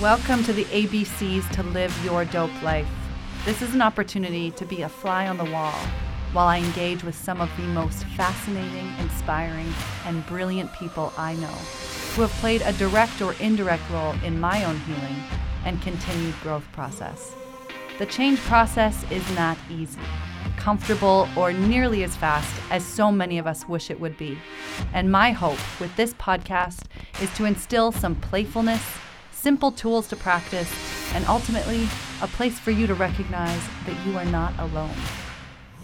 Welcome to the ABCs to Live Your Dope Life. This is an opportunity to be a fly on the wall while I engage with some of the most fascinating, inspiring, and brilliant people I know who have played a direct or indirect role in my own healing and continued growth process. The change process is not easy, comfortable, or nearly as fast as so many of us wish it would be. And my hope with this podcast is to instill some playfulness, simple tools to practice, and ultimately a place for you to recognize that you are not alone.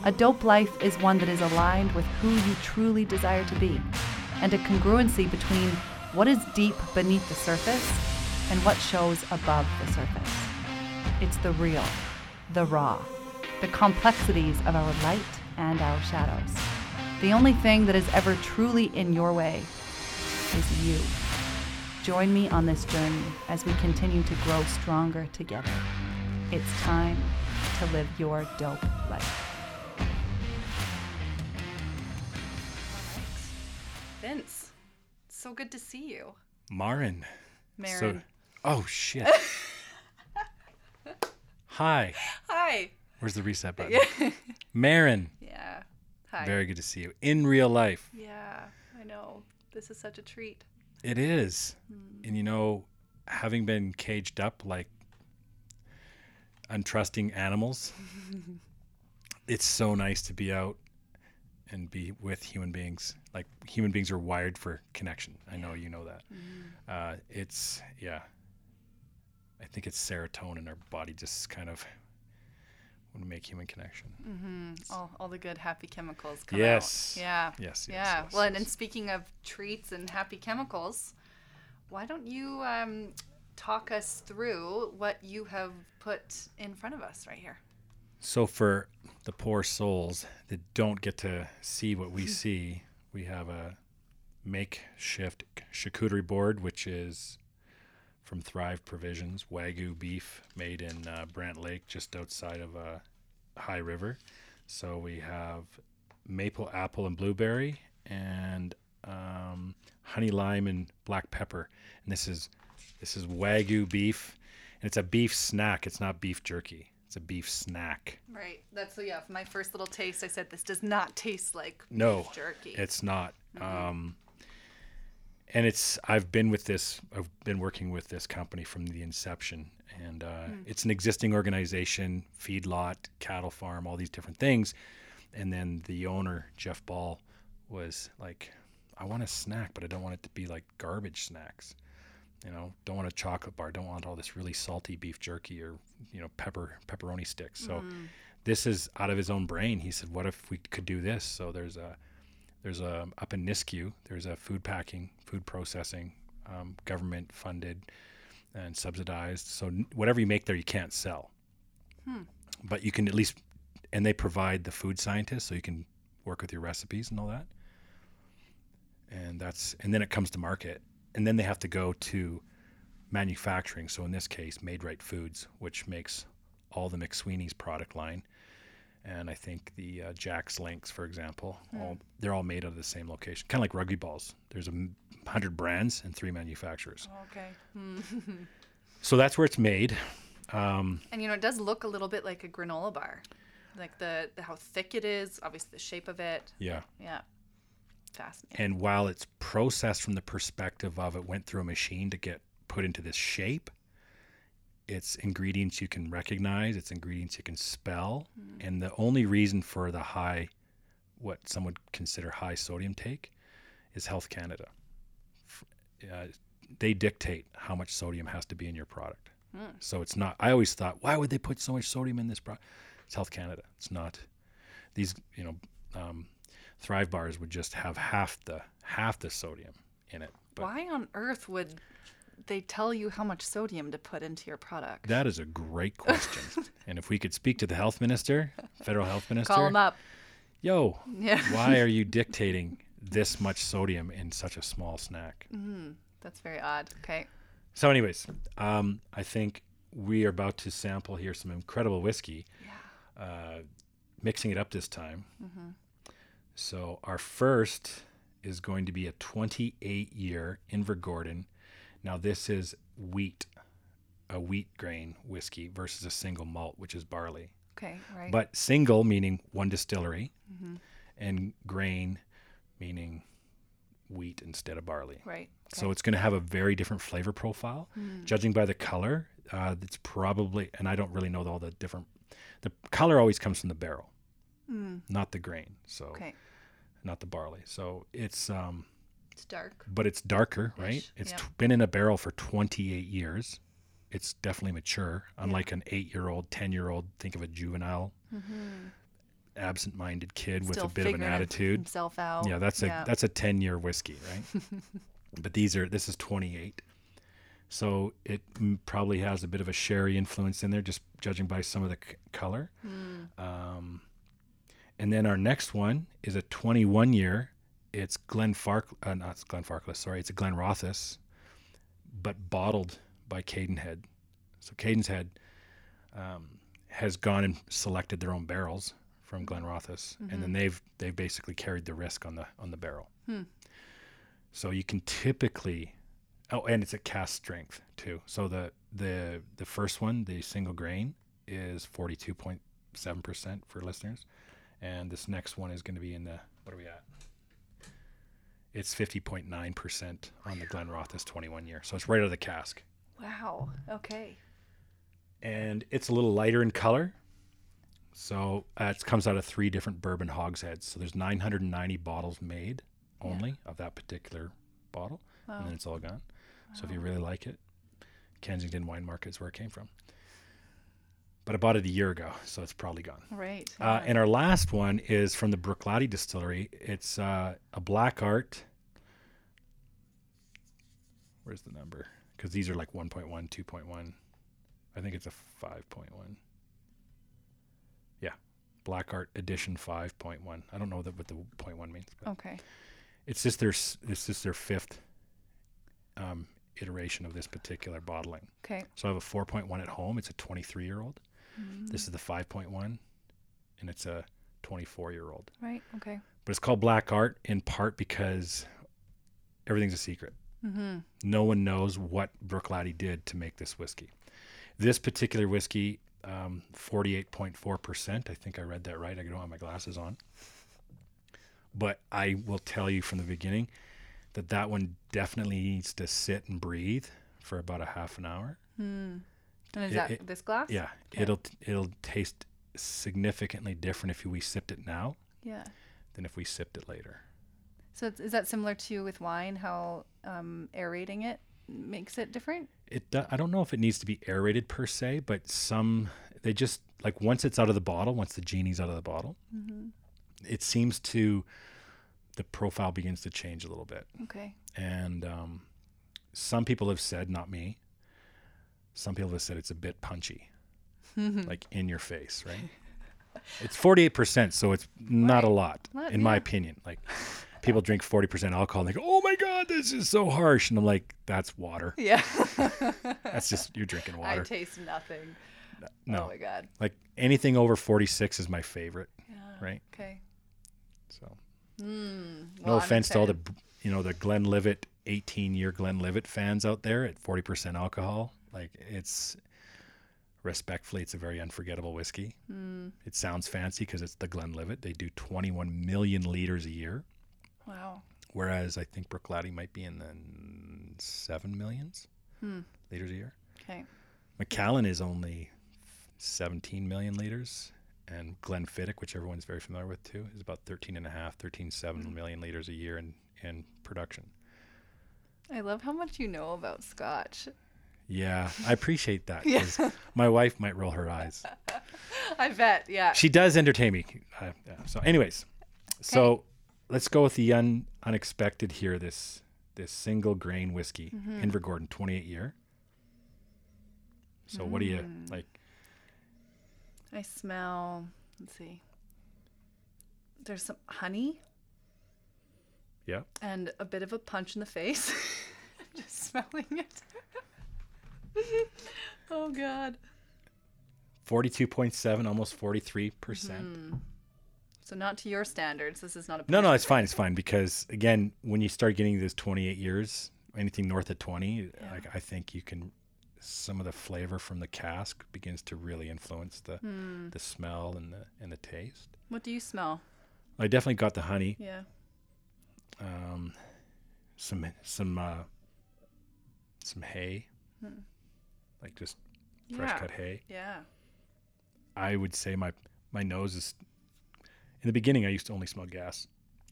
A dope life is one that is aligned with who you truly desire to be, and a congruency between what is deep beneath the surface and what shows above the surface. It's the real, the raw, the complexities of our light and our shadows. The only thing that is ever truly in your way is you. Join me on this journey as we continue to grow stronger together. It's time to live your dope life. Vince, so good to see you. Marin. Marin. So, oh shit. Hi. Hi. Where's the reset button? Marin. Yeah. Hi. Very good to see you in real life. Yeah, I know. This is such a treat. It is. And you know, having been caged up like untrusting animals, it's so nice to be out and be with human beings. Like human beings are wired for connection. I know you know that. Uh, it's yeah. I think it's serotonin our body just kind of when we make human connection. All, all the good happy chemicals come Yes. out. Yeah. Yes, yes, Yeah. yes, well, and, and speaking of treats and happy chemicals, why don't you um, talk us through what you have put in front of us right here? So for the poor souls that don't get to see what we see, we have a makeshift charcuterie board, which is from Thrive Provisions, Wagyu beef made in uh, Brant Lake, just outside of uh, High River. So we have maple, apple, and blueberry, and um, honey lime and black pepper. And this is this is Wagyu beef, and it's a beef snack. It's not beef jerky. It's a beef snack. Right. That's yeah. My first little taste. I said this does not taste like No, beef jerky. it's not. Um, and it's I've been with this. I've been working with this company from the inception, and uh, it's an existing organization, feedlot, cattle farm, all these different things. And then the owner, Jeff Ball, was like, "I want a snack, but I don't want it to be like garbage snacks." You know, don't want a chocolate bar, don't want all this really salty beef jerky or you know pepper pepperoni sticks. So this is out of his own brain. He said, "What if we could do this?" So there's a there's a up in Nisku. There's a food packing, food processing, um, government funded and subsidized. So whatever you make there, you can't sell, but you can at least, and they provide the food scientists, so you can work with your recipes and all that. And that's and then it comes to market, and then they have to go to manufacturing. So in this case, Made Right Foods, which makes all the McSweeney's product line and I think the uh, Jack's Links, for example, all they're all made out of the same location, kind of like rugby balls. There's a m- hundred brands and three manufacturers, okay. so that's where it's made. Um, And you know, it does look a little bit like a granola bar, like the, the how thick it is. Obviously, the shape of it. yeah, Yeah. Fascinating. and while it's processed from the perspective of it went through a machine to get put into this shape, it's ingredients you can recognize, it's ingredients you can spell, and the only reason for the high, what some would consider high sodium take, is Health Canada. Uh, they dictate how much sodium has to be in your product. So it's not. I always thought, why would they put so much sodium in this product? It's Health Canada. It's not. These, you know, um, Thrive bars would just have half the half the sodium in it. But Why on earth would they tell you how much sodium to put into your product? that is a great question. and if we could speak to the health minister, federal health minister, Call them up. yo, Yeah. why are you dictating this much sodium in such a small snack? That's very odd. Okay. So, anyways, um, I think we are about to sample here some incredible whiskey. Uh, mixing it up this time. Mhm. So, our first is going to be a 28 year Invergordon. Now, this is wheat a wheat grain whiskey versus a single malt, which is barley. Okay, right. But single meaning one distillery, and grain meaning wheat instead of barley. right. So it's going to have a very different flavor profile. Judging by the color, uh, it's probably, and I don't really know all the different. The color always comes from the barrel, not the grain. So okay. not the barley. So it's, um, It's dark. but it's darker, right? Ish, It's yeah. t- been in a barrel for 28 years. It's definitely mature, unlike an eight-year-old, ten-year-old. Think of a juvenile, absent-minded kid with Mm-hmm. A bit of an attitude. himself out. Yeah, that's a Yeah. that's a ten year whiskey, right? but these are this is twenty eight, so it mm, probably has a bit of a sherry influence in there, just judging by some of the c- color. Hmm. Um, and then our next one is a twenty one year. It's Glenfarc, uh, not Glenfarclas, sorry, it's a Glenrothes, but bottled by Cadenhead. So Cadenhead um, has gone and selected their own barrels from Glenrothes, and then they've they've basically carried the risk on the on the barrel. So you can typically, oh, and it's at cast strength too. So the the the first one, the single grain, is forty two point seven percent for listeners, and this next one is going to be in the what are we at? It's fifty point nine percent on the Glenrothes twenty one year, so it's right out of the cask Wow. Okay. and it's a little lighter in color. So uh, it comes out of three different bourbon hogsheads. So there's 990 bottles made only of that particular bottle, and then it's all gone. So if you really like it, Kensington Wine Market is where it came from. But I bought it a year ago, so it's probably gone. Right. Uh, and our last one is from the Bruichladdich Distillery. It's uh, a Black Art. Where's the number? Because these are like 1.1, 2.1. I think it's a 5.1. Yeah, Black Art Edition 5.1. I don't know that what the point one means, but okay. it's just their it's just their fifth um, iteration of this particular bottling. Okay. So I have a 4.1 at home. It's a 23 year old. This is the 5.1, and it's a 24 year old. Right. Okay. But it's called Black Art in part because everything's a secret. Mm-hmm. No one knows what Bruichladdich did to make this whiskey. This particular whiskey, um, 48.4%. I think I read that right. I don't have my glasses on. But I will tell you from the beginning that that one definitely needs to sit and breathe for about a half an hour. And is It- that it- this glass? Yeah, Okay. it'll it'll taste significantly different if we sipped it now Yeah. than if we sipped it later. So is that similar to with wine? How um, aerating it makes it different? It do- I don't know if it needs to be aerated per se, but some they just like once it's out of the bottle, once the genie's out of the bottle, it seems to the profile begins to change a little bit. Okay. And um, some people have said, not me. Some people have said it's a bit punchy, like in your face, right? It's forty eight percent, so it's not a lot, Not- in my yeah. opinion. Like people drink forty percent alcohol, and they go, "Oh my god, this is so harsh," and I'm like, "That's water. Yeah. That's just you're drinking water. I water." taste nothing. no, Oh my god. like anything over forty six is my favorite, right? Okay. So Mm, no well, I'm offense to all the excited. you know the Glenlivet 18 year Glenlivet fans out there at 40% alcohol like it's respectfully it's a very unforgettable whiskey Mm, it sounds fancy because it's the Glenlivet they do 21 million liters a year wow. whereas I think Bruichladdich might be in the 7 millions Hmm. liters a year Okay. Macallan is only 17 million liters and Glenfiddich which everyone's very familiar with too is about 13 and a half 13.7 million liters a year in in production I love how much you know about Scotch. Yeah, I appreciate that. Yeah. My wife might roll her eyes. I bet. Yeah. She does entertain me. Uh, yeah. So, anyways, so let's go with the un, unexpected here. This this single grain whiskey, Mm-hmm. Invergordon, 28 year. So, what do you Mm. like? I smell. Let's see. There's some honey Yeah, and a bit of a punch in the face. I'm just smelling it. oh God. 42.7, almost 43 percent. Mm-hmm. So not to your standards. This is not a. No, no, it's fine. It's fine because again, when you start getting this 28 years, anything north of 20, like I think you can some of the flavor from the cask begins to really influence the Hmm. the smell and the and the taste. What do you smell? I definitely got the honey. Yeah. Um, some some uh, some hay, Hmm. Like just fresh yeah. cut hay. Yeah. I would say my my nose is. In the beginning, I used to only smell gas.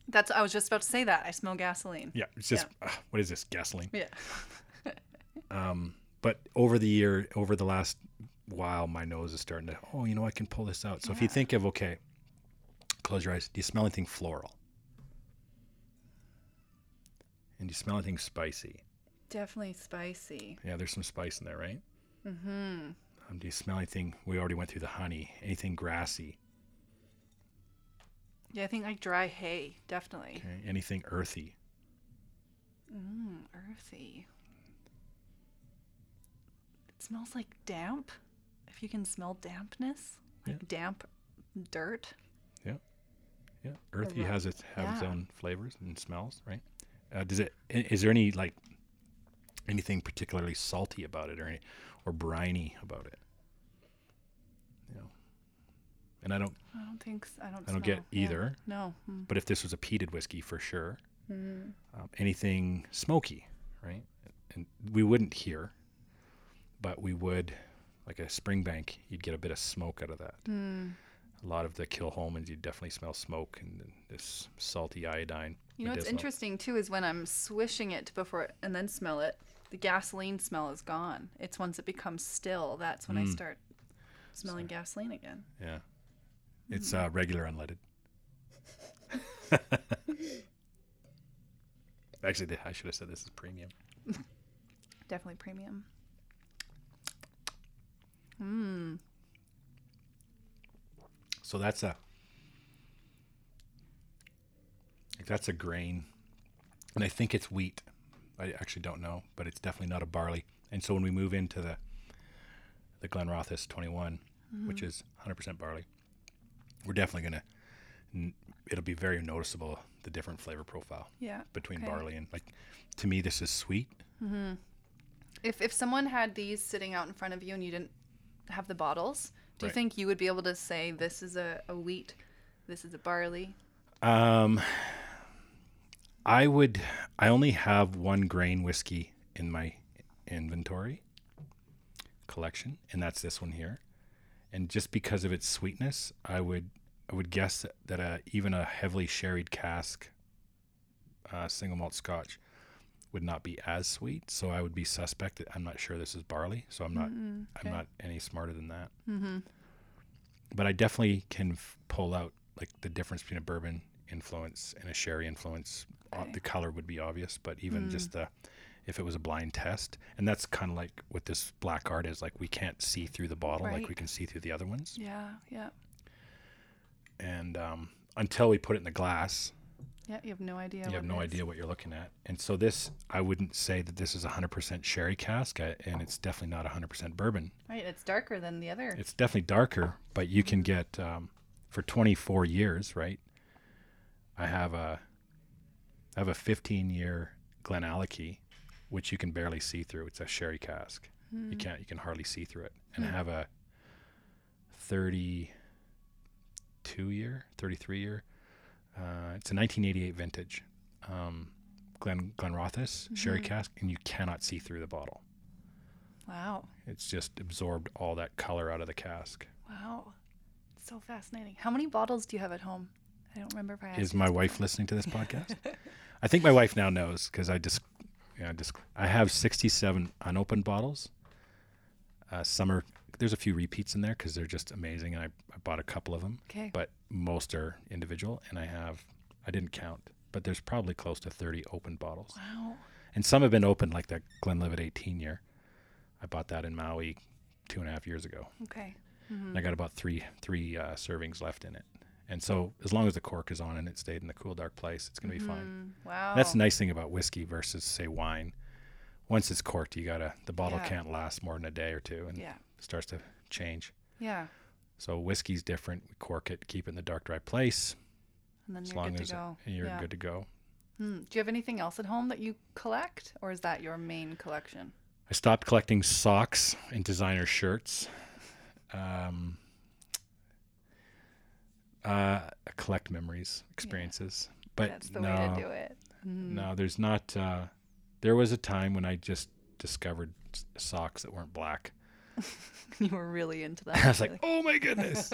That's. I was just about to say that. I smell gasoline. Yeah, it's just ah, what is this gasoline? Yeah. Um, but over the year, over the last while, my nose is starting to. Oh, you know, I can pull this out. So if you think of okay, close your eyes. Do you smell anything floral? And do you smell anything spicy? Definitely spicy. Yeah, there's some spice in there, right? Mm-hmm. Um, do you smell anything? We already went through the honey. Anything grassy? Yeah, I think like dry hay. Definitely. Okay. Anything earthy? Mm, earthy. It smells like damp. If you can smell dampness, like Yeah. damp dirt. Yeah, Yeah. earthy has its have its own flavors and smells, right? Uh, does it? Is there any like anything particularly salty about it, or any, or briny about it? You know, and I don't. I don't think s- I don't. I don't get smell- yeah. either. No. Mm. But if this was a peated whiskey, for sure, Mm. um, anything smoky, right? And we wouldn't here, but we would, like a Springbank, you'd get a bit of smoke out of that. Mm. A lot of the Kilchomans, you definitely smell smoke and this salty iodine. You know what's interesting too is when I'm swishing it before and then smell it, the gasoline smell is gone. It's once it becomes still that's when I Mm. start smelling gasoline again. Yeah. It's Mm-hmm. uh, regular unleaded. Actually, I should have said this is premium. Definitely premium. Mmm. So that's a that's a grain, and I think it's wheat. I actually don't know, but it's definitely not a barley. And so when we move into the the Glenrothes 21, which is 100% barley, we're definitely gonna. n- It'll be very noticeable the different flavor profile Yeah. between Okay. barley and like. To me, this is sweet. If if someone had these sitting out in front of you and you didn't have the bottles, do you think you would be able to say this is a, a wheat, this is a barley? Um, I would. I only have one grain whiskey in my inventory collection, and that's this one here. And just because of its sweetness, I would. I would guess that a, even a heavily sherried cask, uh, single malt Scotch, would not be as sweet. So I would be suspect that I'm not sure this is barley. So I'm not. Mm, okay. I'm not any smarter than that. Mm-hmm. But I definitely can f- pull out like the difference between a bourbon influence and a sherry influence. Uh, Okay. the color would be obvious, but even Mm. just the if it was a blind test, and that's kind of like what this black art is. Like we can't see through the bottle like we can see through the other ones, Yeah, yeah. and um, until we put it in the glass, Yeah, you have no idea. you have no idea what you're looking at. And so this, I wouldn't say that this is a 100% sherry cask, uh, and it's definitely not 100% bourbon. Right, it's darker than the other. It's definitely darker, but you can get um, for 24 years, right? I have a I have a 15 year Glenallachie, which you can barely see through. It's a sherry cask. You can't you can hardly see through it. And I Hmm. have a 32 year, 33 year. Uh, it's a 1988 vintage um, Glen Glenrothes sherry Mhm. cask, and you cannot see through the bottle. Wow, It's just absorbed all that color out of the cask. wow, so fascinating. How many bottles do you have at home? I don't remember if I asked. Is my wife listening to this podcast? I think my wife now knows because I just, yeah, just I have 67 unopened bottles. Uh, some are there's a few repeats in there because they're just amazing, and I, I bought a couple of them, Okay. but most are individual, and I have I didn't count, but there's probably close to 30 open bottles, Wow. and some have been opened like that Glenlivet 18 year. I bought that in Maui two and a half years ago. Okay. And I got about three three uh, servings left in it. And so as long as the cork is on and it stayed in the cool dark place, it's gonna be fine. Mm, Wow. That's the nice thing about whiskey versus say wine. Once it's corked, you gotta the bottle Yeah. can't last more than a day or two and Yeah. it starts to change. Yeah. So whiskey's different. We cork it, keep it in the dark dry place. And then As you're long good as to go. And you're yeah. good to go. Hmm. Do you have anything else at home that you collect, or is that your main collection? I stopped collecting socks and designer shirts. Um, uh, collect memories, experiences, but That's the no, way to do it. Mm. no, there's not. Uh, there was a time when I just discovered s- socks that weren't black. You were really into that. I was like, oh my goodness.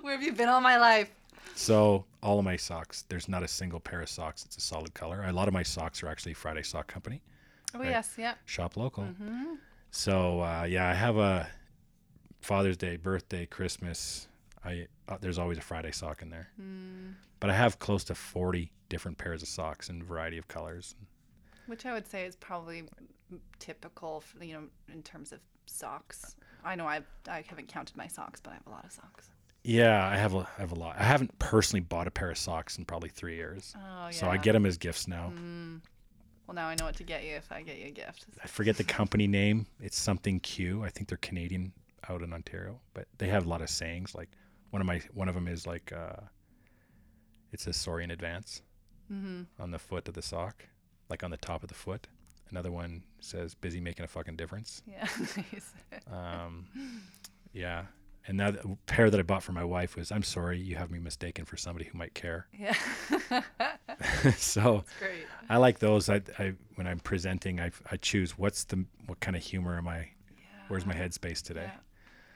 Where have you been all my life? so all of my socks, there's not a single pair of socks that's a solid color. A lot of my socks are actually Friday Sock Company. Oh Right. yes, yeah. shop local. Mm-hmm. So uh, yeah, I have a Father's Day, birthday, Christmas. I uh, there's always a Friday sock in there, Mm. but I have close to 40 different pairs of socks in a variety of colors. Which I would say is probably typical, for, you know, in terms of socks. I know I I haven't counted my socks, but I have a lot of socks. Yeah, I have a, I have a lot. I haven't personally bought a pair of socks in probably three years, Oh yeah. so I get them as gifts now. Mm. Well, now I know what to get you if I get you a gift. I forget the company name. It's something Q. I think they're Canadian out in Ontario, but they have a lot of sayings. Like one of my one of them is like, uh, it says sorry in advance. Mm-hmm. on the foot of the sock, like on the top of the foot. Another one says busy making a fucking difference. Yeah. nice. Um, yeah. And that pair that I bought for my wife was, I'm sorry, you have me mistaken for somebody who might care. yeah. so Great. I like those. I, I when I'm presenting, I, I choose what's the what kind of humor am I? Yeah. Where's my headspace today? Yeah.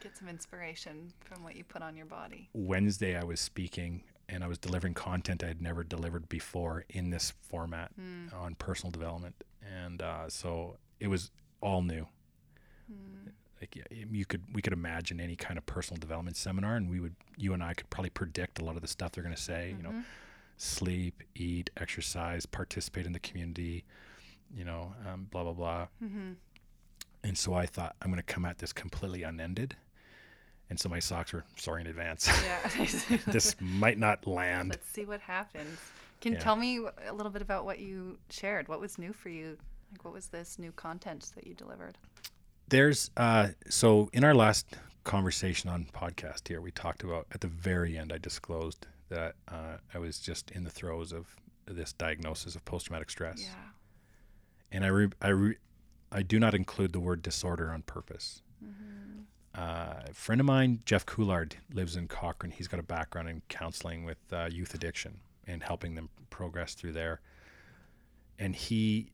Get some inspiration from what you put on your body. Wednesday, I was speaking and I was delivering content I had never delivered before in this format Mm. on personal development, and uh, so it was all new. Mm. like you could we could imagine any kind of personal development seminar and we would you and I could probably predict a lot of the stuff they're going to say you know Mhm. sleep eat exercise participate in the community you know um, blah blah blah Mm-hmm. and so I thought I'm going to come at this completely unended and so my socks were sorry in advance Yeah. this might not land Let's see what happens. Can you Yeah. tell me a little bit about what you shared? What was new for you? Like, what was this new content that you delivered? there's uh so in our last conversation on podcast here we talked about at the very end i disclosed that uh, i was just in the throes of this diagnosis of post-traumatic stress Yeah. and i re- i re- i do not include the word disorder on purpose Mm-hmm. Uh, a friend of mine jeff coulard lives in cochrane he's got a background in counseling with uh, youth addiction and helping them progress through there and he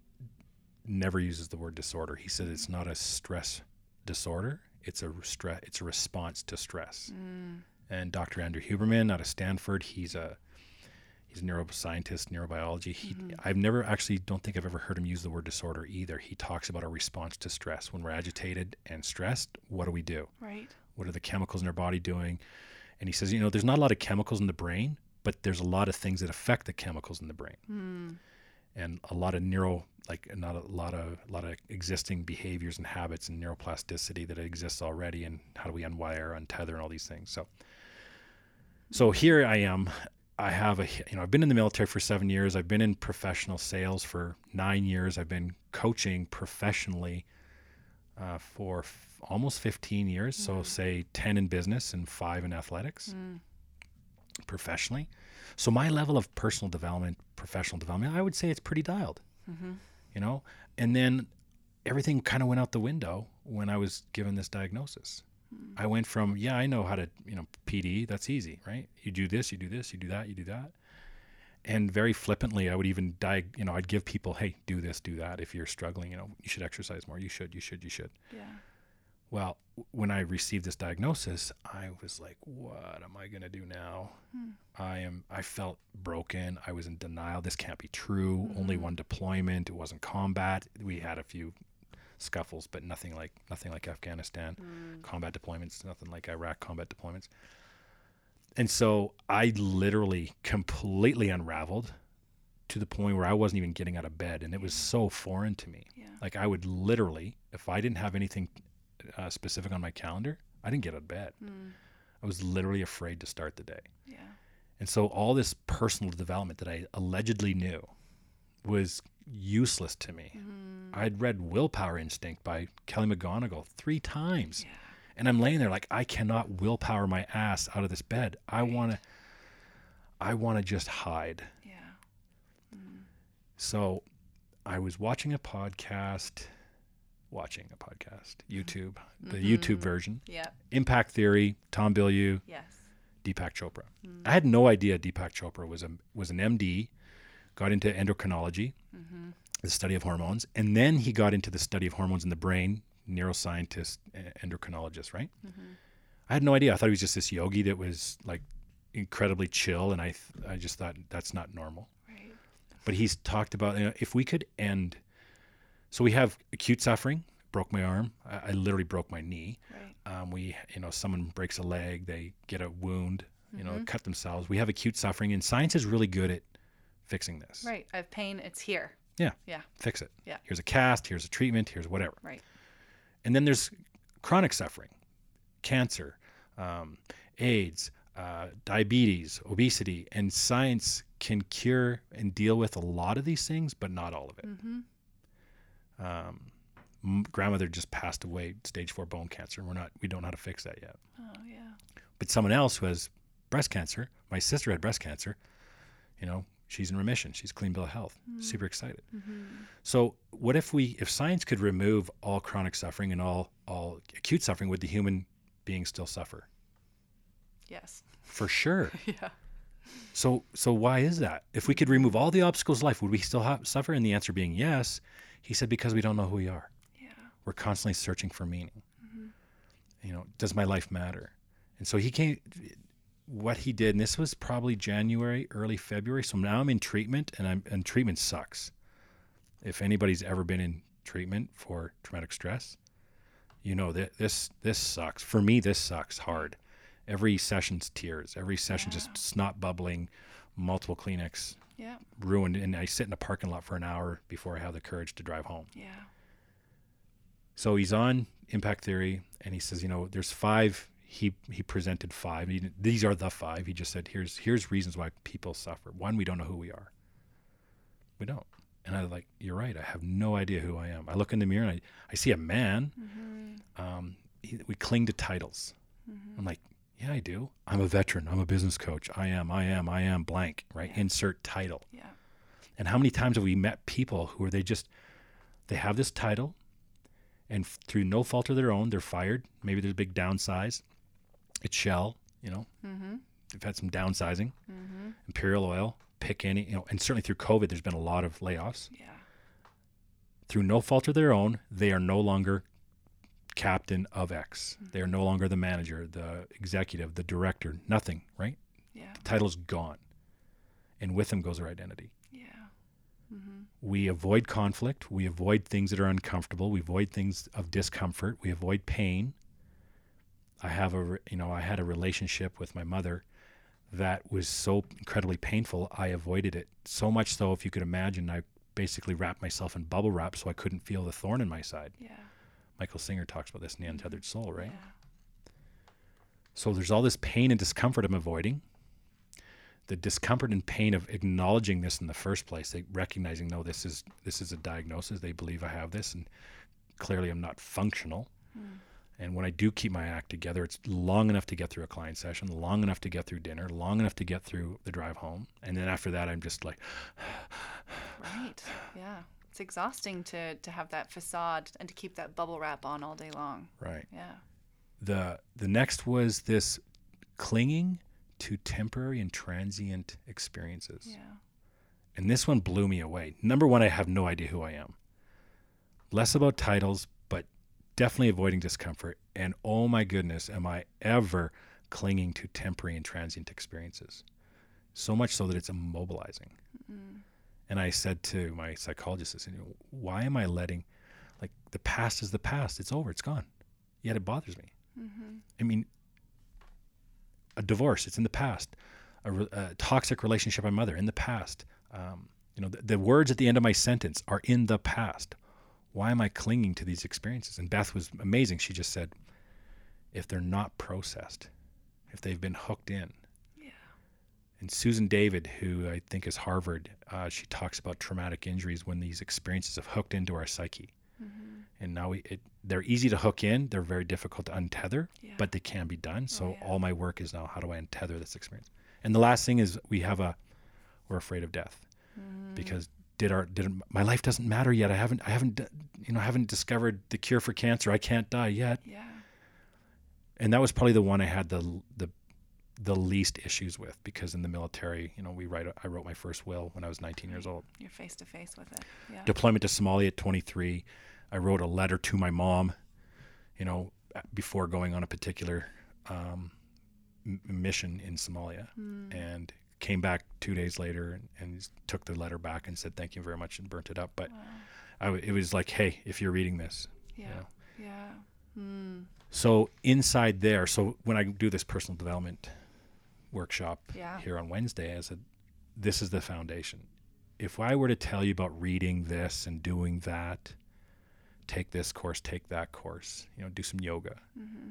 never uses the word disorder. He said it's not a stress disorder; it's a stress. It's a response to stress. Mm. And Dr. Andrew Huberman out of Stanford, he's a he's a neuroscientist, neurobiology. He, Mhm. I've never actually don't think I've ever heard him use the word disorder either. He talks about a response to stress. When we're agitated and stressed, what do we do? Right. What are the chemicals in our body doing? And he says, you know, there's not a lot of chemicals in the brain, but there's a lot of things that affect the chemicals in the brain Mm. and a lot of neuro like not a lot of a lot of existing behaviors and habits and neuroplasticity that exists already and how do we unwire untether and all these things so so here i am i have a you know i've been in the military for seven years i've been in professional sales for nine years i've been coaching professionally uh, for f- almost 15 years so Mm. say 10 in business and five in athletics Mm. professionally so my level of personal development professional development i would say it's pretty dialed Mm-hmm. you know and then everything kind of went out the window when i was given this diagnosis. I went from yeah i know how to you know pd that's easy right? You do this you do this you do that you do that. And very flippantly i would even diag you know i'd give people hey do this do that. If you're struggling you know you should exercise more. You should you should you should. Yeah. well w- when i received this diagnosis i was like what am i going to do now? Hmm. i am i felt broken. I was in denial. This can't be true. Only Mhm. one deployment. It wasn't combat. We had a few scuffles but nothing like nothing like afghanistan Mm. combat deployments nothing like iraq combat deployments and so i literally completely unraveled to the point where i wasn't even getting out of bed and it was so foreign to me Yeah. like I would literally, if I didn't have anything uh, specific on my calendar, I didn't get out of bed. Mm. I was literally afraid to start the day. Yeah. And so all this personal development that I allegedly knew was useless to me. Mm. I'd read Willpower Instinct by Kelly McGonigal three times. Yeah. And I'm laying there like I cannot willpower my ass out of this bed. I Right. want to I want to just hide. Yeah. Mm. So I was watching a podcast watching a podcast, YouTube, the mm-hmm. YouTube version. Yeah. Impact Theory, Tom Bilyeu, Yes. Deepak Chopra. Mm-hmm. I had no idea Deepak Chopra was a was an MD, got into endocrinology, the study of hormones, and then he got into the study of hormones in the brain, neuroscientist, endocrinologist, right? I had no idea. I thought he was just this yogi that was like incredibly chill, and I th- I just thought that's not normal. Right. But he's talked about you know, if we could end. So we have acute suffering. Broke my arm. I, I literally broke my knee. Right. Um, we, you know, someone breaks a leg, they get a wound, you know, cut themselves. We have acute suffering, and science is really good at fixing this. Right. I have pain. It's here. Yeah, Yeah. fix it. Yeah. Here's a cast. Here's a treatment. Here's whatever. Right. And then there's chronic suffering, cancer, um, AIDS, uh, diabetes, obesity, and science can cure and deal with a lot of these things, but not all of it. Mm-hmm. Um, m- grandmother just passed away, stage four bone cancer. and We're not, we don't know how to fix that yet. Oh yeah. But someone else who has breast cancer, my sister had breast cancer, you know, she's in remission. She's clean bill of health. Hmm. Super excited. Mm-hmm. So what if we if science could remove all chronic suffering and all all acute suffering, would the human being still suffer? Yes. For sure. Yeah. So so why is that? If we could remove all the obstacles of life, would we still have, suffer? And the answer being yes. He said because we don't know who we are. Yeah. We're constantly searching for meaning. Mm-hmm. You know, does my life matter? And so he came. What he did, and this was probably January, early February. So now I'm in treatment, and I'm and treatment sucks. If anybody's ever been in treatment for traumatic stress, you know that this this sucks. For me, this sucks hard. Every session's tears. Every session just snot bubbling, multiple Kleenex Yeah. ruined, and I sit in a parking lot for an hour before I have the courage to drive home. Yeah. So he's on impact theory, and he says, you know, there's five. He he presented five. He, these are the five. He just said, here's here's reasons why people suffer. One, we don't know who we are. We don't. And I was like, you're right. I have no idea who I am. I look in the mirror and I, I see a man. Um, he, we cling to titles. I'm like, yeah, I do. I'm a veteran. I'm a business coach. I am. I am. I am blank. Right. Yeah. Insert title. Yeah. And how many times have we met people who are they just they have this title and f- through no fault of their own they're fired. Maybe there's a big downsize. It's Shell, you know. Mm-hmm. They've had some downsizing. Mm-hmm. Imperial Oil, pick any, you know, and certainly through COVID there's been a lot of layoffs. Yeah. Through no fault of their own, they are no longer captain of X. They are no longer the manager, the executive, the director, nothing, right? Yeah. The title's gone. And with them goes their identity. Yeah. Mm-hmm. we avoid conflict we avoid things that are uncomfortable we avoid things of discomfort we avoid pain i have a you know i had a relationship with my mother that was so incredibly painful i avoided it so much so if you could imagine i basically wrapped myself in bubble wrap so i couldn't feel the thorn in my side Yeah. michael singer talks about this in the untethered soul right Yeah. so there's all this pain and discomfort I'm avoiding. The discomfort and pain of acknowledging this in the first place, they recognizing no, this is this is a diagnosis. They believe I have this, and clearly I'm not functional. Hmm. And when I do keep my act together, it's long enough to get through a client session, long enough to get through dinner, long enough to get through the drive home, and then after that, I'm just like, Right. Yeah. It's exhausting to to have that facade and to keep that bubble wrap on all day long. right. Yeah. the the next was this clinging to temporary and transient experiences. Yeah. And this one blew me away. Number one, I have no idea who I am. Less about titles, definitely avoiding discomfort. And oh my goodness, am I ever clinging to temporary and transient experiences? So much so that it's immobilizing. And I said to my psychologist, I said, why am I letting, like, the past is the past. It's over. It's gone. Yet it bothers me. Mm-hmm. I mean, a divorce, it's in the past. A, re- a toxic relationship with my mother, in the past. Um, you know, the, the words at the end of my sentence are in the past. Why am I clinging to these experiences? And Beth was amazing. She just said, if they're not processed, if they've been hooked in. Yeah. And Susan David, who I think is Harvard, uh, she talks about traumatic injuries when these experiences have hooked into our psyche. Mm-hmm. And now we, it, they're easy to hook in. They're very difficult to untether, Yeah. but they can be done. So yeah. all my work is now how do I untether this experience? And the last thing is we have a we're afraid of death Mm-hmm. because did our did my life doesn't matter yet. I haven't I haven't you know I haven't discovered the cure for cancer. I can't die yet. Yeah. And that was probably the one I had the the the least issues with because in the military, you know, we write I wrote my first will when I was 19 years old. You're face to face with it. Yeah. Deployment to Somalia at 23. I wrote a letter to my mom, you know, before going on a particular um, m- mission in Somalia, Mm. and came back two days later and, and took the letter back and said thank you very much and burnt it up. But Wow. I w it was like, hey, if you're reading this, Yeah. know. Yeah. Mm. so inside there, so when I do this personal development workshop Yeah. here on Wednesday, I said, this is the foundation. If I were to tell you about reading this and doing that, take this course, take that course, you know, do some yoga, hmm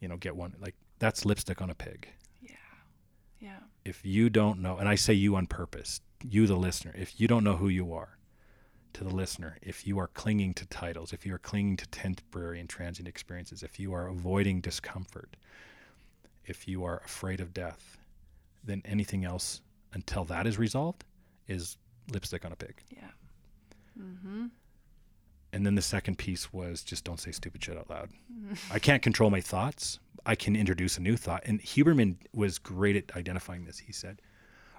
you know, get one, like that's lipstick on a pig. Yeah. If you don't know, and I say you on purpose, you, the listener, if you don't know who you are, to the listener, if you are clinging to titles, if you are clinging to temporary and transient experiences, if you are avoiding discomfort, if you are afraid of death, then anything else until that is resolved is lipstick on a pig. Yeah. Mm-hmm. And then the second piece was just don't say stupid shit out loud. I can't control my thoughts. I can introduce a new thought. And Huberman was great at identifying this. He said,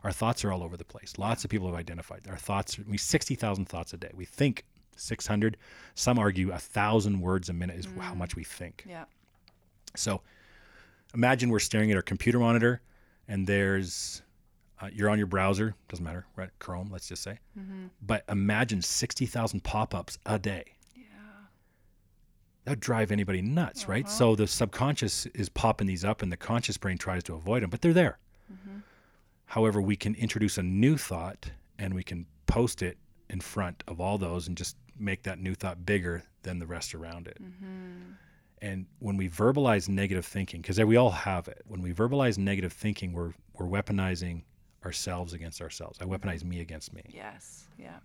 Our thoughts are all over the place. Lots of people have identified our thoughts. We 60,000 thoughts a day. We think 600. Some argue a thousand words a minute is how mm. much we think. Yeah. So imagine we're staring at our computer monitor and there's, uh, you're on your browser, doesn't matter, right? Chrome, let's just say. Mm-hmm. But imagine 60,000 pop ups a day. Yeah. that would drive anybody nuts, right? Uh-huh. So the subconscious is popping these up and the conscious brain tries to avoid them, but they're there. Mm-hmm. However, we can introduce a new thought and we can post it in front of all those and just make that new thought bigger than the rest around it. Mm-hmm. And when we verbalize negative thinking, because we all have it, when we verbalize negative thinking, we're we're weaponizing ourselves against ourselves. I weaponize me against me. Yes. Yeah.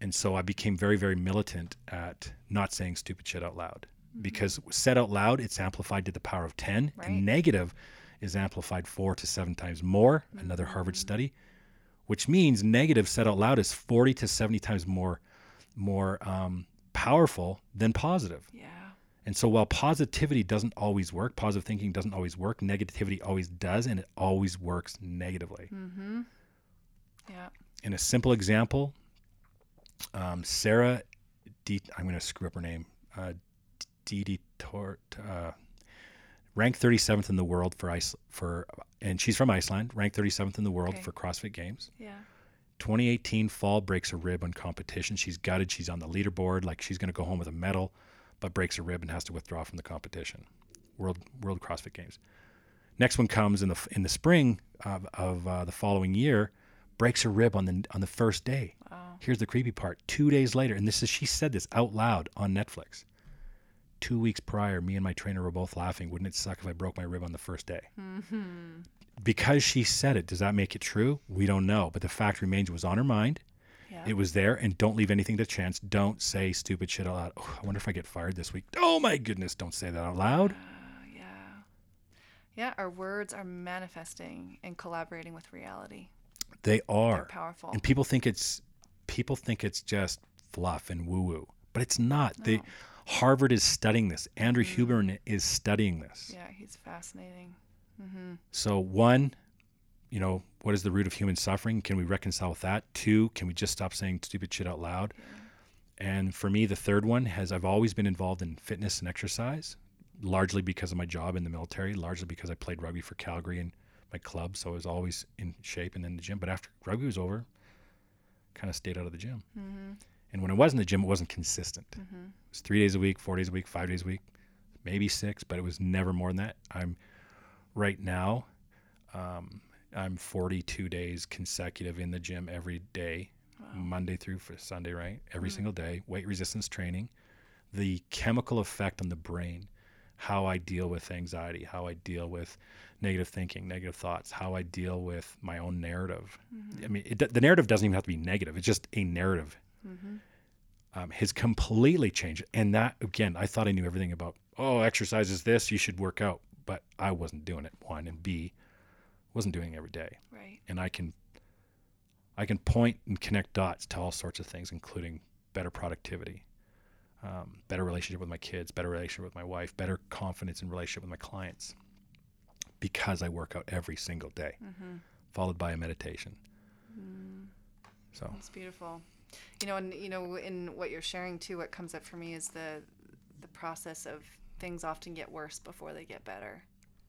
and so I became very, very militant at not saying stupid shit out loud because said out loud, it's amplified to the power of 10, Right. and negative is amplified four to seven times more. Another Harvard study, which means negative said out loud is 40 to 70 times more, more um, powerful than positive. Yeah. And so while positivity doesn't always work, positive thinking doesn't always work, negativity always does, and it always works negatively. Mm-hmm. Yeah. in a simple example, um, Sarah, D, I'm going to screw up her name, uh, Didi Tort, uh, ranked 37th in the world for ice for, and she's from Iceland, ranked 37th in the world Okay. for CrossFit Games. Yeah. 2018 fall breaks a rib on competition. She's gutted. She's on the leaderboard, like she's going to go home with a medal, but breaks a rib and has to withdraw from the competition. World World CrossFit Games. Next one comes in the in the spring of, of uh, the following year, breaks her rib on the on the first day. Wow. Here's the creepy part. Two days later, and this is she said this out loud on Netflix. Two weeks prior, me and my trainer were both laughing. Wouldn't it suck if I broke my rib on the first day? Mm-hmm. Because she said it, does that make it true? We don't know. But the fact remains it was on her mind. Yeah. It was there, and don't leave anything to chance. Don't say stupid shit out loud. Oh, I wonder if I get fired this week. Oh my goodness, don't say that out loud. Uh, yeah. Yeah. Our words are manifesting and collaborating with reality. They They're powerful. And people think it's people think it's just fluff and woo woo. But it's not. They Harvard is studying this. Andrew Mhm. Huberman is studying this. Yeah. He's fascinating. Mm-hmm. So one, you know, what is the root of human suffering? Can we reconcile with that? Two, can we just stop saying stupid shit out loud? And for me, the third one has I've always been involved in fitness and exercise, largely because of my job in the military, largely because I played rugby for Calgary and my club, so I was always in shape and in the gym. But after rugby was over, kind of stayed out of the gym. Mm-hmm. And when I was in the gym, it wasn't consistent. Mm-hmm. It was three days a week, four days a week, five days a week, maybe six, but it was never more than that. I'm right now, um, I'm 42 days consecutive in the gym every day, Wow. Monday through for Sunday, right? Every Mhm. single day, weight resistance training. The chemical effect on the brain, how I deal with anxiety, how I deal with negative thinking, negative thoughts, how I deal with my own narrative. Mm-hmm. I mean, it, the narrative doesn't even have to be negative, it's just a narrative Mm-hmm. um, has completely changed. And that, again, I thought I knew everything about, oh, exercise is this, you should work out. But I wasn't doing it, one. And B, wasn't doing every day. Right. And I can, I can point and connect dots to all sorts of things, including better productivity, um, better relationship with my kids, better relationship with my wife, better confidence in relationship with my clients, because I work out every single day, Mm-hmm. followed by a meditation. So it's beautiful. You know, and you know, in what you're sharing too, what comes up for me is the the process of things often get worse before they get better.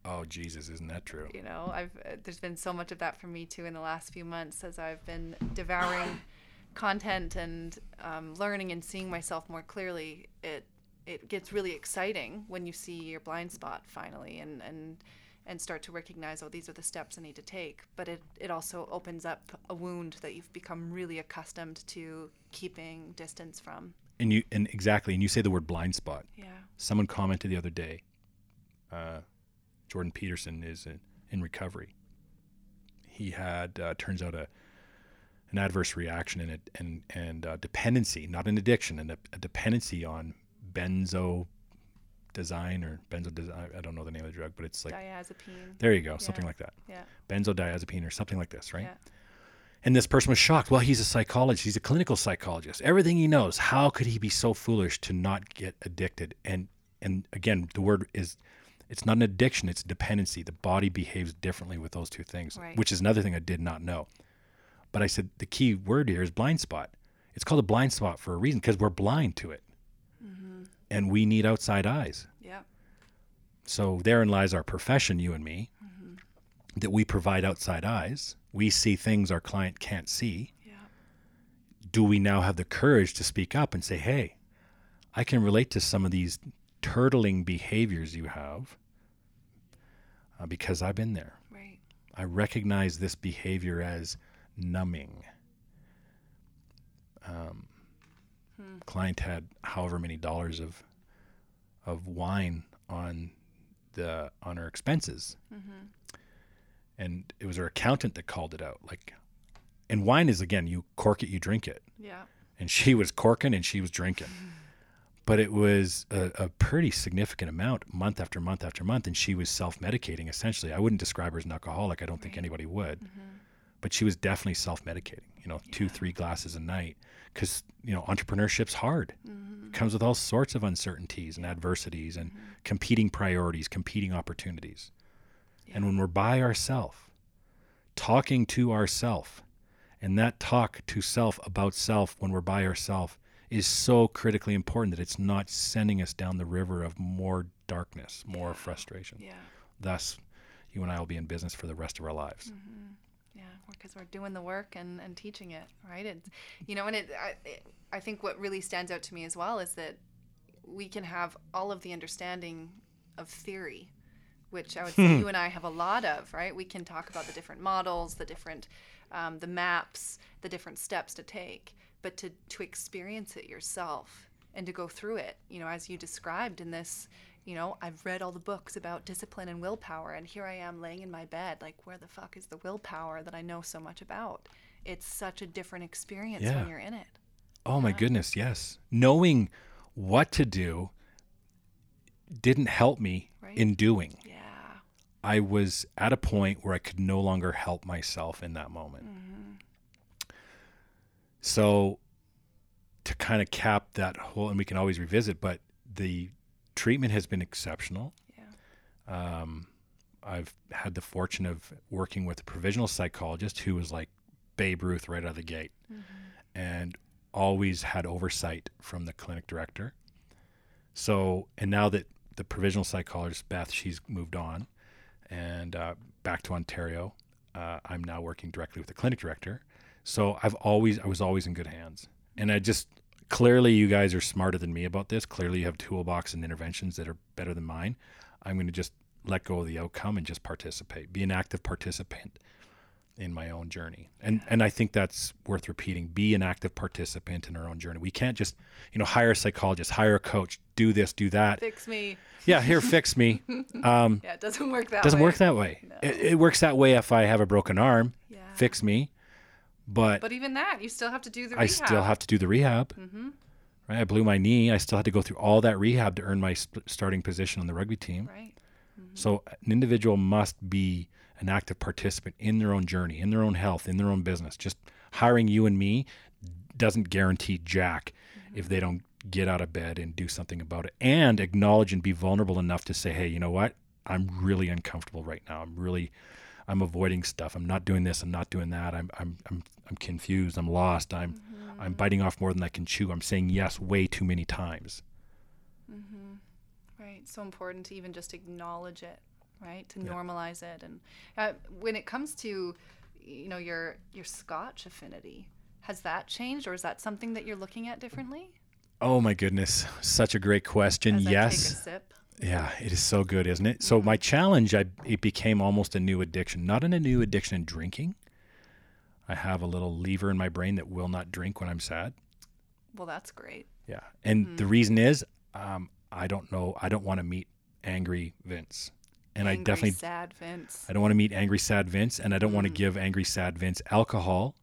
Oh Jesus, isn't that true? You know, I've uh, there's been so much of that for me too in the last few months as I've been devouring content and um, learning and seeing myself more clearly. It it gets really exciting when you see your blind spot finally and and and start to recognize oh these are the steps I need to take. But it it also opens up a wound that you've become really accustomed to keeping distance from. And you and exactly, and you say the word blind spot. Yeah. Someone commented the other day. Uh, Jordan Peterson is in, in recovery. He had uh, turns out a an adverse reaction and a, and and uh, dependency, not an addiction, and a, a dependency on benzo design or benzo design. I don't know the name of the drug, but it's like Diazepine. there you go, something like that. Yeah. Benzodiazepine or something like this, right? Yeah. And this person was shocked. Well, he's a psychologist. He's a clinical psychologist. Everything he knows. How could he be so foolish to not get addicted? And and again, the word is it's not an addiction, it's a dependency. The body behaves differently with those two things, Right. which is another thing I did not know. But I said the key word here is blind spot. It's called a blind spot for a reason because we're blind to it. Mm-hmm. And we need outside eyes. Yeah. So therein lies our profession, you and me, mm-hmm. that we provide outside eyes. We see things our client can't see. Yeah. Do we now have the courage to speak up and say, hey, I can relate to some of these turtling behaviors you have uh, because I've been there. Right. I recognize this behavior as numbing. Um, Client had however many dollars of of wine on the on her expenses, and it was her accountant that called it out. Like, and wine is again, you cork it, you drink it, Yeah. and she was corking and she was drinking. But it was a, a pretty significant amount, month after month after month, and she was self-medicating. Essentially, I wouldn't describe her as an alcoholic. I don't think Right. anybody would, mm-hmm. but she was definitely self-medicating. You know, two, three glasses a night, because you know, entrepreneurship's hard. Mm-hmm. It comes with all sorts of uncertainties and adversities and mm-hmm. competing priorities, competing opportunities. And when we're by ourselves, talking to ourself, and that talk to self about self when we're by ourselves is so critically important that it's not sending us down the river of more darkness, more frustration. Yeah. Thus, you and I will be in business for the rest of our lives. Yeah, because we're doing the work and, and teaching it, right? It's, you know, and it I, it, I think what really stands out to me as well is that we can have all of the understanding of theory, which I would say you and I have a lot of, right? We can talk about the different models, the different, um, the maps, the different steps to take, but to to experience it yourself and to go through it, you know, as you described in this. You know, I've read all the books about discipline and willpower, and here I am laying in my bed. Like, where the fuck is the willpower that I know so much about? It's such a different experience Yeah. when you're in it. Oh my goodness, yes. Knowing what to do didn't help me Right. in doing. Yeah. I was at a point where I could no longer help myself in that moment. Mm-hmm. So, to kind of cap that whole, and we can always revisit, but the treatment has been exceptional. Yeah. Um, I've had the fortune of working with a provisional psychologist who was like Babe Ruth right out of the gate and always had oversight from the clinic director. So, and now that the provisional psychologist, Beth, she's moved on and uh, back to Ontario, uh, I'm now working directly with the clinic director. So I've always, I was always in good hands. And I just, clearly you guys are smarter than me about this. Clearly you have toolbox and interventions that are better than mine. I'm going to just let go of the outcome and just participate, be an active participant in my own journey. And and I think that's worth repeating. Be an active participant in our own journey. We can't just, you know, hire a psychologist, hire a coach, do this, do that. Fix me. Yeah, here fix me. Um Yeah, it doesn't work that doesn't way. work that way. It, it works that way if I have a broken arm, Yeah. fix me. But, But even that, you still have to do the rehab. I rehab. still have to do the rehab. Mm-hmm. Right? I blew my knee. I still had to go through all that rehab to earn my sp- starting position on the rugby team. Right. So an individual must be an active participant in their own journey, in their own health, in their own business. Just hiring you and me doesn't guarantee jack if they don't get out of bed and do something about it and acknowledge and be vulnerable enough to say, hey, you know what? I'm really uncomfortable right now. I'm really, I'm avoiding stuff. I'm not doing this. I'm not doing that. I'm, I'm, I'm, I'm confused. I'm lost. I'm, Mm-hmm. I'm biting off more than I can chew. I'm saying yes way too many times. Mm-hmm. Right. So important to even just acknowledge it, right? To Yeah. normalize it. And uh, when it comes to, you know, your your Scotch affinity, has that changed, or is that something that you're looking at differently? Oh my goodness, such a great question. As yes. Take a sip. Yeah, it is so good, isn't it? So mm-hmm. my challenge, I it became almost a new addiction. Not in a new addiction in drinking. I have a little lever in my brain that will not drink when I'm sad. Well, that's great. Yeah, and mm-hmm. the reason is, um, I don't know. I don't want to meet angry Vince, and Angry, I definitely sad Vince. I don't want to meet angry sad Vince, and I don't want to mm-hmm. give angry sad Vince alcohol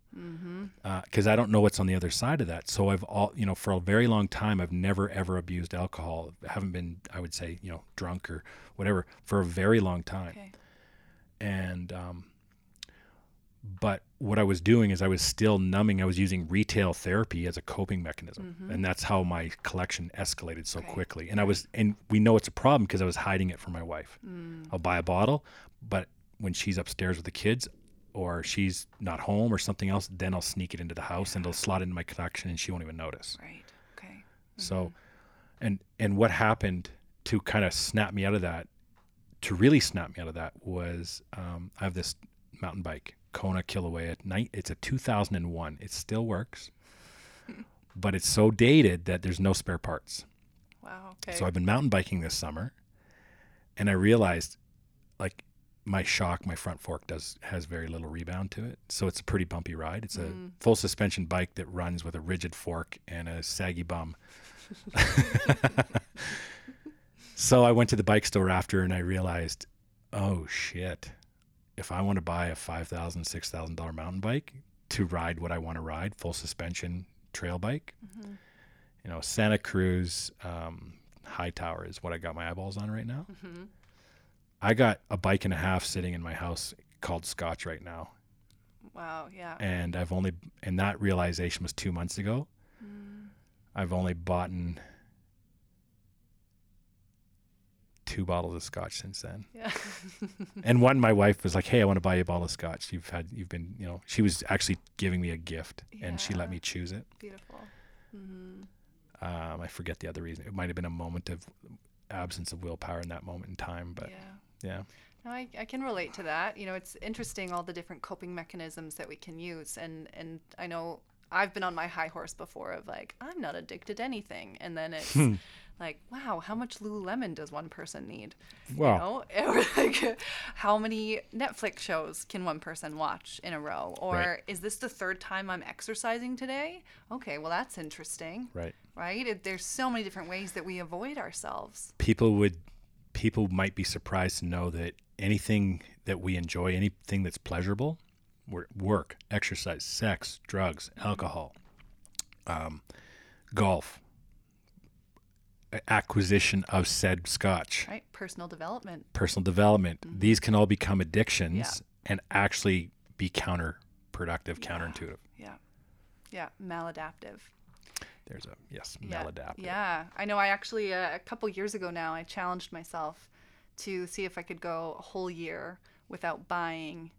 Uh, because I don't know what's on the other side of that. So I've all you know for a very long time I've never ever abused alcohol. I haven't been I would say you know drunk or whatever for a very long time. Okay. And um, but what I was doing is I was still numbing. I was using retail therapy as a coping mechanism, mm-hmm. and that's how my collection escalated so Okay. quickly. And I was and we know it's a problem because I was hiding it from my wife. Mm. I'll buy a bottle, but when she's upstairs with the kids or she's not home or something else, then I'll sneak it into the house and it'll slot into my collection and she won't even notice. Right. Okay. So, and and what happened to kind of snap me out of that, to really snap me out of that was um, I have this mountain bike, Kona Kilauea. at Night, it's a 2001. It still works, but it's so dated that there's no spare parts. Wow. Okay. So I've been mountain biking this summer, and I realized, like, my shock, my front fork does has very little rebound to it, so it's a pretty bumpy ride. It's a full suspension bike that runs with a rigid fork and a saggy bum. so I went to the bike store after, and I realized, oh shit, if I want to buy a five thousand, six thousand dollar mountain bike to ride what I want to ride, full suspension trail bike, you know, Santa Cruz um, Hightower is what I got my eyeballs on right now. Mm-hmm. I got a bike and a half sitting in my house called Scotch right now, wow. Yeah. and I've only and that realization was two months ago. I've only bought two bottles of Scotch since then, Yeah. and one my wife was like, "Hey, I want to buy you a bottle of Scotch. You've had you've been you know." She was actually giving me a gift, and she let me choose it. Beautiful. Mm-hmm. Um, I forget the other reason. It might have been a moment of absence of willpower in that moment in time, but yeah. Yeah. No, I, I can relate to that. You know, it's interesting all the different coping mechanisms that we can use, and and I know I've been on my high horse before of like I'm not addicted to anything, and then it's Hmm. like wow, how much Lululemon does one person need? Wow. You know, or like how many Netflix shows can one person watch in a row? Or Right. is this the third time I'm exercising today? Okay, well that's interesting, Right. right? It, there's so many different ways that we avoid ourselves. People would people might be surprised to know that anything that we enjoy, anything that's pleasurable, work, exercise, sex, drugs, alcohol, um, golf, acquisition of said scotch, Right? Personal development. personal development, these can all become addictions Yeah. and actually be counterproductive, counterintuitive. Yeah. Yeah. Maladaptive. There's a yes, Yeah. maladaptive. Yeah. I know I actually, uh, a couple years ago now, I challenged myself to see if I could go a whole year without buying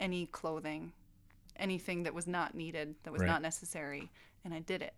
any clothing, anything that was not needed, that was Right. not necessary. And I did it.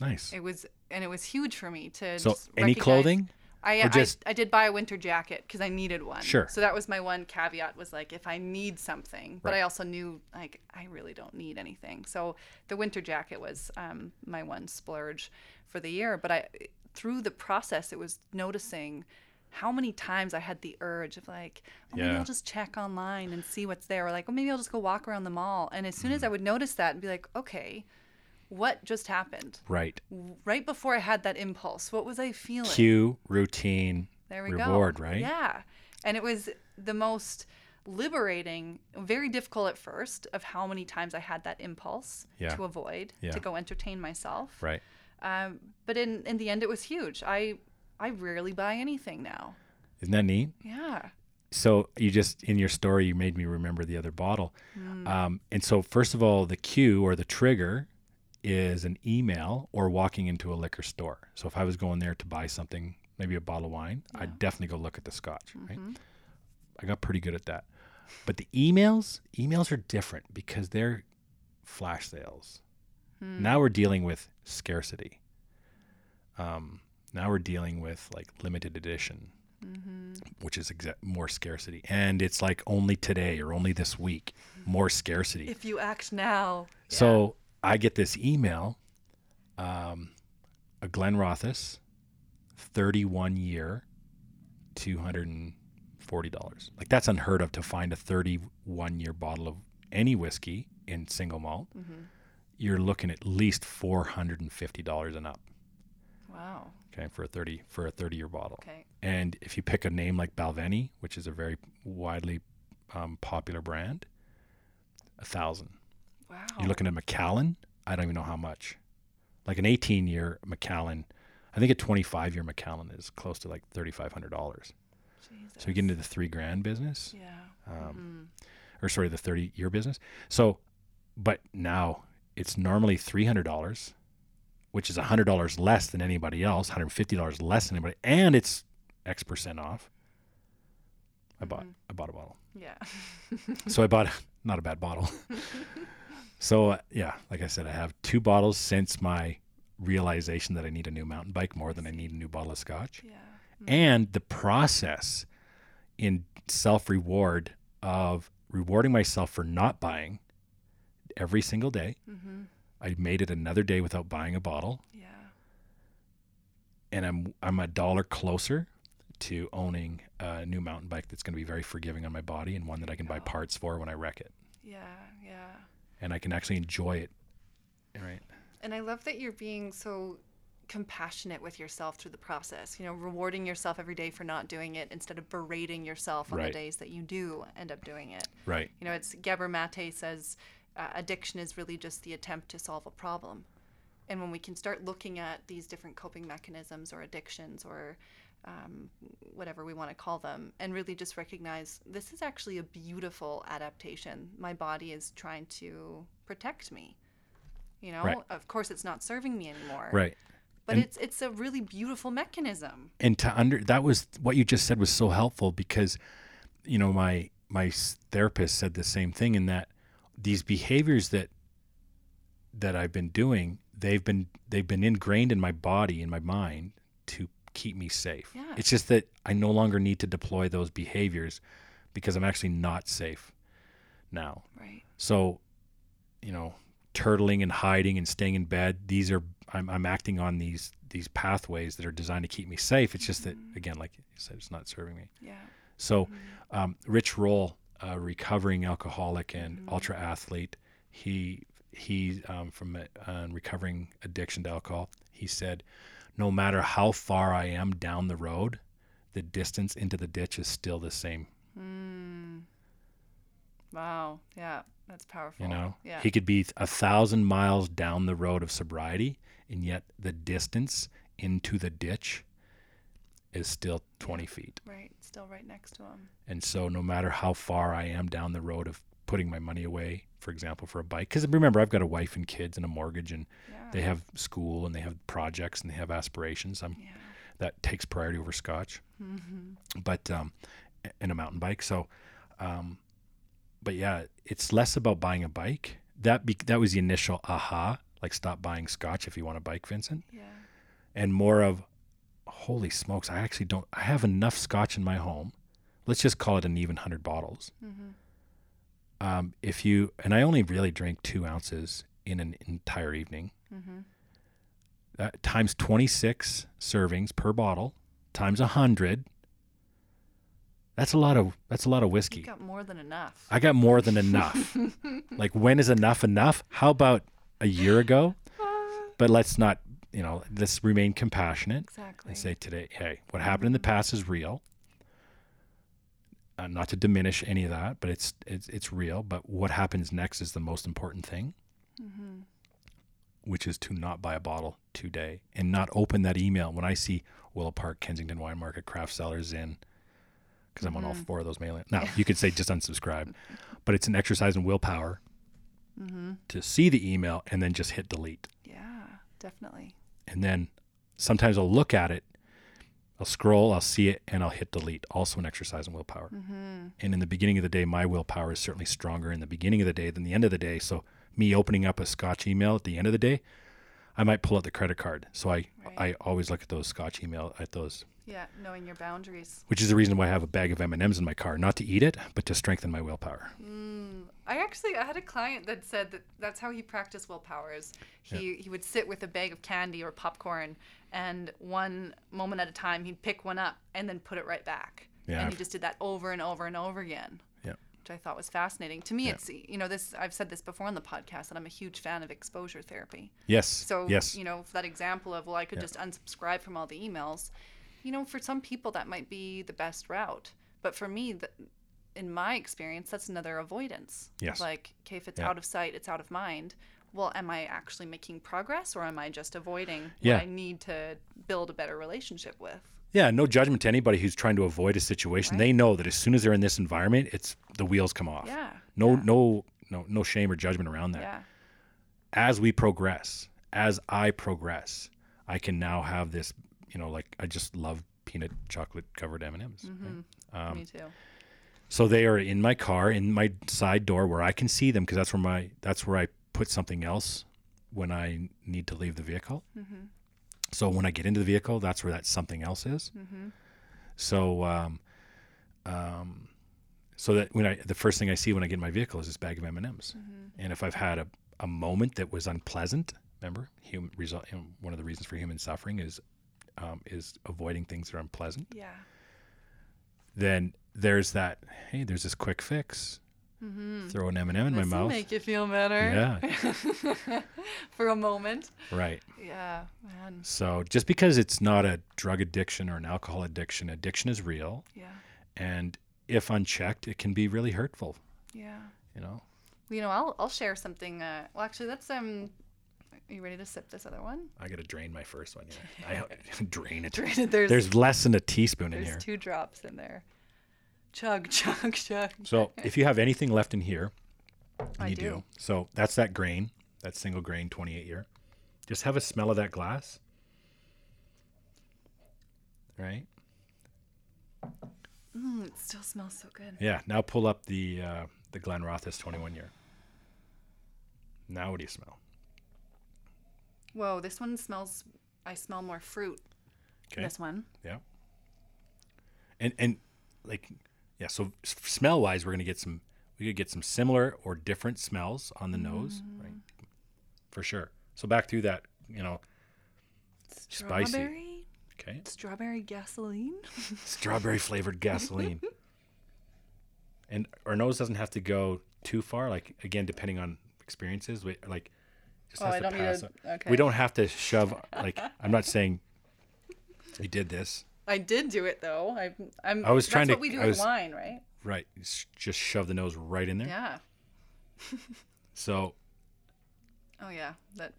Nice. It was, and it was huge for me to So just any clothing? I, Or I- I, did buy a winter jacket because I needed one. Sure. So that was my one caveat was like if I need something, but Right. I also knew like I really don't need anything. So the winter jacket was um, my one splurge for the year. But I through the process, it was noticing how many times I had the urge of like, oh, maybe Yeah. I'll just check online and see what's there, or like, oh, maybe I'll just go walk around the mall. And as soon Mm. as I would notice that and be like, okay, what just happened? Right. Right before I had that impulse, what was I feeling? Cue, routine, There we reward, go. right? Yeah. And it was the most liberating, very difficult at first, of how many times I had that impulse Yeah. to avoid, Yeah. to go entertain myself. Right. Um, but in, in the end, it was huge. I I rarely buy anything now. Isn't that neat? Yeah. so you just in your story you made me remember the other bottle um, and so first of all the cue or the trigger is an email or walking into a liquor store. So if i was going there to buy something maybe a bottle of wine i'd definitely go look at the scotch right? Mm-hmm. I got pretty good at that. But the emails emails are different because they're flash sales. Hmm. Now we're dealing with scarcity. Um, now we're dealing with like limited edition mm-hmm. which is exa- more scarcity. And it's like only today or only this week more scarcity. If you act now. so i get this email um, a Glenrothes 31 year $240 like that's unheard of to find a 31 year bottle of any whiskey in single malt you're looking at least $450 and up Wow. okay for a 30 for a 30 year bottle Okay. and if you pick a name like Balvenie, which is a very widely um, popular brand, a thousand. Wow. You're looking at Macallan. I don't even know how much. Like an 18 year Macallan, I think a 25 year Macallan is close to like $3,500. So you get into the three grand business, Yeah. um, or sorry, the 30 year business. So, but now it's normally $300, which is $100 less than anybody else, $150 less than anybody, and it's X percent off. I bought, I bought a bottle. Yeah. So I bought not a bad bottle. so uh, yeah, like I said, I have two bottles since my realization that I need a new mountain bike more than I need a new bottle of scotch. Yeah. And the process in self reward of rewarding myself for not buying every single day. Mm-hmm. I made it another day without buying a bottle, Yeah. and I'm I'm a dollar closer to owning a new mountain bike that's going to be very forgiving on my body and one that I can buy parts for when I wreck it, Yeah. Yeah. and I can actually enjoy it. Right. And I love that you're being so compassionate with yourself through the process. You know, rewarding yourself every day for not doing it instead of berating yourself on Right. the days that you do end up doing it. Right. You know, it's Gabor Mate says uh, addiction is really just the attempt to solve a problem. And when we can start looking at these different coping mechanisms or addictions or um, whatever we want to call them, and really just recognize this is actually a beautiful adaptation. My body is trying to protect me. You know, Right. of course, it's not serving me anymore. Right. But And- it's it's a really beautiful mechanism. and to under that was what you just said was so helpful because you know my my therapist said the same thing in that these behaviors that that I've been doing they've been they've been ingrained in my body in my mind to keep me safe. Yeah. It's just that I no longer need to deploy those behaviors because I'm actually not safe now. Right. So, you know, turtling and hiding and staying in bed, these are I'm I'm acting on these these pathways that are designed to keep me safe. It's just that again, like you said, it's not serving me. Yeah. So, um, Rich Roll, a recovering alcoholic and ultra athlete, he he um, from a, uh, recovering addiction to alcohol, he said, no matter how far I am down the road, the distance into the ditch is still the same. Mm. Wow. Yeah. That's powerful. You know, Yeah. he could be a thousand miles down the road of sobriety, and yet the distance into the ditch is still 20 feet. right. Still right next to him. And so, no matter how far I am down the road of putting my money away, for example, for a bike, because remember, I've got a wife and kids and a mortgage, and Yeah. they have school and they have projects and they have aspirations. I'm, Yeah. that takes priority over scotch, Mm-hmm. but um, in a mountain bike. So, um, but yeah, it's less about buying a bike. That be, that was the initial aha, like stop buying scotch if you want a bike, Vincent, Yeah. and more of, holy smokes, I actually don't. I have enough scotch in my home. Let's just call it an even hundred bottles. Mm-hmm. Um, if you and I only really drink two ounces in an entire evening. Mm-hmm. That times twenty six servings per bottle times a hundred. That's a lot of that's a lot of whiskey. You got more than enough. I got more than enough. like when is enough enough? How about a year ago? But let's not, you know, let's remain compassionate exactly. and say today, hey, what happened in the past is real. Uh, not to diminish any of that, but it's it's it's real. But what happens next is the most important thing, Mm-hmm. which is to not buy a bottle today and not open that email. When I see Willow Park, Kensington Wine Market, Craft Cellars in because I'm on Mm-hmm. all four of those mailing. Now you could say just unsubscribe, but it's an exercise in willpower Mm-hmm. to see the email and then just hit delete. Yeah, definitely. And then sometimes I'll look at it, I'll scroll, I'll see it, and I'll hit delete. Also an exercise in willpower. Mm-hmm. And in the beginning of the day, my willpower is certainly stronger in the beginning of the day than the end of the day. So me opening up a Scotch email at the end of the day, I might pull out the credit card. So I, Right. I always look at those Scotch email at those, Yeah, knowing your boundaries. which is the reason why I have a bag of M and M's in my car, not to eat it, but to strengthen my willpower. Mm, I actually I had a client that said that that's how he practiced willpower. Is he he would sit with a bag of candy or popcorn, and one moment at a time he'd pick one up and then put it right back. Yeah. And he just did that over and over and over again. Yeah. Which I thought was fascinating. To me, Yeah. it's you know this I've said this before on the podcast that I'm a huge fan of exposure therapy. Yes. So yes. you know, that example of well, I could Yeah. just unsubscribe from all the emails. You know, for some people that might be the best route, but for me, that in my experience, that's another avoidance. Yes. Like, okay, if it's Yeah. out of sight, it's out of mind. Well, am I actually making progress, or am I just avoiding Yeah. what I need to build a better relationship with? Yeah, no judgment to anybody who's trying to avoid a situation. Right. They know that as soon as they're in this environment, it's the wheels come off. Yeah. No, yeah, no, no, no shame or judgment around that. Yeah. As we progress, as I progress, I can now have this. You know, like I just love peanut chocolate covered M and M's. Mm-hmm. Um, Me too. So they are in my car, in my side door, where I can see them because that's where my that's where I put something else when I need to leave the vehicle. Mm-hmm. So when I get into the vehicle, that's where that something else is. Mm-hmm. So, um, um, so that when I the first thing I see when I get in my vehicle is this bag of M and M's, Mm-hmm. and if I've had a, a moment that was unpleasant, remember, human result. One of the reasons for human suffering is um, is avoiding things that are unpleasant. Yeah. Then there's that. Hey, there's this quick fix. Mm-hmm. Throw an M and m in my mouth. make you feel better. Yeah, For a moment. right. Yeah, man. So just because it's not a drug addiction or an alcohol addiction, addiction is real, Yeah. and if unchecked, it can be really hurtful. Yeah. You know. You know, I'll I'll share something. Uh, well, actually, that's um. Are you ready to sip this other one? I gotta drain my first one. Yeah, I drain it. drain There's There's less than a teaspoon in there's here. two drops in there. Chug, chug, chug. So if you have anything left in here, and I you do. So that's that grain, that single grain 28 year. Just have a smell of that glass. Right? Mm, it still smells so good. Yeah. Now pull up the uh, the Glenrothes 21 year. Now what do you smell? Whoa, this one smells. I smell more fruit. Okay. This one. Yeah. And and like yeah, so smell wise, we're gonna get some. We could get some similar or different smells on the nose, mm-hmm. right? For sure. So back through that, you know, Spicy. Strawberry. okay, Strawberry gasoline. strawberry flavored gasoline. And our nose doesn't have to go too far. Like again, depending on experiences, we like just Oh, has I to pass. to- okay. We don't have to shove. Like I'm not saying we did this. I did do it though. I, I'm. I was that's trying to- what we do I with was- wine, right? Right, just shove the nose right in there. Yeah. So Oh yeah. That.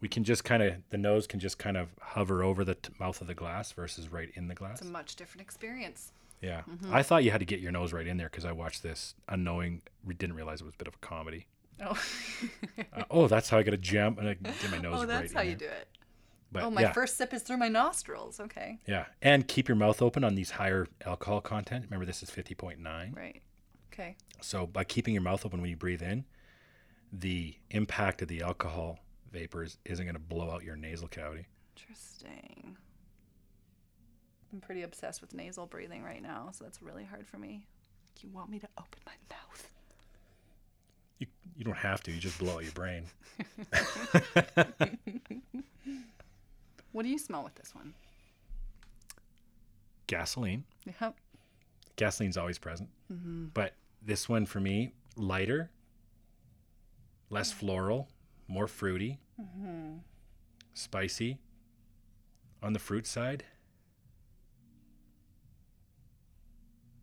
we can just kind of the nose can just kind of hover over the t- mouth of the glass versus right in the glass. It's a much different experience. Yeah, Mm-hmm. I thought you had to get your nose right in there because I watched this unknowing, we didn't realize it was a bit of a comedy. Oh. Uh, oh, that's how I got a jump and I get my nose in there. oh, right that's in how you there. do it. But oh, my yeah, first sip is through my nostrils. Okay. yeah, and keep your mouth open on these higher alcohol content. Remember, this is fifty point nine. Right. Okay. So by keeping your mouth open when you breathe in, the impact of the alcohol vapors isn't going to blow out your nasal cavity. Interesting. I'm pretty obsessed with nasal breathing right now, so that's really hard for me. You want me to open my mouth? You you don't have to. You just blow out your brain. What do you smell with this one? Gasoline. Yep. Gasoline's always present. Mm-hmm. But this one for me, lighter, less floral, more fruity, Mm-hmm. spicy. On the fruit side,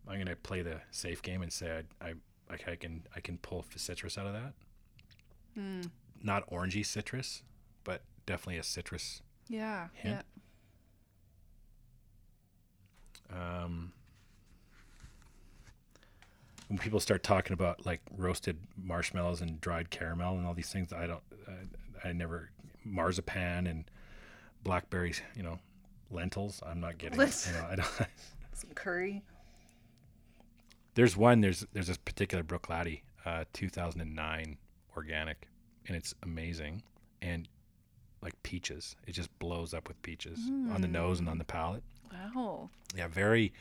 I'm gonna play the safe game and say I I, I can I can pull citrus out of that. Mm. Not orangey citrus, but definitely a citrus. Yeah. Hint. Um, when people start talking about like roasted marshmallows and dried caramel and all these things, I don't, I, I never marzipan and blackberries, you know, lentils. I'm not getting it. You know, I don't. Some curry. There's one. There's there's this particular Bruichladdich, uh, 2009 organic, and it's amazing. And like peaches, it just blows up with peaches on the nose and on the palate. Wow. Yeah, very.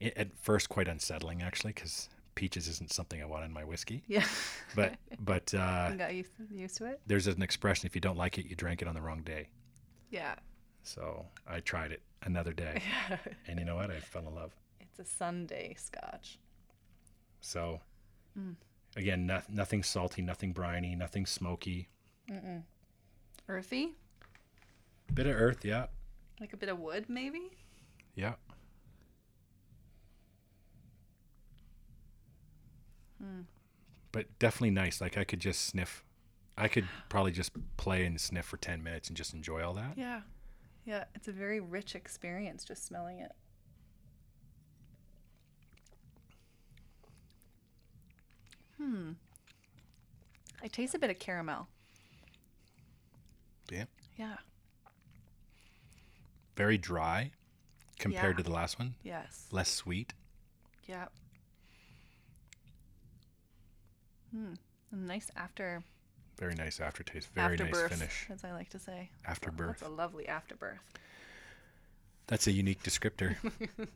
i- At first, quite unsettling actually, because peaches isn't something I want in my whiskey. Yeah. But but uh, You got used, used to it? there's an expression: if you don't like it, you drank it on the wrong day. Yeah. So I tried it another day, and you know what? I fell in love. It's a Sunday scotch. So again, no, nothing salty, nothing briny, nothing smoky. Earthy? Bit of earth, yeah, Like a bit of wood, maybe? yeah. But definitely nice. Like I could just sniff. I could probably just play and sniff for ten minutes and just enjoy all that. Yeah. Yeah. It's a very rich experience just smelling it. Hmm. I taste a bit of caramel. Yeah. Yeah. Very dry compared Yeah. to the last one. Yes. Less sweet. Yeah. Hmm. Nice after Very nice aftertaste. Very nice afterbirth, finish. as I like to say. Afterbirth. That's a lovely afterbirth. That's a unique descriptor.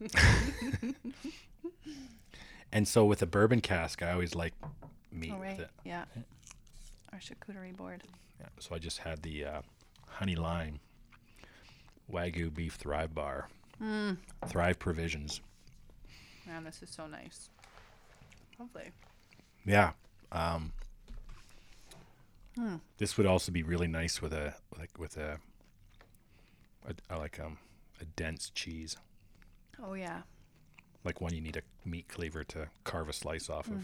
and so with a bourbon cask, I always like meat All right. with it. Yeah. Our charcuterie board. Yeah, so I just had the uh, honey lime wagyu beef thrive bar. Mm. Thrive provisions. Man, this is so nice. Lovely. Yeah. Um, This would also be really nice with a like with a, a, a like um a dense cheese, Oh yeah. like one you need a meat cleaver to carve a slice off of,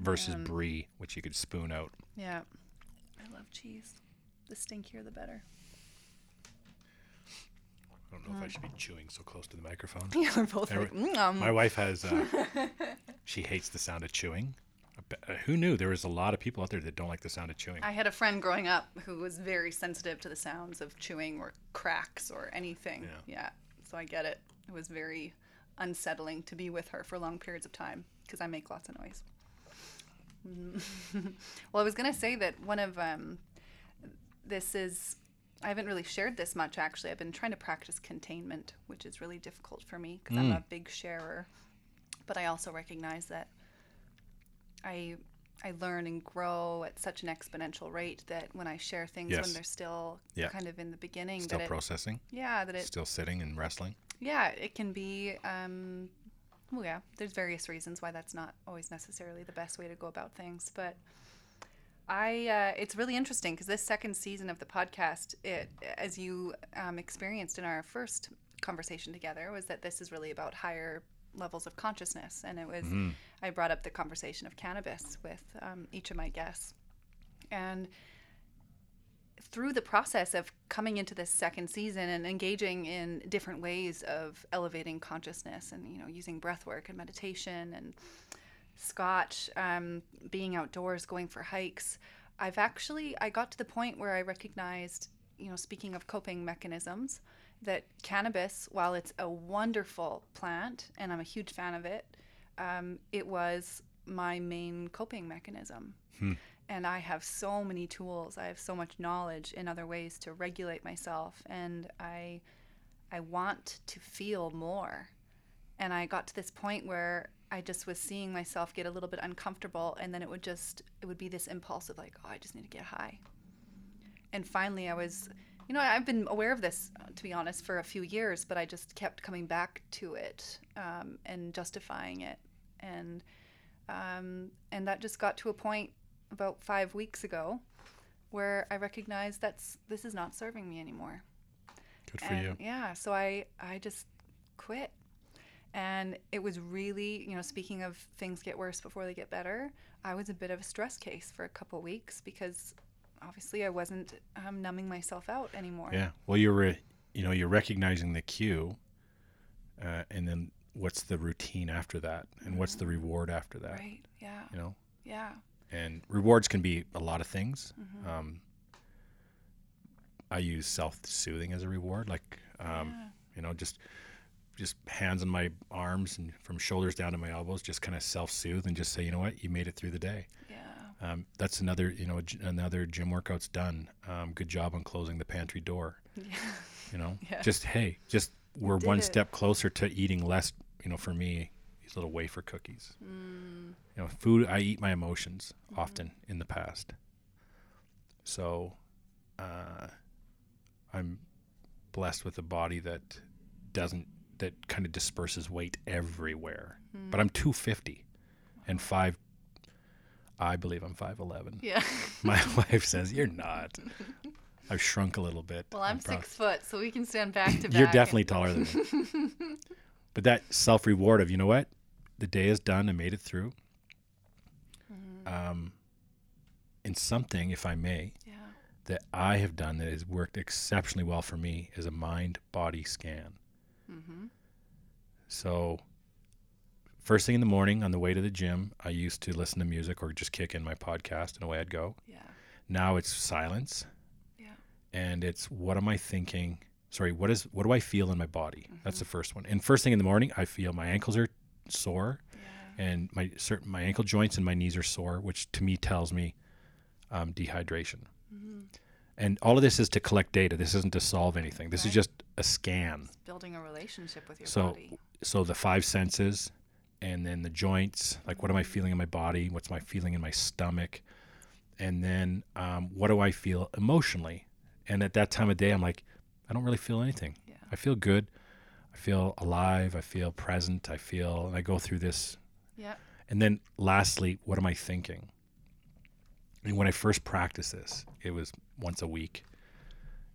versus brie, which you could spoon out. Yeah. I love cheese. The stinkier the better. I don't know if I should be chewing so close to the microphone. Yeah, we're both Every- like, mm, um. My wife has. Uh, she hates the sound of chewing. I uh, Who knew there was a lot of people out there that don't like the sound of chewing? I had a friend growing up who was very sensitive to the sounds of chewing or cracks or anything. Yeah. Yeah. So I get it. It was very unsettling to be with her for long periods of time because I make lots of noise. well, I was going to say that one of um, this is I haven't really shared this much actually. I've been trying to practice containment, which is really difficult for me because I'm a big sharer. But I also recognize that I I learn and grow at such an exponential rate that when I share things Yes. when they're still Yeah. kind of in the beginning, Still that it, processing. yeah, that it Still sitting and wrestling. yeah, it can be. Um, well, yeah, there's various reasons why that's not always necessarily the best way to go about things, but I uh, it's really interesting because this second season of the podcast, it as you um, experienced in our first conversation together, was that this is really about higher levels of consciousness, and it was I brought up the conversation of cannabis with um, each of my guests, and through the process of coming into this second season and engaging in different ways of elevating consciousness and you know using breath work and meditation and scotch um, being outdoors going for hikes. I've actually i got to the point where i recognized you know speaking of coping mechanisms that cannabis while it's a wonderful plant and i'm a huge fan of it um, it was my main coping mechanism and I have so many tools. I have so much knowledge in other ways to regulate myself, and I, I want to feel more. And I got to this point where I just was seeing myself get a little bit uncomfortable, and then it would just it would be this impulse of like, oh, I just need to get high. And finally, I was, you know, I've been aware of this to be honest for a few years, but I just kept coming back to it um, and justifying it, and um, and that just got to a point about five weeks ago where I recognized that's this is not serving me anymore. Good for and you. yeah, so I I just quit. And it was really, you know, speaking of things get worse before they get better, I was a bit of a stress case for a couple weeks because obviously I wasn't um, numbing myself out anymore. Yeah. Well, you're, re- you know, you're recognizing the cue, uh, and then what's the routine after that and what's the reward after that Right. Yeah. you know Yeah. And rewards can be a lot of things Mhm. um, i use self-soothing as a reward like um, yeah. you know just just hands on my arms and from shoulders down to my elbows just kind of self-soothe and just say you know what you made it through the day Yeah. um, that's another you know another gym workout's done um, good job on closing the pantry door Yeah. you know Yeah. just hey just we're did one it. step closer to eating less you know for me little wafer cookies Mm. you know food i eat my emotions Mm-hmm. often in the past so uh, i'm blessed with a body that doesn't that kind of disperses weight everywhere Mm. but i'm 250 and 5 i believe i'm 511 Yeah. my wife says you're not i've shrunk a little bit Well, I'm proud- six foot, so we can stand back to back. you're definitely taller than me. but that self reward of you know what, the day is done. I made it through. Mm-hmm. Um, in something, if I may, Yeah. that I have done that has worked exceptionally well for me is a mind body scan. Mm-hmm. So, first thing in the morning on the way to the gym, I used to listen to music or just kick in my podcast and away I'd go. Yeah. Now it's silence. Yeah. And it's what am I thinking? Sorry, what is what do I feel in my body? That's Mm-hmm. the first one. And first thing in the morning, I feel my ankles are sore Yeah. and my certain my ankle joints and my knees are sore, which to me tells me um, dehydration. Mm-hmm. And all of this is to collect data. This isn't to solve anything. This is just a scan. Building a relationship with your So- body. So the five senses, and then the joints. Like, what am I feeling in my body? What's my feeling in my stomach? And then, um, what do I feel emotionally? And at that time of day, I'm like, I don't really feel anything. Yeah. I feel good. I feel alive. I feel present. I feel, and I go through this. Yeah. And then, lastly, what am I thinking? And when I first practiced this, it was once a week.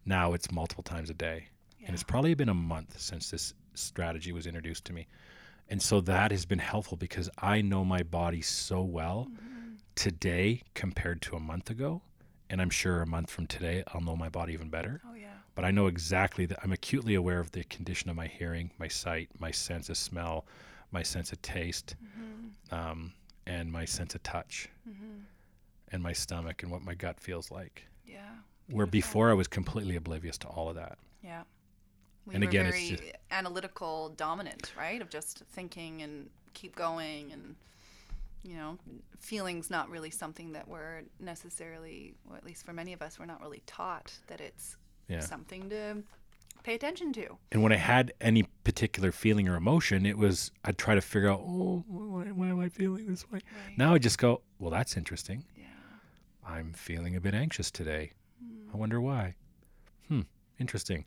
Now it's multiple times a day Yeah. and it's probably been a month since this strategy was introduced to me and so that has been helpful because i know my body so well Mm-hmm. today compared to a month ago and i'm sure a month from today i'll know my body even better Oh yeah. But i know exactly that i'm acutely aware of the condition of my hearing my sight my sense of smell my sense of taste Mm-hmm. um, and my sense of touch Mm-hmm. and my stomach and what my gut feels like Yeah. where before i was completely oblivious to all of that Yeah. We And were again, it's very just- analytical dominant, right? Of just thinking and keep going and you know, feelings not really something that we're necessarily, or at least for many of us, we're not really taught that it's yeah something to pay attention to. And when I had any particular feeling or emotion, it was I'd try to figure out, oh, why, why am I feeling this way? Right. Now I just go, well, that's interesting. Yeah. I'm feeling a bit anxious today. Hmm. I wonder why. Hmm, interesting.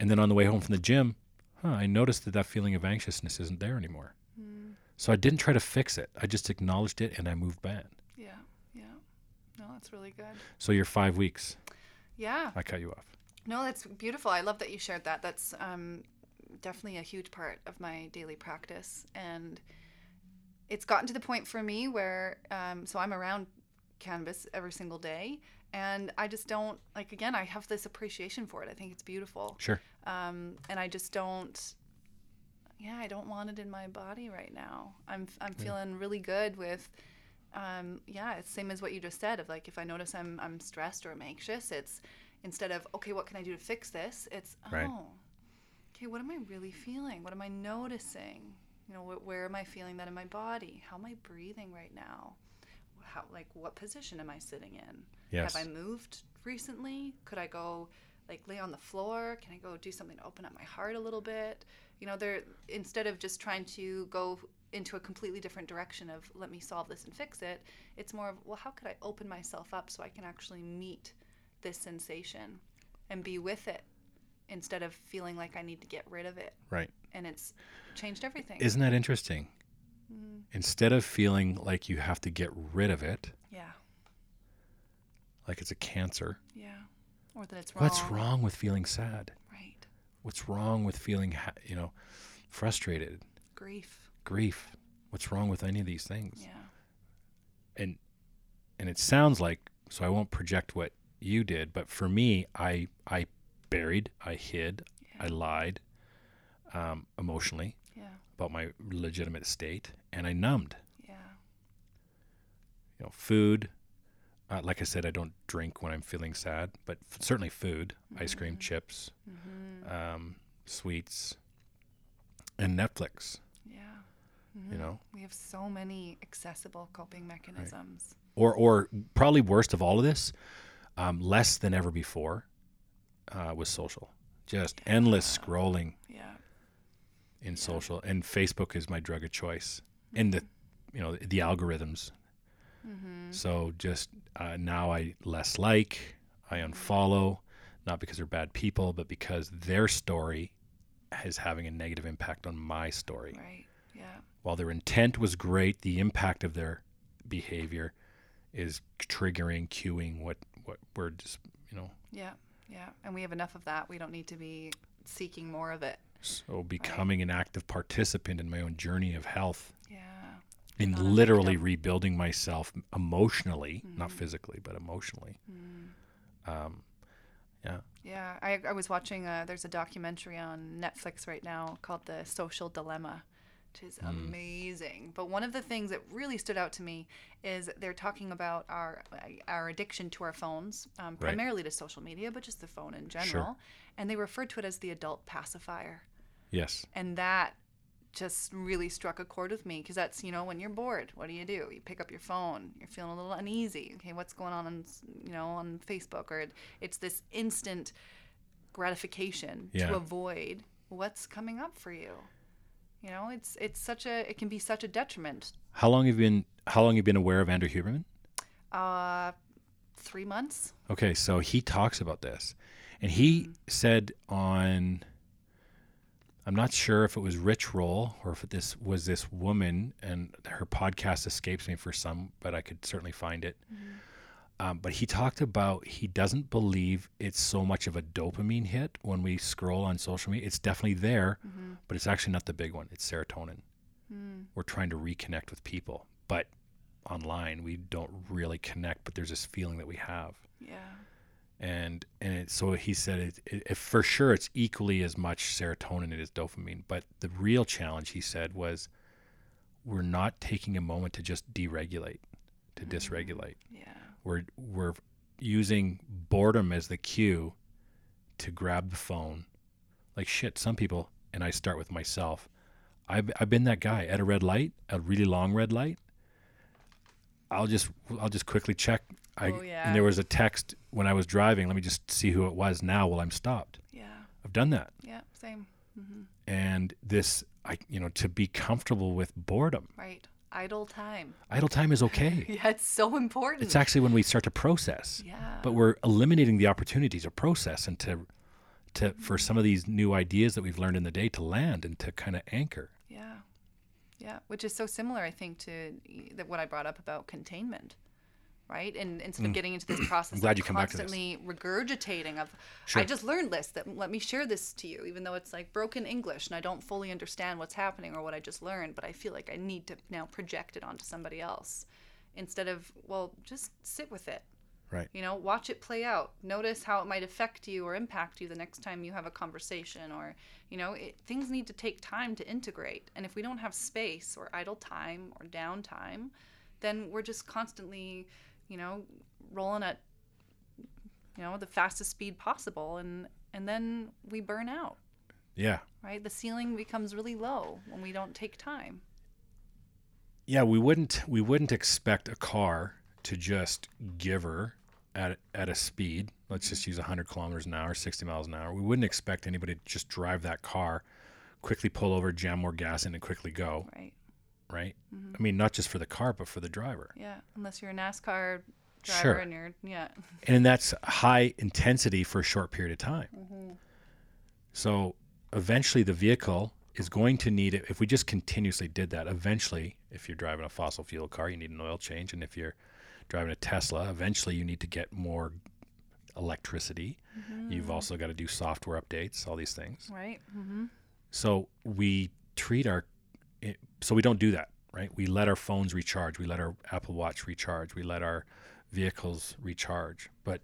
And then on the way home from the gym, huh, I noticed that that feeling of anxiousness isn't there anymore. Mm. So I didn't try to fix it. I just acknowledged it and I moved back. Yeah. Yeah. No, that's really good. So you're five weeks. Yeah. I cut you off. No, that's beautiful. I love that you shared that. That's um, definitely a huge part of my daily practice. And it's gotten to the point for me where, um, so I'm around cannabis every single day. And I just don't, like, again, I have this appreciation for it. I think it's beautiful. Sure. Um, and I just don't, yeah, I don't want it in my body right now. I'm, I'm feeling really good with, um, yeah, it's same as what you just said of like, if I notice I'm, I'm stressed or I'm anxious, it's instead of, okay, what can I do to fix this? It's, Right. oh, okay, what am I really feeling? What am I noticing? You know, wh- where am I feeling that in my body? How am I breathing right now? How, like, what position am I sitting in? Yes. Have I moved recently? Could I go like lay on the floor? Can I go do something to open up my heart a little bit? You know, there instead of just trying to go into a completely different direction of let me solve this and fix it, it's more of well, how could I open myself up so I can actually meet this sensation and be with it instead of feeling like I need to get rid of it. Right. And it's changed everything. Isn't that interesting? Mm, Instead of feeling like you have to get rid of it, yeah, like it's a cancer, yeah. Or that it's wrong. what's wrong with feeling sad? Right. What's wrong with feeling, ha- you know, frustrated, Grief. grief? What's wrong with any of these things? Yeah. And and it sounds like so I won't project what you did, but for me, I I buried, I hid, I lied, um, emotionally Yeah. about my legitimate state, and I numbed. Yeah. You know, food. Uh, like I said, I don't drink when I'm feeling sad, but f- certainly food, ice cream, chips, Mm-hmm. um, sweets, and Netflix. Yeah. You know, We have so many accessible coping mechanisms. or or probably worst of all of this, um, less than ever before, uh, was social. Just endless scrolling Yeah. in social, and Facebook is my drug of choice. And the, you know, the algorithms. Mm-hmm. So just uh, now I less like, I unfollow, not because they're bad people, but because their story is having a negative impact on my story. Right. Yeah. While their intent was great, the impact of their behavior is triggering, cueing what what we're just you know. Yeah. Yeah. And we have enough of that. We don't need to be seeking more of it. So becoming an active participant in my own journey of health Yeah. and literally rebuilding myself emotionally, not Mhm. physically, but emotionally. Mm. Um, yeah. Yeah, I, I was watching. A, there's a documentary on Netflix right now called The Social Dilemma, which is Mm. amazing. But one of the things that really stood out to me is they're talking about our our addiction to our phones, um, Right. primarily to social media, but just the phone in general. Sure. And they referred to it as the adult pacifier, Yes. and that just really struck a chord with me because that's you know when you're bored what do you do you pick up your phone you're feeling a little uneasy okay what's going on on you know on facebook or it's this instant gratification Yeah. to avoid what's coming up for you you know it's it's such a it can be such a detriment How long have you been how long have you been aware of Andrew Huberman? uh three months Okay, so he talks about this. And he said on I'm not sure if it was Rich Roll or if this was this woman and her podcast escapes me for some, but I could certainly find it. Um, but he talked about he doesn't believe it's so much of a dopamine hit when we scroll on social media. It's definitely there, mm-hmm. but it's actually not the big one. It's serotonin. Hmm. We're trying to reconnect with people, but online we don't really connect. But there's this feeling that we have yeah and and it, so he said it, it, it for sure it's equally as much serotonin as dopamine but the real challenge he said was we're not taking a moment to just deregulate to mm-hmm. dysregulate yeah we're we're using boredom as the cue to grab the phone. Like shit some people and I start with myself. I've, I've been that guy at a red light a really long red light. I'll just I'll just quickly check. I Oh, yeah. and there was a text when I was driving let me just see who it was now while I'm stopped. Yeah. I've done that. Yeah same. Hmm and this I you know to be comfortable with boredom. Right idle time. Idle time is okay. Yeah it's so important. It's actually when we start to process. Yeah. But we're eliminating the opportunities to process and to to for some of these new ideas that we've learned in the day to land and to kind of anchor. Yeah, yeah, which is so similar, I think, to that what I brought up about containment, right? And instead of getting into this process Mm. glad of you come back to this. constantly regurgitating of, Sure. I just learned this, that let me share this to you, even though it's like broken English and I don't fully understand what's happening or what I just learned, but I feel like I need to now project it onto somebody else, instead of well, just sit with it. right You know, watch it play out. Notice how it might affect you or impact you the next time you have a conversation, or, you know, it, things need to take time to integrate. And if we don't have space or idle time or downtime, then we're just constantly, you know, rolling at, you know, the fastest speed possible. And, and then we burn out, yeah right? The ceiling becomes really low when we don't take time. yeah we wouldn't we wouldn't expect a car to just give her at at a speed let's just use 100 kilometers an hour 60 miles an hour we wouldn't expect anybody to just drive that car quickly pull over jam more gas in and quickly go Right. Right mm-hmm. i mean not just for the car but for the driver Yeah. Unless you're a NASCAR driver Sure. and you're, yeah. and that's high intensity for a short period of time. Mm-hmm. So eventually, the vehicle is going to need it. If we just continuously did that, eventually, if you're driving a fossil fuel car, you need an oil change, and if you're driving a Tesla, eventually you need to get more electricity. Mm-hmm. You've also got to do software updates, all these things. Right. Mm-hmm. So we treat our, so we don't do that, right? We let our phones recharge, we let our Apple Watch recharge, we let our vehicles recharge, but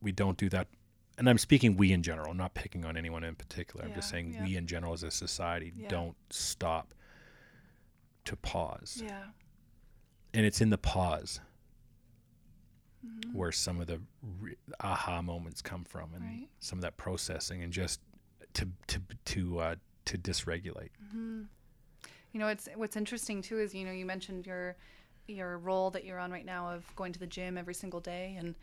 we don't do that and I'm speaking we in general, I'm not picking on anyone in particular. I'm just saying yeah. we in general as a society Yeah. don't stop to pause. Yeah. And it's in the pause Mm-hmm. where some of the re- aha moments come from and Right. some of that processing and just to to to uh, to dysregulate. You know, it's what's interesting too is you know you mentioned your your role that you're on right now of going to the gym every single day, and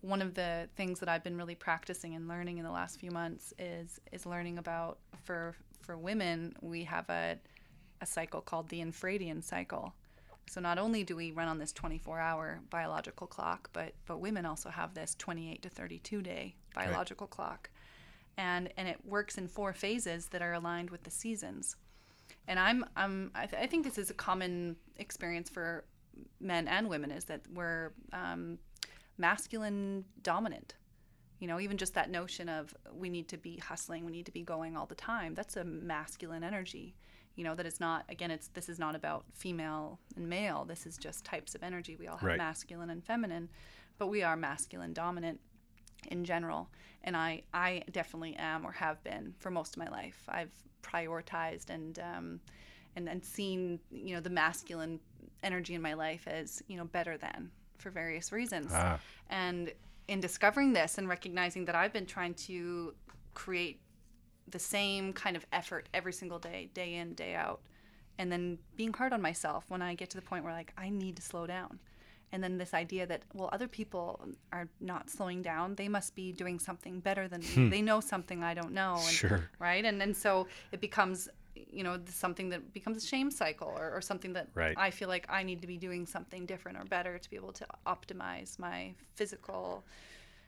one of the things that I've been really practicing and learning in the last few months is is learning about for for women we have a a cycle called the infradian cycle. So not only do we run on this 24-hour biological clock, but but women also have this 28 to 32 day biological clock, and and it works in four phases that are aligned with the seasons and I'm I'm I, th- I think this is a common experience for men and women is that we're um, masculine dominant. You know, even just that notion of we need to be hustling, we need to be going all the time. That's a masculine energy. You know, that is not again. It's this is not about female and male. This is just types of energy. We all have Right. masculine and feminine, but we are masculine dominant in general and i i definitely am or have been for most of my life i've prioritized and um and and seen you know the masculine energy in my life as you know better than for various reasons Ah. and in discovering this and recognizing that i've been trying to create the same kind of effort every single day day in day out and then being hard on myself when i get to the point where like i need to slow down and then this idea that well other people are not slowing down. They must be doing something better than me. Hmm. They know something i don't know. And, Sure. right? And and so it becomes you know something that becomes a shame cycle or, or something that Right. i feel like i need to be doing something different or better to be able to optimize my physical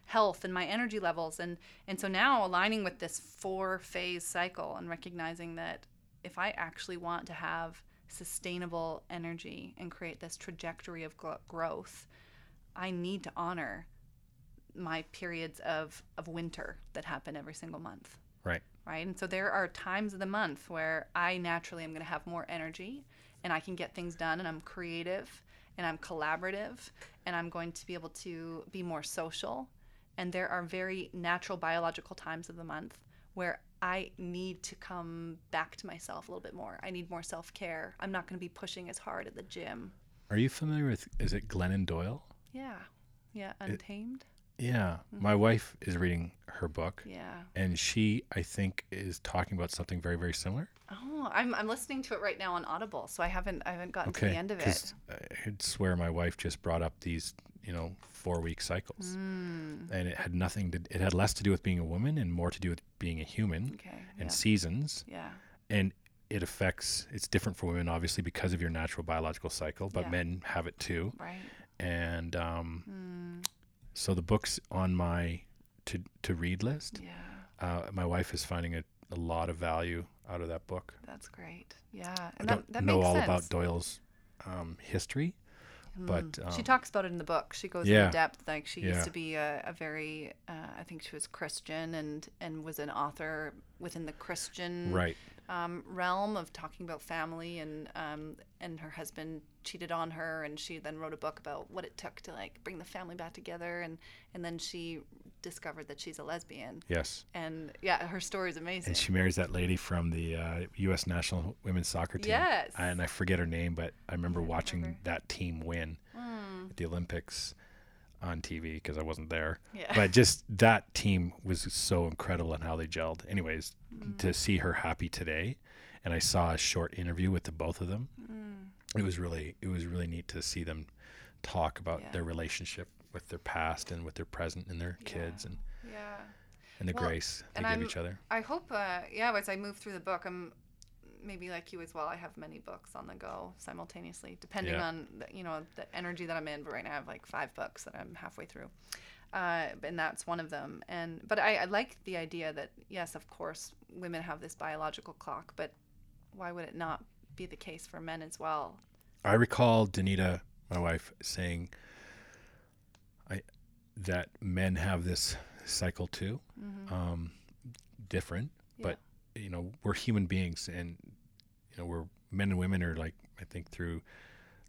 health and my energy levels. And and so now aligning with this four phase cycle and recognizing that if i actually want to have sustainable energy and create this trajectory of growth i need to honor my periods of of winter that happen every single month Right. right? And so there are times of the month where I naturally am going to have more energy and I can get things done and I'm creative and I'm collaborative and I'm going to be able to be more social. And there are very natural biological times of the month where I need to come back to myself a little bit more. I need more self care. I'm not going to be pushing as hard at the gym. Are you familiar with is it Glennon Doyle? Yeah. Yeah. Untamed. Yeah. My wife is reading her book yeah. and she I think is talking about something very very similar. Oh, I'm, I'm listening to it right now on Audible, so I haven't I haven't gotten to the end of it. I swear my wife just brought up these, you know, 4 week cycles. Mm. And it had nothing to it had less to do with being a woman and more to do with being a human Okay. and yeah. seasons Yeah. and it affects it's different for women obviously because of your natural biological cycle but Yeah. men have it too Right. and um, Mm, so the book's on my to to read list yeah. uh, my wife is finding a, a lot of value out of that book That's great. Yeah. i And don't that, that know makes all sense. about doyle's um, history but Mm. she um, talks about it in the book. She goes yeah. into depth. Like she Yeah. used to be a, a very, uh, I think she was Christian and and was an author within the Christian right um, realm of talking about family and um, and her husband cheated on her and she then wrote a book about what it took to like bring the family back together and and then she discovered that she's a lesbian yes and yeah her story is amazing and she marries that lady from the uh, U.S. national women's soccer team. Yes. And I forget her name, but I remember I watching remember. that team win Mm, at the Olympics on TV because I wasn't there. yeah but just that team was so incredible and how they gelled. Anyways, Mm. to see her happy today, and I saw a short interview with the both of them. Mm. It was really it was really neat to see them talk about Yeah. their relationship with their past and with their present and their Yeah. kids and, yeah and the Well, grace they give I'm- each other. I hope, uh, yeah, as I move through the book, I'm maybe like you as well. I have many books on the go simultaneously, depending Yeah. on the, you know the energy that I'm in. But right now, I have like five books that I'm halfway through, uh, and that's one of them. And but I, I like the idea that yes, of course, women have this biological clock, but why would it not be the case for men as well? I recall Danita, my wife, saying I that men have this cycle too. Mm-hmm. um, different, Yeah. but you know we're human beings, and you know we're men and women are like I think through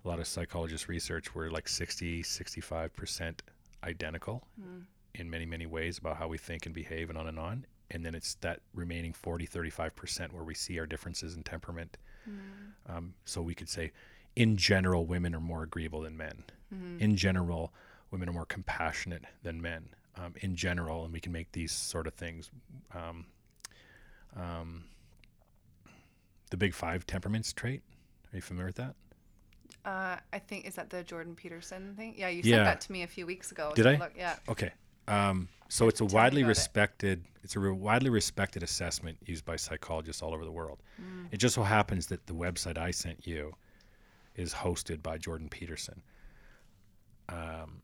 a lot of psychologist research we're like 60, 65 percent identical, Mm. in many many ways about how we think and behave and on and on. And then it's that remaining 40 35% where we see our differences in temperament. Um, so we could say in general women are more agreeable than men. In general women are more compassionate than men. Um, in general and we can make these sort of things um, um, the big five temperaments trait are you familiar with that Uh, I think is that the Jordan Peterson thing? Yeah, you Yeah. sent that to me a few weeks ago. Did I? Look, yeah. Okay. Um, so it's a widely about it. respected. It's a re- widely respected assessment used by psychologists all over the world. Mm. It just so happens that the website I sent you is hosted by Jordan Peterson. Um,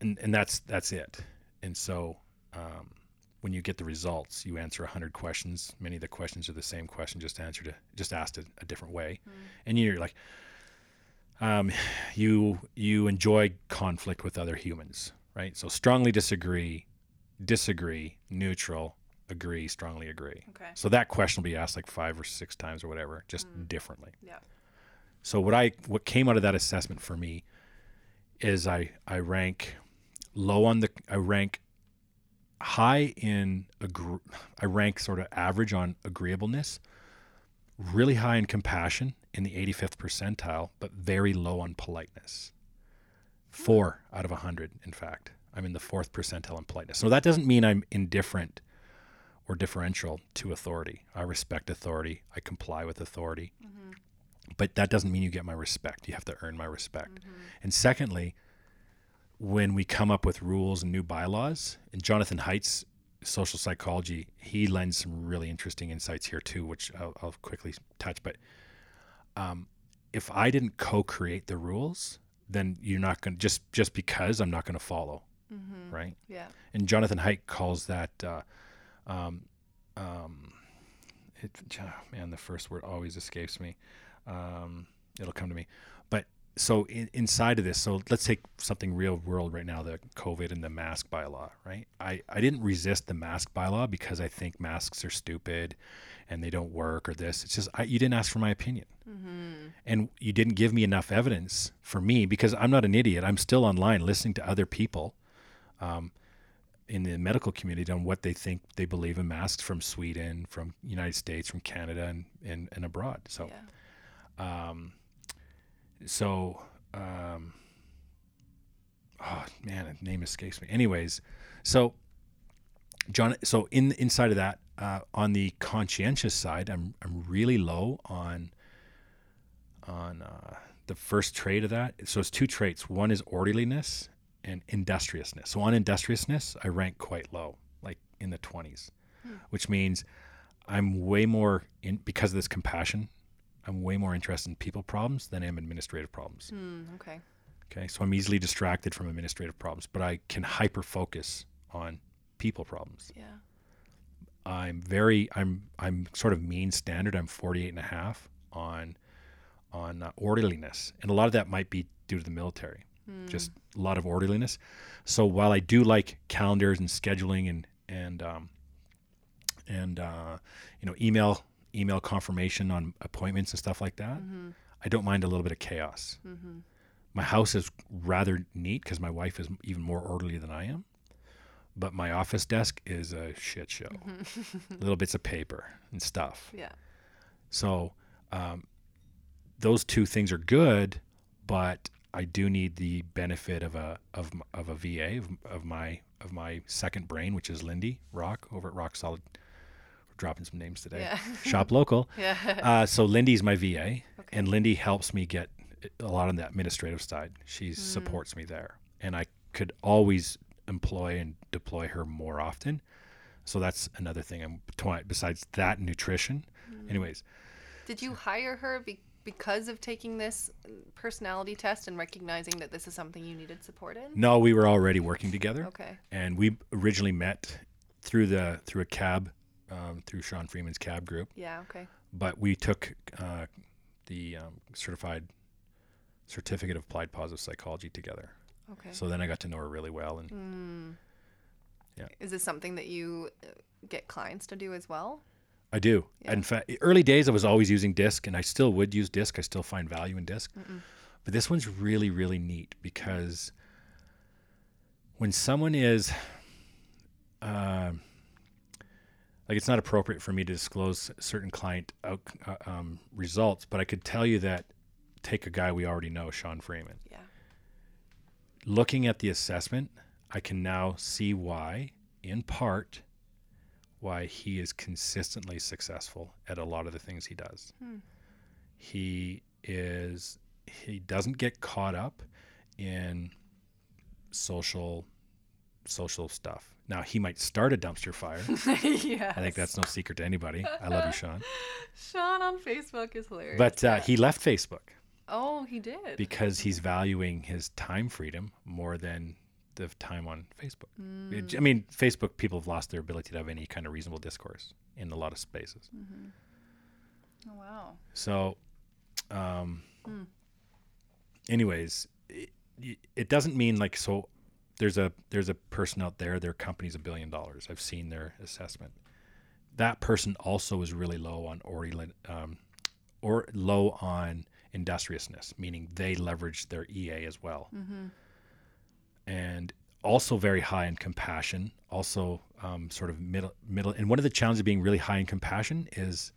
and and that's that's it. And so um, when you get the results, you answer hundred questions. Many of the questions are the same question, just answered a, just asked a, a different way. And you're like, um, you you enjoy conflict with other humans, right? So strongly disagree, disagree, neutral, agree, strongly agree. Okay. So that question will be asked like five or six times or whatever, just differently. Yeah. So what I what came out of that assessment for me is I I rank low on the I rank high in agr- I rank sort of average on agreeableness, really high in compassion in the 85th percentile, but very low on politeness. 4 out of a 100 in fact. I'm in the 4th percentile in politeness. So that doesn't mean I'm indifferent or differential to authority. I respect authority, I comply with authority mm-hmm. but that doesn't mean you get my respect. You have to earn my respect. Mm-hmm. And secondly, when we come up with rules and new bylaws, and Jonathan Haidt's social psychology, he lends some really interesting insights here too, which I'll, I'll quickly touch. But um, if I didn't co-create the rules, then you're not going to just just because I'm not going to follow, right? Yeah. and Jonathan Haidt calls that uh, um, um, it, oh, man the first word always escapes me um, it'll come to me so in, inside of this so let's take something real world right now the COVID and the mask bylaw right? I, I didn't resist the mask bylaw because I think masks are stupid and they don't work or this. It's just I, you didn't ask for my opinion. Mm-hmm. And you didn't give me enough evidence for me because I'm not an idiot. I'm still online listening to other people um, in the medical community on what they think they believe in masks from Sweden, from United States, from Canada, and and, and abroad. So, Yeah. Um, so, um, oh man, the name escapes me. Anyways, so John, so in inside of that, uh, on the conscientious side, I'm I'm really low on on uh, the first trait of that. So it's two traits. One is orderliness and industriousness. So on industriousness, I rank quite low, like in the 20s, which means I'm way more in because of this compassion. I'm way more interested in people problems than I am administrative problems. Mm, okay. Okay, so I'm easily distracted from administrative problems, but I can hyper focus on people problems. Yeah. I'm very I'm I'm sort of mean standard. I'm 48 and a half on on uh, orderliness, and a lot of that might be due to the military. Just a lot of orderliness. So while I do like calendars and scheduling and and um, and uh, you know email email confirmation on appointments and stuff like that, mm-hmm. I don't mind a little bit of chaos. Mm-hmm. My house is rather neat because my wife is even more orderly than I am but my office desk is a shit show. Mm-hmm. Little bits of paper and stuff. Yeah. So um, those two things are good, but I do need the benefit of a of, of a VA of, of my of my second brain, which is Lindy Rock over at Rock Solid. Dropping some names today. Yeah. Shop local. Yeah. Uh, so Lindy's my VA, and Lindy helps me get a lot on the administrative side. She supports me there, and I could always employ and deploy her more often. So that's another thing. I'm besides that nutrition. Anyways, Did you hire her be- because of taking this personality test and recognizing that this is something you needed support in? no, we were already working together, Okay. and we originally met through the through a cab, um, through Sean Freeman's cab group. Yeah. Okay. But we took uh, the um, certified certificate of applied positive psychology together. Okay. So then I got to know her really well, and yeah. Is this something that you uh, get clients to do as well? I do. In fact, early days I was always using disc, and I still would use disc. I still find value in disc, but this one's really, really neat because when someone is uh, like it's not appropriate for me to disclose certain client out, uh, um, results, but I could tell you that take a guy we already know, Sean Freeman. Yeah. Looking at the assessment, I can now see why, in part, why he is consistently successful at a lot of the things he does. Hmm. He is he doesn't get caught up in social social stuff. Now he might start a dumpster fire. yeah. I think that's no secret to anybody. I love you, Sean. Sean on Facebook is hilarious. But uh, he left Facebook oh, he did. because he's valuing his time freedom more than the time on Facebook. It- I mean, Facebook people have lost their ability to have any kind of reasonable discourse in a lot of spaces. oh, wow. So, um, Hmm. anyways, it, it doesn't mean like so. There's a there's a person out there. Their company's a billion dollars. I've seen their assessment. That person also is really low on orient, um, or low on industriousness, meaning they leverage their EA as well, Mm-hmm. and also very high in compassion. Also, um, sort of middle middle. And one of the challenges of being really high in compassion is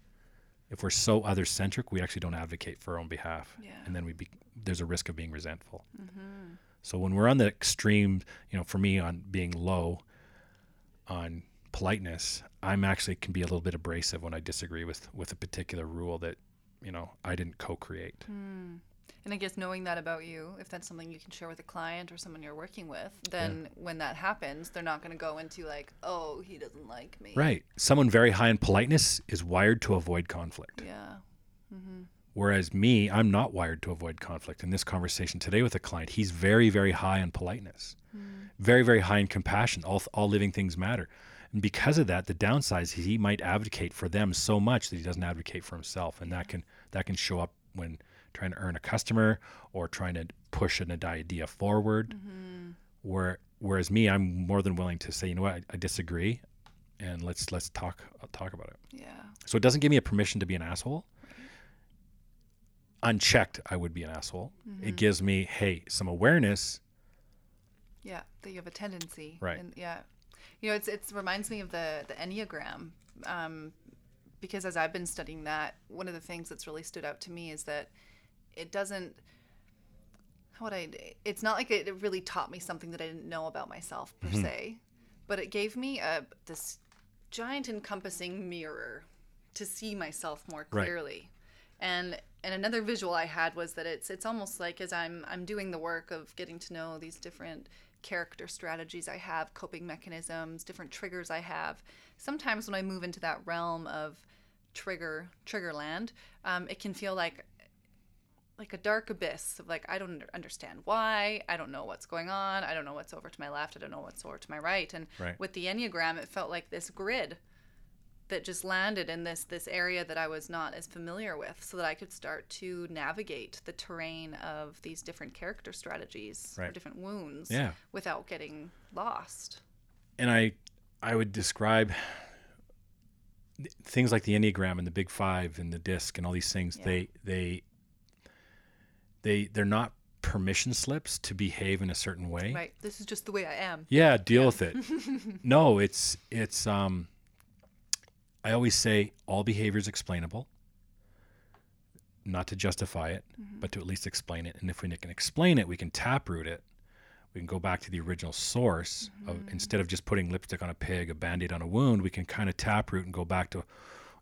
if we're so other centric, we actually don't advocate for our own behalf, Yeah. and then we be, there's a risk of being resentful. Mm-hmm. So when we're on the extreme, you know, for me on being low on politeness, I'm actually can be a little bit abrasive when I disagree with with a particular rule that, you know, I didn't co-create. Hmm. And I guess knowing that about you, if that's something you can share with a client or someone you're working with, then when that happens, they're not going to go into like, oh, he doesn't like me. Right. Someone very high in politeness is wired to avoid conflict. Yeah. Mm-hmm. Whereas me, I'm not wired to avoid conflict. In this conversation today with a client, he's very, very high in politeness, very, very high in compassion. All, all living things matter. And because of that, the downside is he might advocate for them so much that he doesn't advocate for himself. And that can that can show up when trying to earn a customer or trying to push an idea forward. Mm-hmm. Where whereas me, I'm more than willing to say, you know what, I, I disagree, and let's let's talk I'll talk about it. Yeah. So it doesn't give me a permission to be an asshole. Unchecked, I would be an asshole. Mm-hmm. It gives me, hey, some awareness. Yeah. That you have a tendency. Right. And yeah. You know, it's it reminds me of the the enneagram, um, because as I've been studying that, one of the things that's really stood out to me is that it doesn't. How would I? It's not like it, really taught me something that I didn't know about myself per se, but it gave me a this giant encompassing mirror to see myself more Right. And and another visual I had was that it's it's almost like as I'm I'm doing the work of getting to know these different character strategies I have, coping mechanisms, different triggers I have. Sometimes when I move into that realm of trigger trigger land, um, it can feel like like a dark abyss of like I don't understand why, I don't know what's going on, I don't know what's over to my left, I don't know what's over to my right. And Right. with the enneagram, it felt like this grid that just landed in this this area that I was not as familiar with, so that I could start to navigate the terrain of these different character strategies or different wounds Yeah. without getting lost. And I I would describe things like the Enneagram and the Big Five and the disc and all these things, Yeah. they they they they're not permission slips to behave in a certain way. Right. This is just the way I am. Yeah, deal with it. no, it's it's um I always say all behavior is explainable. Not to justify it, but to at least explain it. And if we can explain it, we can taproot it. We can go back to the original source of instead of just putting lipstick on a pig, a band-aid on a wound, we can kind of taproot and go back to,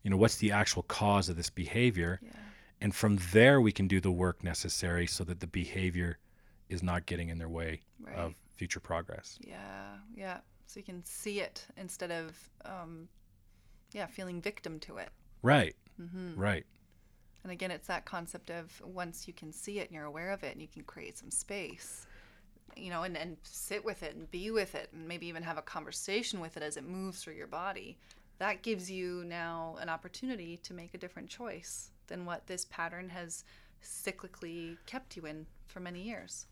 you know, what's the actual cause of this behavior? Yeah. And from there we can do the work necessary so that the behavior is not getting in their way Right. of future progress. Yeah, yeah. So you can see it instead of, um, yeah, feeling victim to it. Right. Mm-hmm. Right. And again, it's that concept of once you can see it and you're aware of it and you can create some space, you know, and, and sit with it and be with it and maybe even have a conversation with it as it moves through your body. That gives you now an opportunity to make a different choice than what this pattern has cyclically kept you in for many years.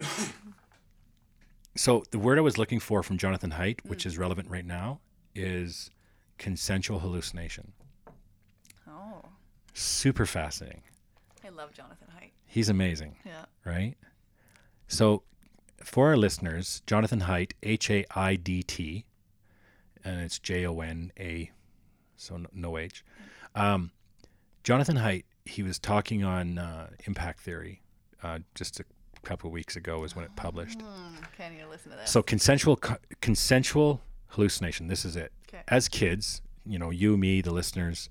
So the word I was looking for from Jonathan Haidt, Mm. which is relevant right now, is consensual hallucination. Oh, Super fascinating. I love Jonathan Haidt. He's amazing, Yeah. right? So for our listeners, Jonathan Haidt, H A I D T, and it's J O N A, so no, no H. Um, Jonathan Haidt, he was talking on uh, impact theory uh, just a couple of weeks ago, is when it published. Hmm, okay, I need to listen to this. So consensual co- consensual hallucination. This is it. Okay. As kids, you know, you, me, the listeners,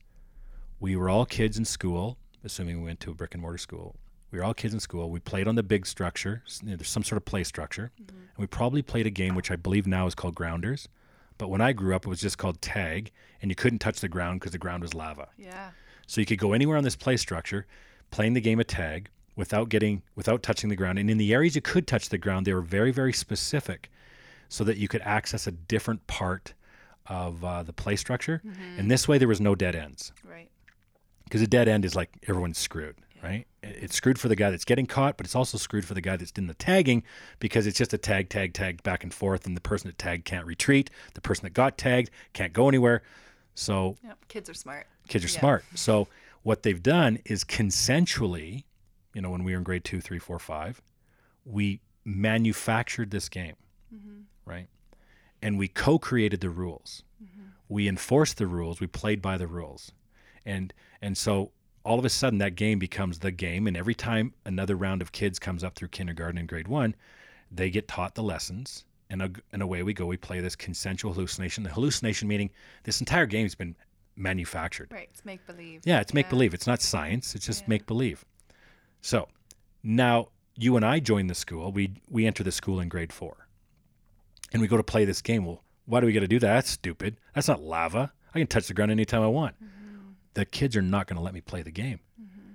we were all kids in school, assuming we went to a brick and mortar school. We were all kids in school. We played on the big structure. you know, There's some sort of play structure, mm-hmm. and we probably played a game which I believe now is called Grounders. But when I grew up, it was just called tag, and you couldn't touch the ground because the ground was lava. yeah. So you could go anywhere on this play structure, playing the game of tag without getting without touching the ground. And in the areas you could touch the ground, they were very very specific, so that you could access a different part of uh, the play structure. And this way, there was no dead ends Right. because a dead end is like everyone's screwed, right? It's screwed for the guy that's getting caught, but it's also screwed for the guy that's in the tagging because it's just a tag, tag, tag back and forth, and the person that tagged can't retreat. The person that got tagged can't go anywhere. So Yep. Kids are smart. kids are Yeah. smart. So what they've done is consensually, you know, when we were in grade two, three, four, five, we manufactured this game, right? And we co-created the rules. Mm-hmm. We enforced the rules. We played by the rules, and and so all of a sudden that game becomes the game. And every time another round of kids comes up through kindergarten and grade one, they get taught the lessons. And, a, and away we go. We play this consensual hallucination. The hallucination meaning this entire game's been manufactured. Right. It's make believe. Yeah, it's make believe. It's not science. It's just make believe. So now you and I join the school. We we enter the school in grade four, and we go to play this game. Well, why do we got to do that? That's stupid. That's not lava. I can touch the ground anytime I want. Mm-hmm. The kids are not going to let me play the game, mm-hmm.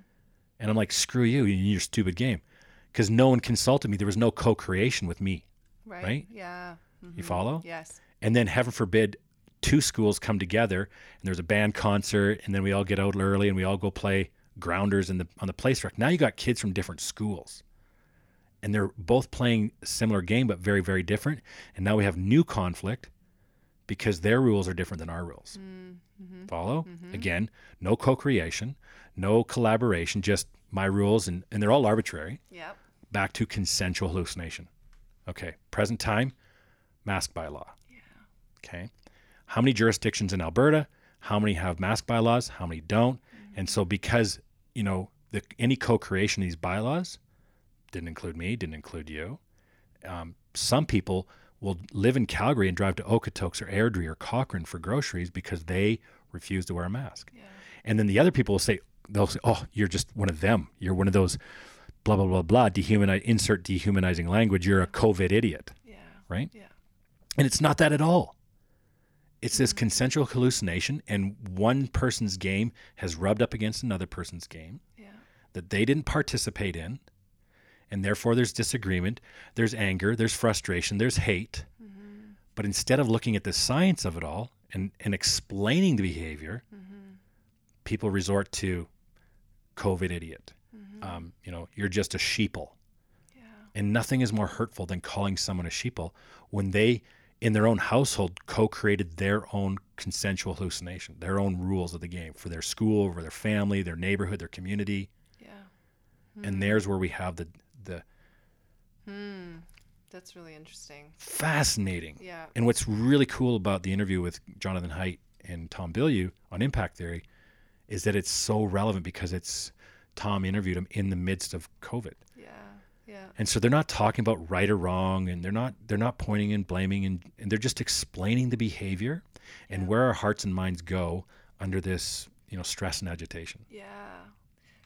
and I'm like, screw you, and your stupid game, because no one consulted me. There was no co-creation with me. Right. right? Yeah. You mm-hmm. follow? Yes. And then, heaven forbid, two schools come together and there's a band concert, and then we all get out early and we all go play grounders in the on the play structure. Now you got kids from different schools, and they're both playing a similar game but very very different. And now we have new conflict because their rules are different than our rules. Mm-hmm. Follow mm-hmm. again? No co-creation, no collaboration, just my rules, and and they're all arbitrary Yep. back to consensual hallucination. Okay, present time, mask by law. Okay, how many jurisdictions in Alberta? How many have mask bylaws? How many don't? Mm-hmm. And so, because you know, the, any co-creation of these bylaws didn't include me, didn't include you. Um, some people will live in Calgary and drive to Okotoks or Airdrie or Cochrane for groceries because they refuse to wear a mask. And then the other people will say, they'll say, "Oh, you're just one of them. You're one of those." Blah blah blah blah. Dehumanize. Insert dehumanizing language. You're a COVID idiot, Yeah. right? Yeah. And it's not that at all. It's this consensual hallucination, and one person's game has rubbed up against another person's game Yeah. that they didn't participate in, and therefore there's disagreement, there's anger, there's frustration, there's hate. Mm-hmm. But instead of looking at the science of it all and, and explaining the behavior, mm-hmm. people resort to COVID idiot. Mm-hmm. Um, you know, you're just a sheeple. And nothing is more hurtful than calling someone a sheeple when they, in their own household, co created their own consensual hallucination, their own rules of the game for their school, for their family, their neighborhood, their community. Yeah. And there's where we have the, the Hmm. That's really interesting. fascinating. Yeah. And what's really cool about the interview with Jonathan Haidt and Tom Bilyeu on impact theory is that it's so relevant because it's Tom interviewed him in the midst of COVID. Yeah. Yeah. And so they're not talking about right or wrong and they're not they're not pointing and blaming and, and they're just explaining the behavior and where our hearts and minds go under this, you know, stress and agitation. Yeah.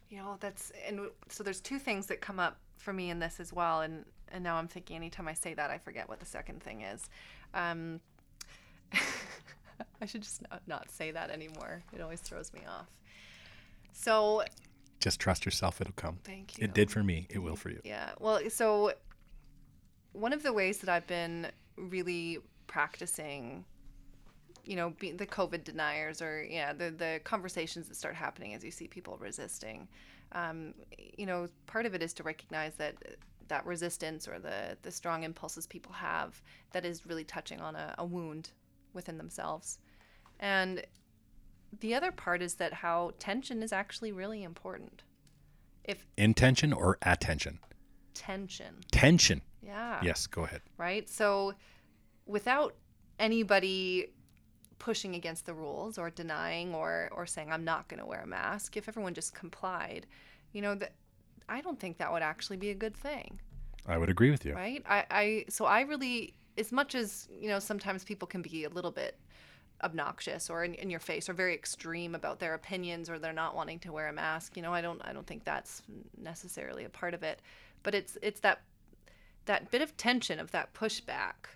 You know, that's and so there's two things that come up for me in this as well and and now I'm thinking anytime I say that I forget what the second thing is. Um I should just not, not say that anymore. It always throws me off. So, Just trust yourself, it'll come. thank you. It did for me, it will for you. Yeah. Well, so one of the ways that I've been really practicing, you know, be, the COVID deniers or yeah, the the conversations that start happening as you see people resisting. Um, you know, part of it is to recognize that that resistance or the the strong impulses people have that is really touching on a, a wound within themselves, and the other part is that how tension is actually really important. If Intention or attention? tension Tension. Yeah. Yes, go ahead. Right? So without anybody pushing against the rules or denying or or saying I'm not going to wear a mask, if everyone just complied, you know, that I don't think that would actually be a good thing. I would agree with you. Right? I, I so I really as much as, you know, sometimes people can be a little bit obnoxious or in, in your face or very extreme about their opinions or they're not wanting to wear a mask you know i don't i don't think that's necessarily a part of it but it's it's that that bit of tension of that pushback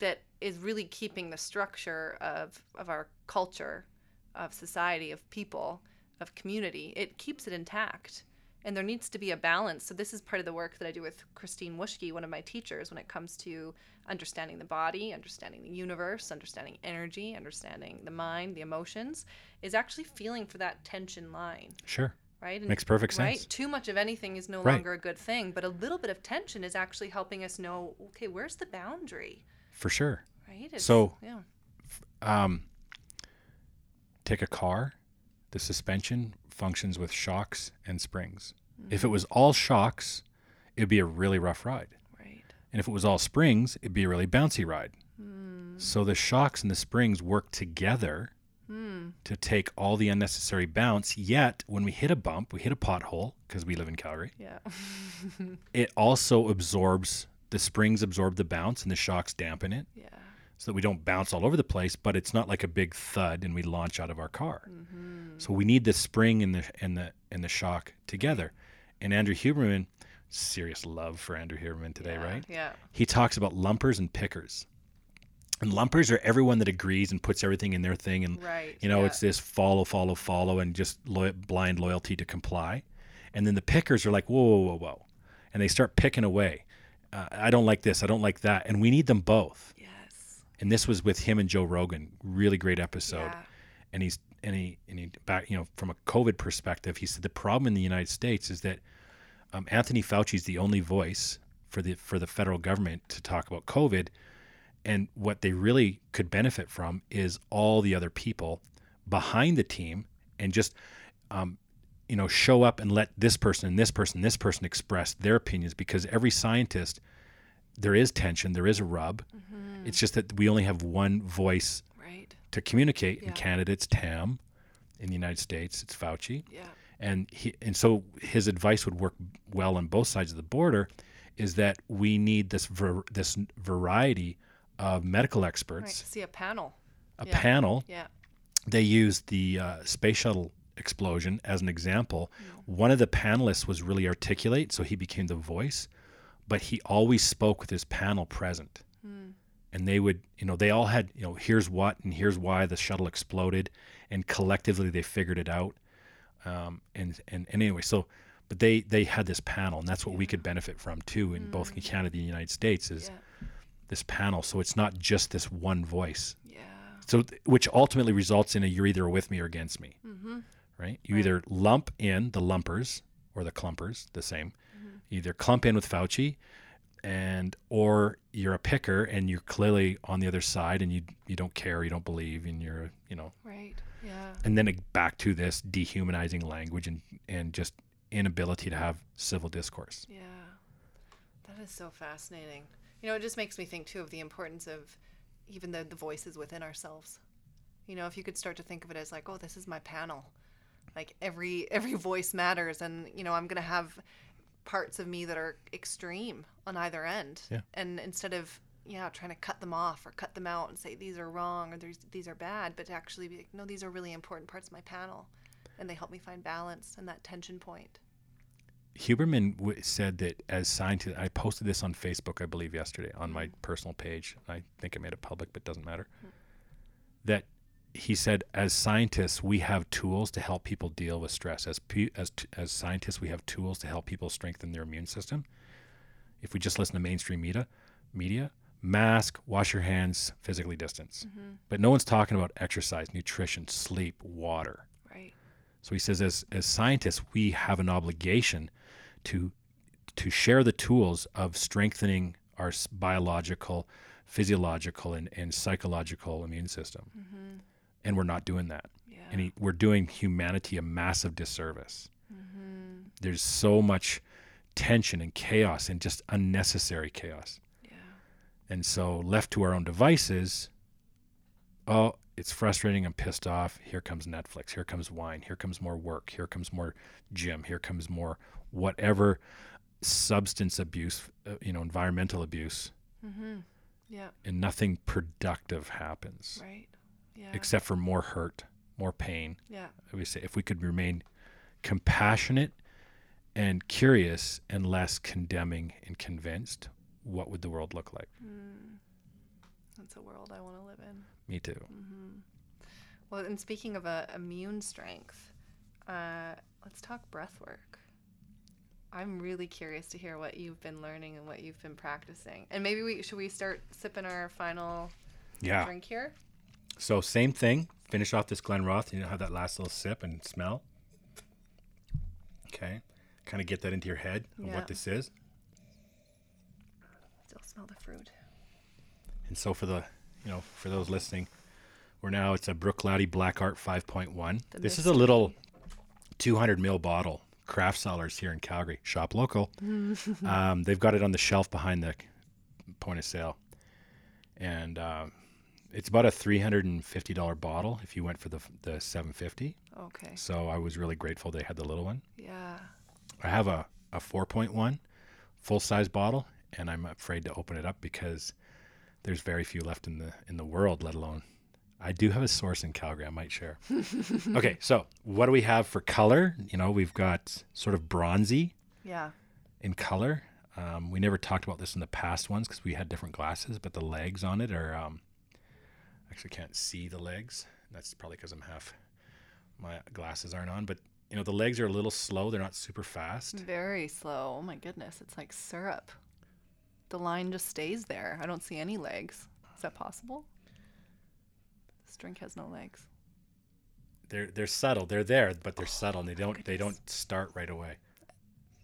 that is really keeping the structure of of our culture of society of people of community it keeps it intact and there needs to be a balance so this is part of the work that i do with christine wuschke one of my teachers when it comes to understanding the body, understanding the universe, understanding energy, understanding the mind, the emotions, is actually feeling for that tension line. Sure. Right? Makes perfect sense. Right? Too much of anything is no Right. longer a good thing, but a little bit of tension is actually helping us know, okay, where's the boundary? For sure. Right? It's- So- yeah. Um, take a car. The suspension functions with shocks and springs. If it mm. was all shocks, it'd be a really rough ride. Right. And if it was all springs, it'd be a really bouncy ride. Mm. So the shocks and the springs work together mm. to take all the unnecessary bounce. Yet, when we hit a bump, we hit a pothole because we live in Calgary, Yeah. it also absorbs the springs absorb the bounce and the shocks dampen it yeah. so that we don't bounce all over the place, but it's not like a big thud and we launch out of our car. Mm-hmm. So we need the spring and the and the and the shock together. And Andrew Huberman, serious love for Andrew Huberman today, yeah. right? Yeah. He talks about lumpers and pickers. And lumpers are everyone that agrees and puts everything in their thing and Right. you know, yeah. it's this follow, follow, follow, and just lo- blind loyalty to comply. And then the pickers are like, whoa, whoa, whoa, whoa. And they start picking away. Uh, I don't like this. I don't like that. And we need them both. Yes. And this was with him and Joe Rogan. Really great episode. Yeah. And he's and he and he back you know from a COVID perspective, he said the problem in the United States is that um, Anthony Fauci is the only voice for the for the federal government to talk about COVID, and what they really could benefit from is all the other people behind the team and just um, you know show up and let this person and this person and this person express their opinions because every scientist there is tension there is a rub it's just that we only have one voice Right. to communicate Yeah. in Canada it's Tam in the United States it's Fauci Yeah. and he and so his advice would work well on both sides of the border is that we need this ver, this variety of medical Right. experts See a panel. a Yeah. panel Yeah. they used the uh, space shuttle explosion as an example. One of the panelists was really articulate, so he became the voice, but he always spoke with his panel present. And they would, you know, they all had, you know, here's what and here's why the shuttle exploded, and collectively they figured it out. Um, and, and and anyway, so, but they they had this panel, and that's what we could benefit from too in both Canada and the United States is Yeah. this panel. So it's not just this one voice Yeah. so which ultimately results in a you're either with me or against me Mm-hmm. Right you either lump in the lumpers or the clumpers the same mm-hmm. you either clump in with fauci and or you're a picker and you're clearly on the other side and you you don't care you don't believe and you're you know Right. Yeah. and then it, back to this dehumanizing language and and just inability to have civil discourse Yeah. That is so fascinating. You know, it just makes me think too of the importance of even the, the voices within ourselves. You know, if you could start to think of it as like, oh, this is my panel. Like every every voice matters and you know, I'm gonna have parts of me that are extreme on either end. Yeah. And instead of yeah, trying to cut them off or cut them out and say these are wrong or these these are bad, but to actually be like, no, these are really important parts of my panel. And they help me find balance and that tension point. Huberman w- said that as scientists, I posted this on Facebook, I believe, yesterday on my mm. personal page. I think I made it public, but doesn't matter. Hmm. That he said, as scientists, we have tools to help people deal with stress. As as as scientists, we have tools to help people strengthen their immune system. If we just listen to mainstream media, media, mask, wash your hands, physically distance. Mm-hmm. But no one's talking about exercise, nutrition, sleep, water. Right. So he says, as as scientists, we have an obligation to to share the tools of strengthening our biological, physiological, and, and psychological immune system, mm-hmm. And we're not doing that. Yeah. And he, we're doing humanity a massive disservice. There's so much tension and chaos and just unnecessary chaos. Yeah. And so, left to our own devices, oh, it's frustrating. I'm pissed off. Here comes Netflix. Here comes wine. Here comes more work. Here comes more gym. Here comes more whatever substance abuse, uh, you know, environmental abuse, Mm-hmm. Yeah. and nothing productive happens Right. Yeah. except for more hurt, more pain. yeah. We say if we could remain compassionate and curious and less condemning and convinced, what would the world look like? Mm. That's a world I want to live in. Me too. Mm-hmm. Well, and speaking of uh, immune strength, uh, let's talk breath work. I'm really curious to hear what you've been learning and what you've been practicing. And maybe we should we start sipping our final Yeah. drink here? So same thing. Finish off this Glenrothes. You know, have that last little sip and smell. Okay. Kind of get that into your head of Yeah. what this is. Still smell the fruit. And so for the, you know, for those listening, we're now it's a Bruichladdich Black Art 5.1. The this is a little 200 mil bottle. Craft Cellars here in Calgary, shop local. um, they've got it on the shelf behind the point of sale, and um, it's about a 350 dollar bottle if you went for the the 750. Okay. So I was really grateful they had the little one. Yeah. I have a, a 4.1 full size bottle, and I'm afraid to open it up because there's very few left in the in the world, let alone. I do have a source in Calgary I might share. okay, so what do we have for color? You know, we've got sort of bronzy Yeah. in color. Um, we never talked about this in the past ones because we had different glasses, but the legs on it are. Um, actually, can't see the legs. That's probably because I'm half. My glasses aren't on, but you know the legs are a little slow. They're not super fast. Very slow. Oh my goodness, it's like syrup. The line just stays there. I don't see any legs. Is that possible? This drink has no legs. they're they're subtle. They're there, but they're oh subtle. And they don't they don't start right away.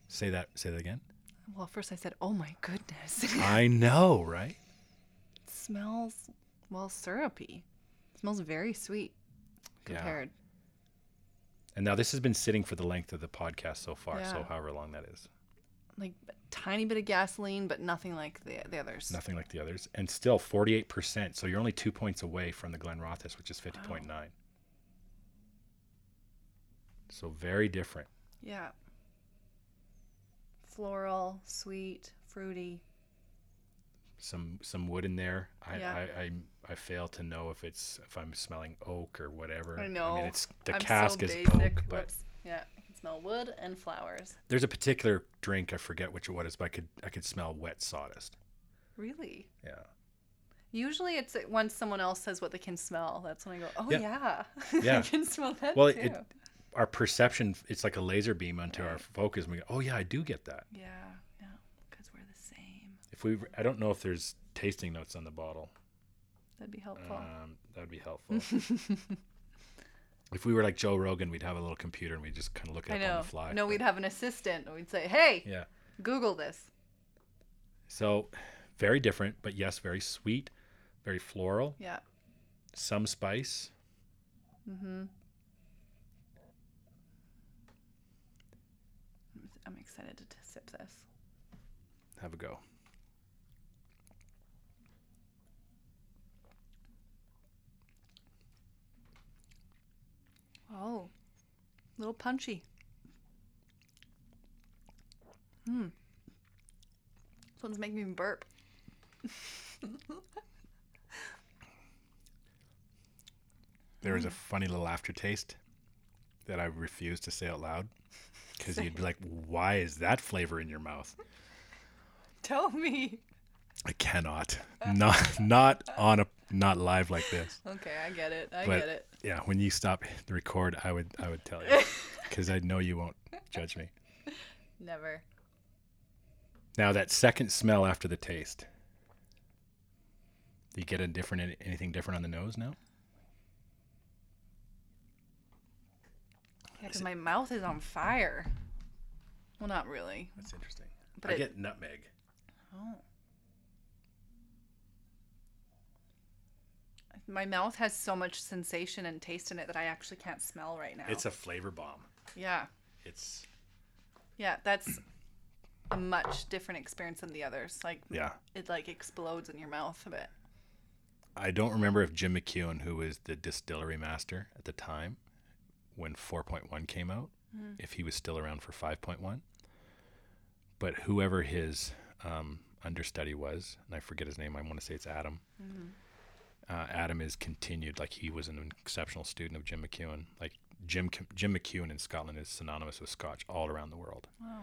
Say that. Say that again. Well, first I said, "Oh my goodness." I know, right? smells well syrupy. smells very sweet Yeah. compared. And now this has been sitting for the length of the podcast so far. So however long that is, Like a tiny bit of gasoline, but nothing like the the others. nothing like the others, and still forty eight percent. So you're only two points away from the Glen Glenrothes, which is fifty point nine. So very different. Yeah. Floral, sweet, fruity. Some some wood in there. I Yeah. I, I I fail to know if it's if I'm smelling oak or whatever. I know. I mean, it's the I'm cask so is basic. oak, but Whoops. Yeah, I can smell wood and flowers. There's a particular drink I forget which what it is, but I could I could smell wet sawdust. Really? Yeah. Usually it's once someone else says what they can smell. That's when I go, oh Yeah. yeah, Yeah. I can smell that Well, too. it- Our perception it's like a laser beam onto our focus. And we go, oh yeah, I do get that. yeah, yeah, because we're the same. If we I don't know if there's tasting notes on the bottle. That'd be helpful. Um, that would be helpful. if we were like Joe Rogan, we'd have a little computer and we'd just kind of look at it I up know. on the fly. no, we'd have an assistant. and We'd say, hey, Yeah. Google this. So very different, but yes, very sweet, very floral, Yeah. some spice. Mm-hmm. I'm excited to sip this. Have a go. Oh, a little punchy. Hmm. This one's making me burp. There Mm. a funny little aftertaste that I refuse to say out loud because you'd be like, "Why is that flavor in your mouth?" Tell me. I cannot, not not on a not live like this. Okay, I get it. I But get it. yeah, when you stop the record, I would I would tell you because I know you won't judge me. Never. Now that second smell after the taste, do you get a different anything different on the nose now? Yeah, because my mouth is on fire. Well, not really. That's interesting. But I it- get nutmeg. Oh. My mouth has so much sensation and taste in it that I actually can't smell right now. It's a flavor bomb. yeah. It's Yeah, that's a much different experience than the others. Like Yeah. it like explodes in your mouth a bit. I don't remember if Jim McEwan, who was the distillery master at the time when 4.1 came out, if he was still around for 5.1. But whoever his um, understudy was, and I forget his name, I want to say it's Adam. Uh, Adam is continued, like he was an exceptional student of Jim McEwan. Like Jim Jim McEwan in Scotland is synonymous with Scotch all around the world. Wow.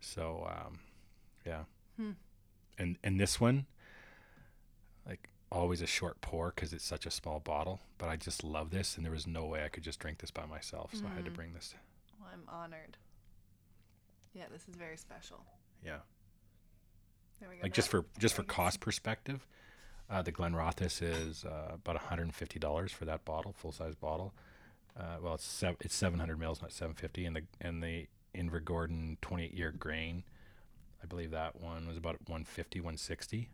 So, um, yeah. And and this one, like always a short pour because it's such a small bottle. But I just love this, and there was no way I could just drink this by myself, so I had to bring this. Well, I'm honored. Yeah, this is very special. Yeah, There we go. like just for just for cost perspective, uh, the Glenrothes is uh, about 150 dollars for that bottle, full size bottle. Uh, well, it's sev- it's 700 mils, not 750, and the and the Invergordon 28 year grain. I believe that one was about 150, 160.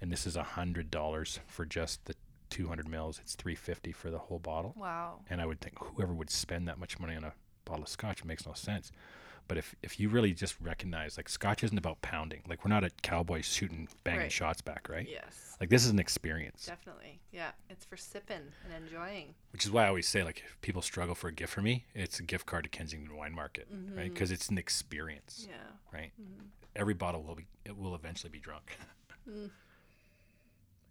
and this is a hundred dollars for just the 200 mils. It's 350 for the whole bottle. Wow. And I would think whoever would spend that much money on a bottle of scotch it makes no sense. But if if you really just recognize like scotch isn't about pounding. Like we're not a cowboy shooting banging Right. shots back, right? Yes. Like this is an experience. Definitely. Yeah. It's for sipping and enjoying. Which is why I always say like if people struggle for a gift for me, it's a gift card to Kensington Wine Market, right? Mm-hmm. Because it's an experience, Yeah. right? Every bottle will be it will eventually be drunk. Mm.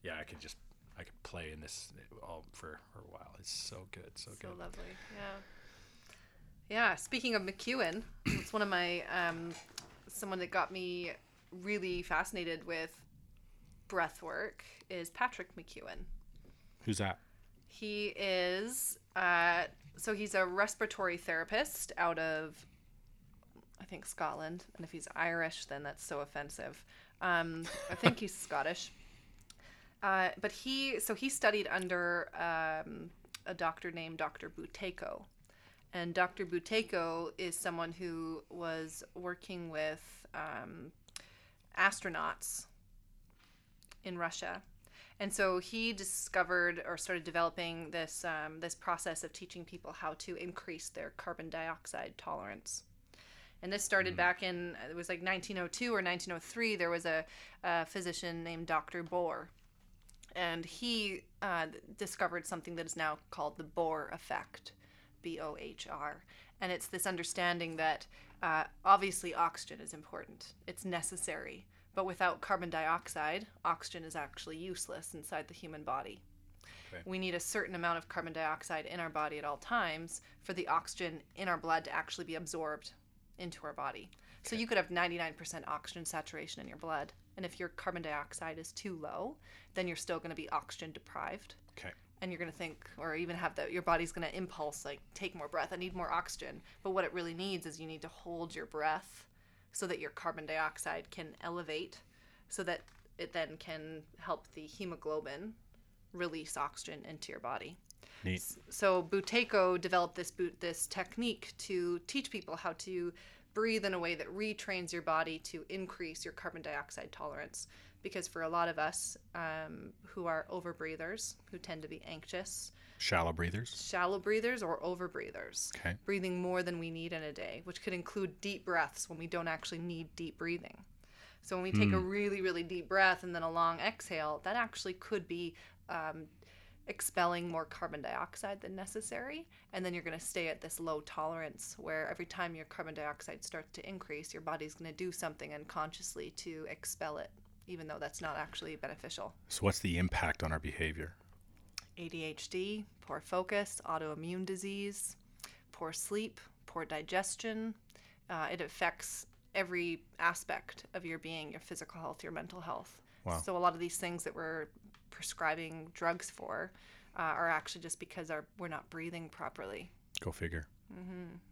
Yeah, I could just I could play in this all for, for a while. It's so good, so, good. So good. lovely. Yeah. Yeah. Speaking of McEwan, it's one of my um, someone that got me really fascinated with breath work is Patrick McKeown. Who's that? He is uh, so he's a respiratory therapist out of I think Scotland, and if he's Irish, then that's so offensive. Um, I think he's Scottish. Uh, but he so he studied under um, a doctor named Dr. Buteyko, and Dr. Buteyko is someone who was working with um, astronauts in Russia. And so he discovered or started developing this um, this process of teaching people how to increase their carbon dioxide tolerance. And this started back in it was like 1902 or 1903. There was a, a physician named Dr. Bohr, and he uh, discovered something that is now called the Bohr effect, B O H R. And it's this understanding that uh, obviously oxygen is important, it's necessary, but without carbon dioxide, oxygen is actually useless inside the human body. Okay. We need a certain amount of carbon dioxide in our body at all times for the oxygen in our blood to actually be absorbed into our body. So you could have 99% oxygen saturation in your blood, and if your carbon dioxide is too low, then you're still going to be oxygen deprived Okay. And you're going to think or even have that your body's going to impulse like take more breath i need more oxygen but what it really needs is you need to hold your breath so that your carbon dioxide can elevate so that it then can help the hemoglobin release oxygen into your body Neat. so Buteyko developed this boot this technique to teach people how to breathe in a way that retrains your body to increase your carbon dioxide tolerance. Because for a lot of us um, who are overbreathers, who tend to be anxious, Shallow breathers. shallow breathers or overbreathers, Okay. breathing more than we need in a day, which could include deep breaths when we don't actually need deep breathing. So when we take a really, really deep breath and then a long exhale, that actually could be um, expelling more carbon dioxide than necessary. And then you're going to stay at this low tolerance where every time your carbon dioxide starts to increase, your body's going to do something unconsciously to expel it, even though that's not actually beneficial. So what's the impact on our behavior? ADHD, poor focus, autoimmune disease, poor sleep, poor digestion. Uh, it affects every aspect of your being, your physical health, your mental health. Wow. So a lot of these things that we're prescribing drugs for uh, are actually just because our, we're not breathing properly. Go figure.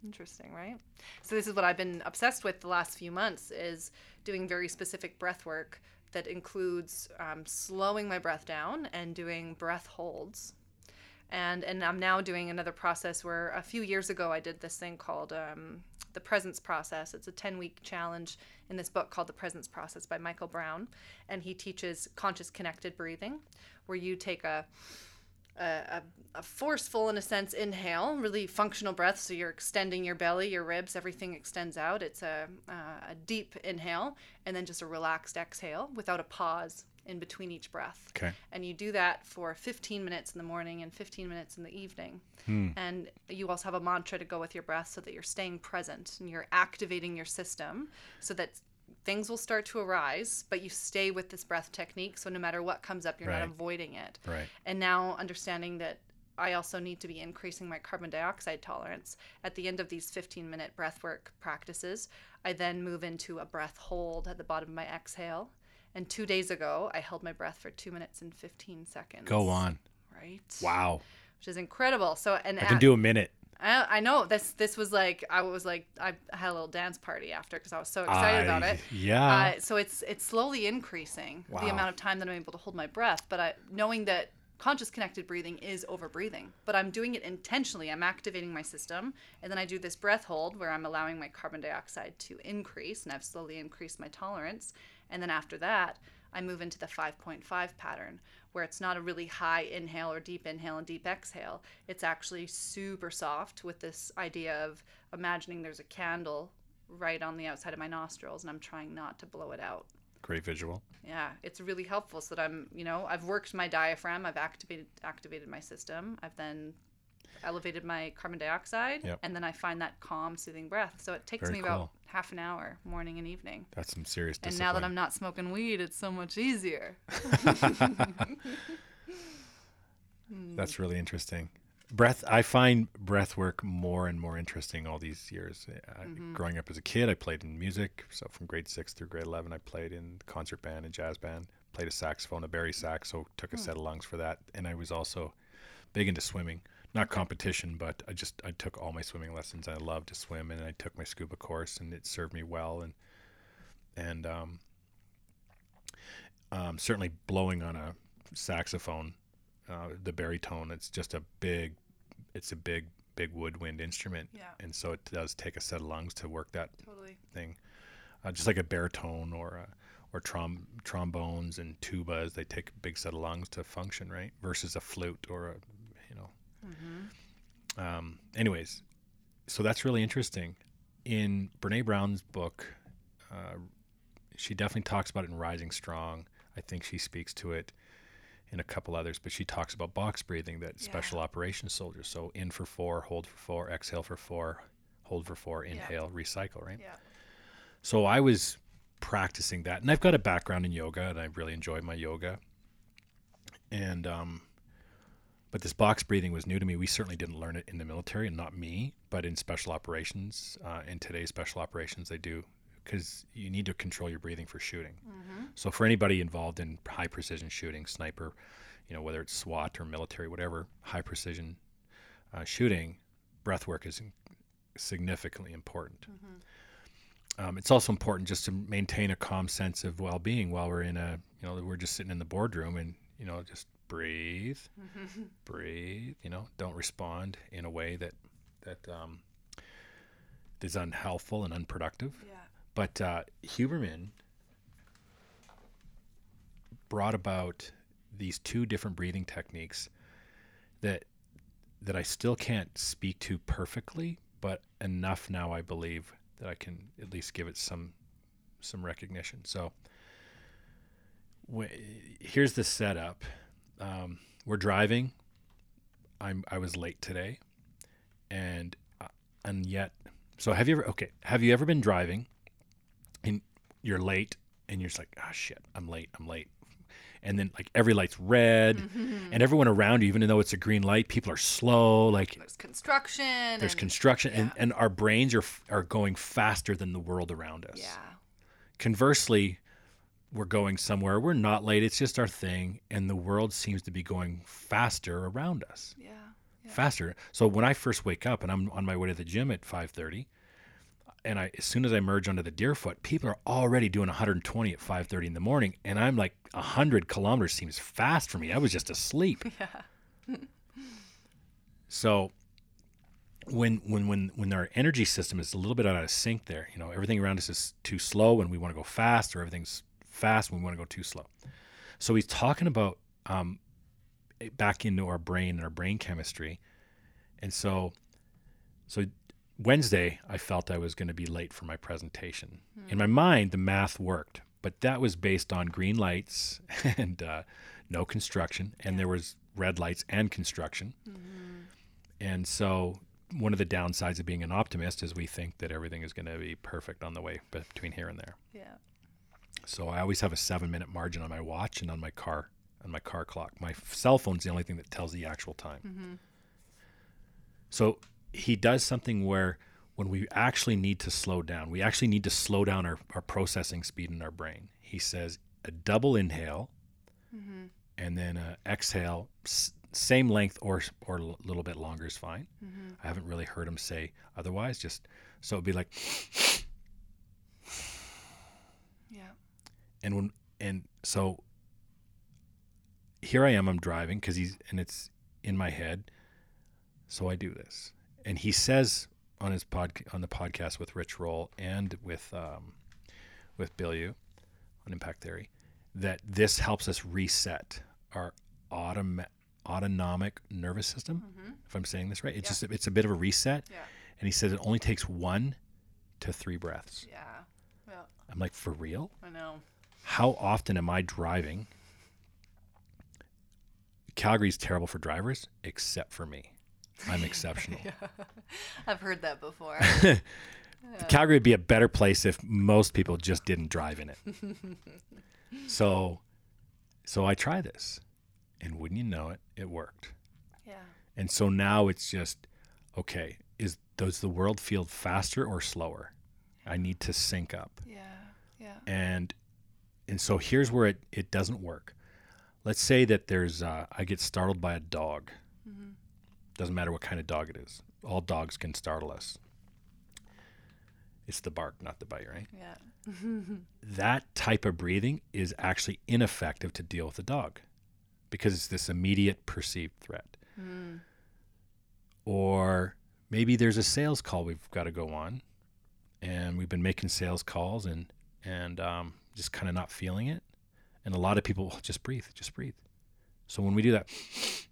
Interesting, right? So this is what I've been obsessed with the last few months is doing very specific breath work that includes um, slowing my breath down and doing breath holds. And and I'm now doing another process where a few years ago I did this thing called um, the presence process. It's a 10 week challenge in this book called The Presence Process by Michael Brown, and he teaches conscious connected breathing, where you take a a, a, forceful, in a sense, inhale, really functional breath. So you're extending your belly, your ribs, everything extends out. It's a, uh, a deep inhale, and then just a relaxed exhale without a pause in between each breath. Okay. And you do that for 15 minutes in the morning and 15 minutes in the evening. And you also have a mantra to go with your breath so that you're staying present and you're activating your system so that things will start to arise, but you stay with this breath technique. So no matter what comes up, you're Right. not avoiding it. Right. And now understanding that I also need to be increasing my carbon dioxide tolerance. At the end of these 15 minute breath work practices, I then move into a breath hold at the bottom of my exhale. And two days ago, I held my breath for two minutes and 15 seconds. Go on. Right. Wow. Which is incredible. So, and I can at- do a minute. I, I know this. This was like I was like I had a little dance party after because I was so excited about it. Yeah. Uh, so it's it's slowly increasing Wow. the amount of time that I'm able to hold my breath. But I knowing that conscious connected breathing is over breathing, but I'm doing it intentionally. I'm activating my system, and then I do this breath hold where I'm allowing my carbon dioxide to increase, and I've slowly increased my tolerance. And then after that, I move into the 5.5 pattern where it's not a really high inhale or deep inhale and deep exhale. It's actually super soft with this idea of imagining there's a candle right on the outside of my nostrils and I'm trying not to blow it out. Great visual. Yeah, it's really helpful so that I'm, you know, I've worked my diaphragm, I've activated activated my system, I've then elevated my carbon dioxide, Yep. and then I find that calm, soothing breath. So it takes Very me about half an hour, morning and evening. That's some serious And now that I'm not smoking weed, it's so much easier. That's really interesting. Breath. I find breath work more and more interesting all these years. Uh, Growing up as a kid, I played in music. So from grade six through grade eleven, I played in concert band and jazz band. Played a saxophone, a bari sax. So took a set of lungs for that. And I was also big into swimming. Not competition, but I just I took all my swimming lessons. I loved to swim, and I took my scuba course, and it served me well. And and um, um, certainly blowing on a saxophone, uh, the baritone. It's just a big, it's a big, big woodwind instrument, Yeah. and so it does take a set of lungs to work that Totally. thing. Uh, just like a baritone or a, or trom- trombones and tubas, they take a big set of lungs to function, right? Versus a flute or a. Um, anyways, so that's really interesting. In Brene Brown's book, uh, she definitely talks about it in Rising Strong. I think she speaks to it in a couple others, but she talks about box breathing that special operations soldiers. So in for four, hold for four, exhale for four, hold for four, inhale, recycle, right? Yeah. So I was practicing that, and I've got a background in yoga, and I really enjoy my yoga. And um, but this box breathing was new to me. We certainly didn't learn it in the military, and not me, but in special operations. Uh, in today's special operations, they do because you need to control your breathing for shooting. So for anybody involved in high precision shooting, sniper, you know whether it's SWAT or military, whatever, high precision uh, shooting, breath work is significantly important. Um, it's also important just to maintain a calm sense of well-being while we're in a, you know, we're just sitting in the boardroom and you know just breathe, breathe. You know, don't respond in a way that that um, is unhelpful and unproductive. Yeah. But uh, Huberman brought about these two different breathing techniques that that I still can't speak to perfectly, but enough now I believe that I can at least give it some some recognition. So wh- here's the setup. Um, we're driving. I'm I was late today, and uh, and yet, so have you ever? Okay, have you ever been driving, and you're late, and you're just like, ah, shit, I'm late, I'm late, and then like every light's red, and everyone around you, even though it's a green light, people are slow, like There's construction. there's and- construction, and, yeah. and our brains are are going faster than the world around us. Yeah. Conversely, we're going somewhere. We're not late. It's just our thing, and the world seems to be going faster around us. Yeah. Faster. So when I first wake up and I'm on my way to the gym at 5:30, and I as soon as I merge onto the Deerfoot, people are already doing 120 at 5:30 in the morning, and I'm like 100 kilometers seems fast for me. I was just asleep. Yeah. So when when when when our energy system is a little bit out of sync there, you know, everything around us is too slow and we want to go fast, or everything's fast when we want to go too slow. So he's talking about um, back into our brain and our brain chemistry. And so, so Wednesday, I felt I was going to be late for my presentation. In my mind, the math worked, but that was based on green lights and uh, no construction, and there was red lights and construction. And so, one of the downsides of being an optimist is we think that everything is going to be perfect on the way between here and there. Yeah. So I always have a seven minute margin on my watch and on my car on my car clock. My cell phone's the only thing that tells the actual time. Mm-hmm. So he does something where when we actually need to slow down, we actually need to slow down our, our processing speed in our brain. He says a double inhale mm-hmm. and then a exhale, s- same length or or a little bit longer is fine. Mm-hmm. I haven't really heard him say otherwise. Just so it'd be like Yeah. And when and so here I am I'm driving cuz he's and it's in my head so I do this and he says on his pod on the podcast with Rich Roll and with um, with Bilyeu on Impact Theory that this helps us reset our autom- autonomic nervous system if I'm saying this right it's Yeah. just it's a bit of a reset Yeah. and he says it only takes 1 to 3 breaths Yeah. Yeah. I'm like for real I know. How often am I driving? Calgary's terrible for drivers, except for me. I'm exceptional. I've heard that before. Calgary would be a better place if most people just didn't drive in it. so, so I try this, and wouldn't you know it, it worked. yeah. And so now it's just, okay, is does the world feel faster or slower? I need to sync up. Yeah. Yeah. and and so here's where it, it doesn't work. Let's say that there's uh, i get startled by a dog. Doesn't matter what kind of dog it is. All dogs can startle us. It's the bark not the bite right? Yeah. that type of breathing is actually ineffective to deal with a dog because it's this immediate perceived threat. Or maybe there's a sales call we've got to go on and we've been making sales calls and and um, just kind of not feeling it. And a lot of people "Oh, just breathe just breathe. So when we do that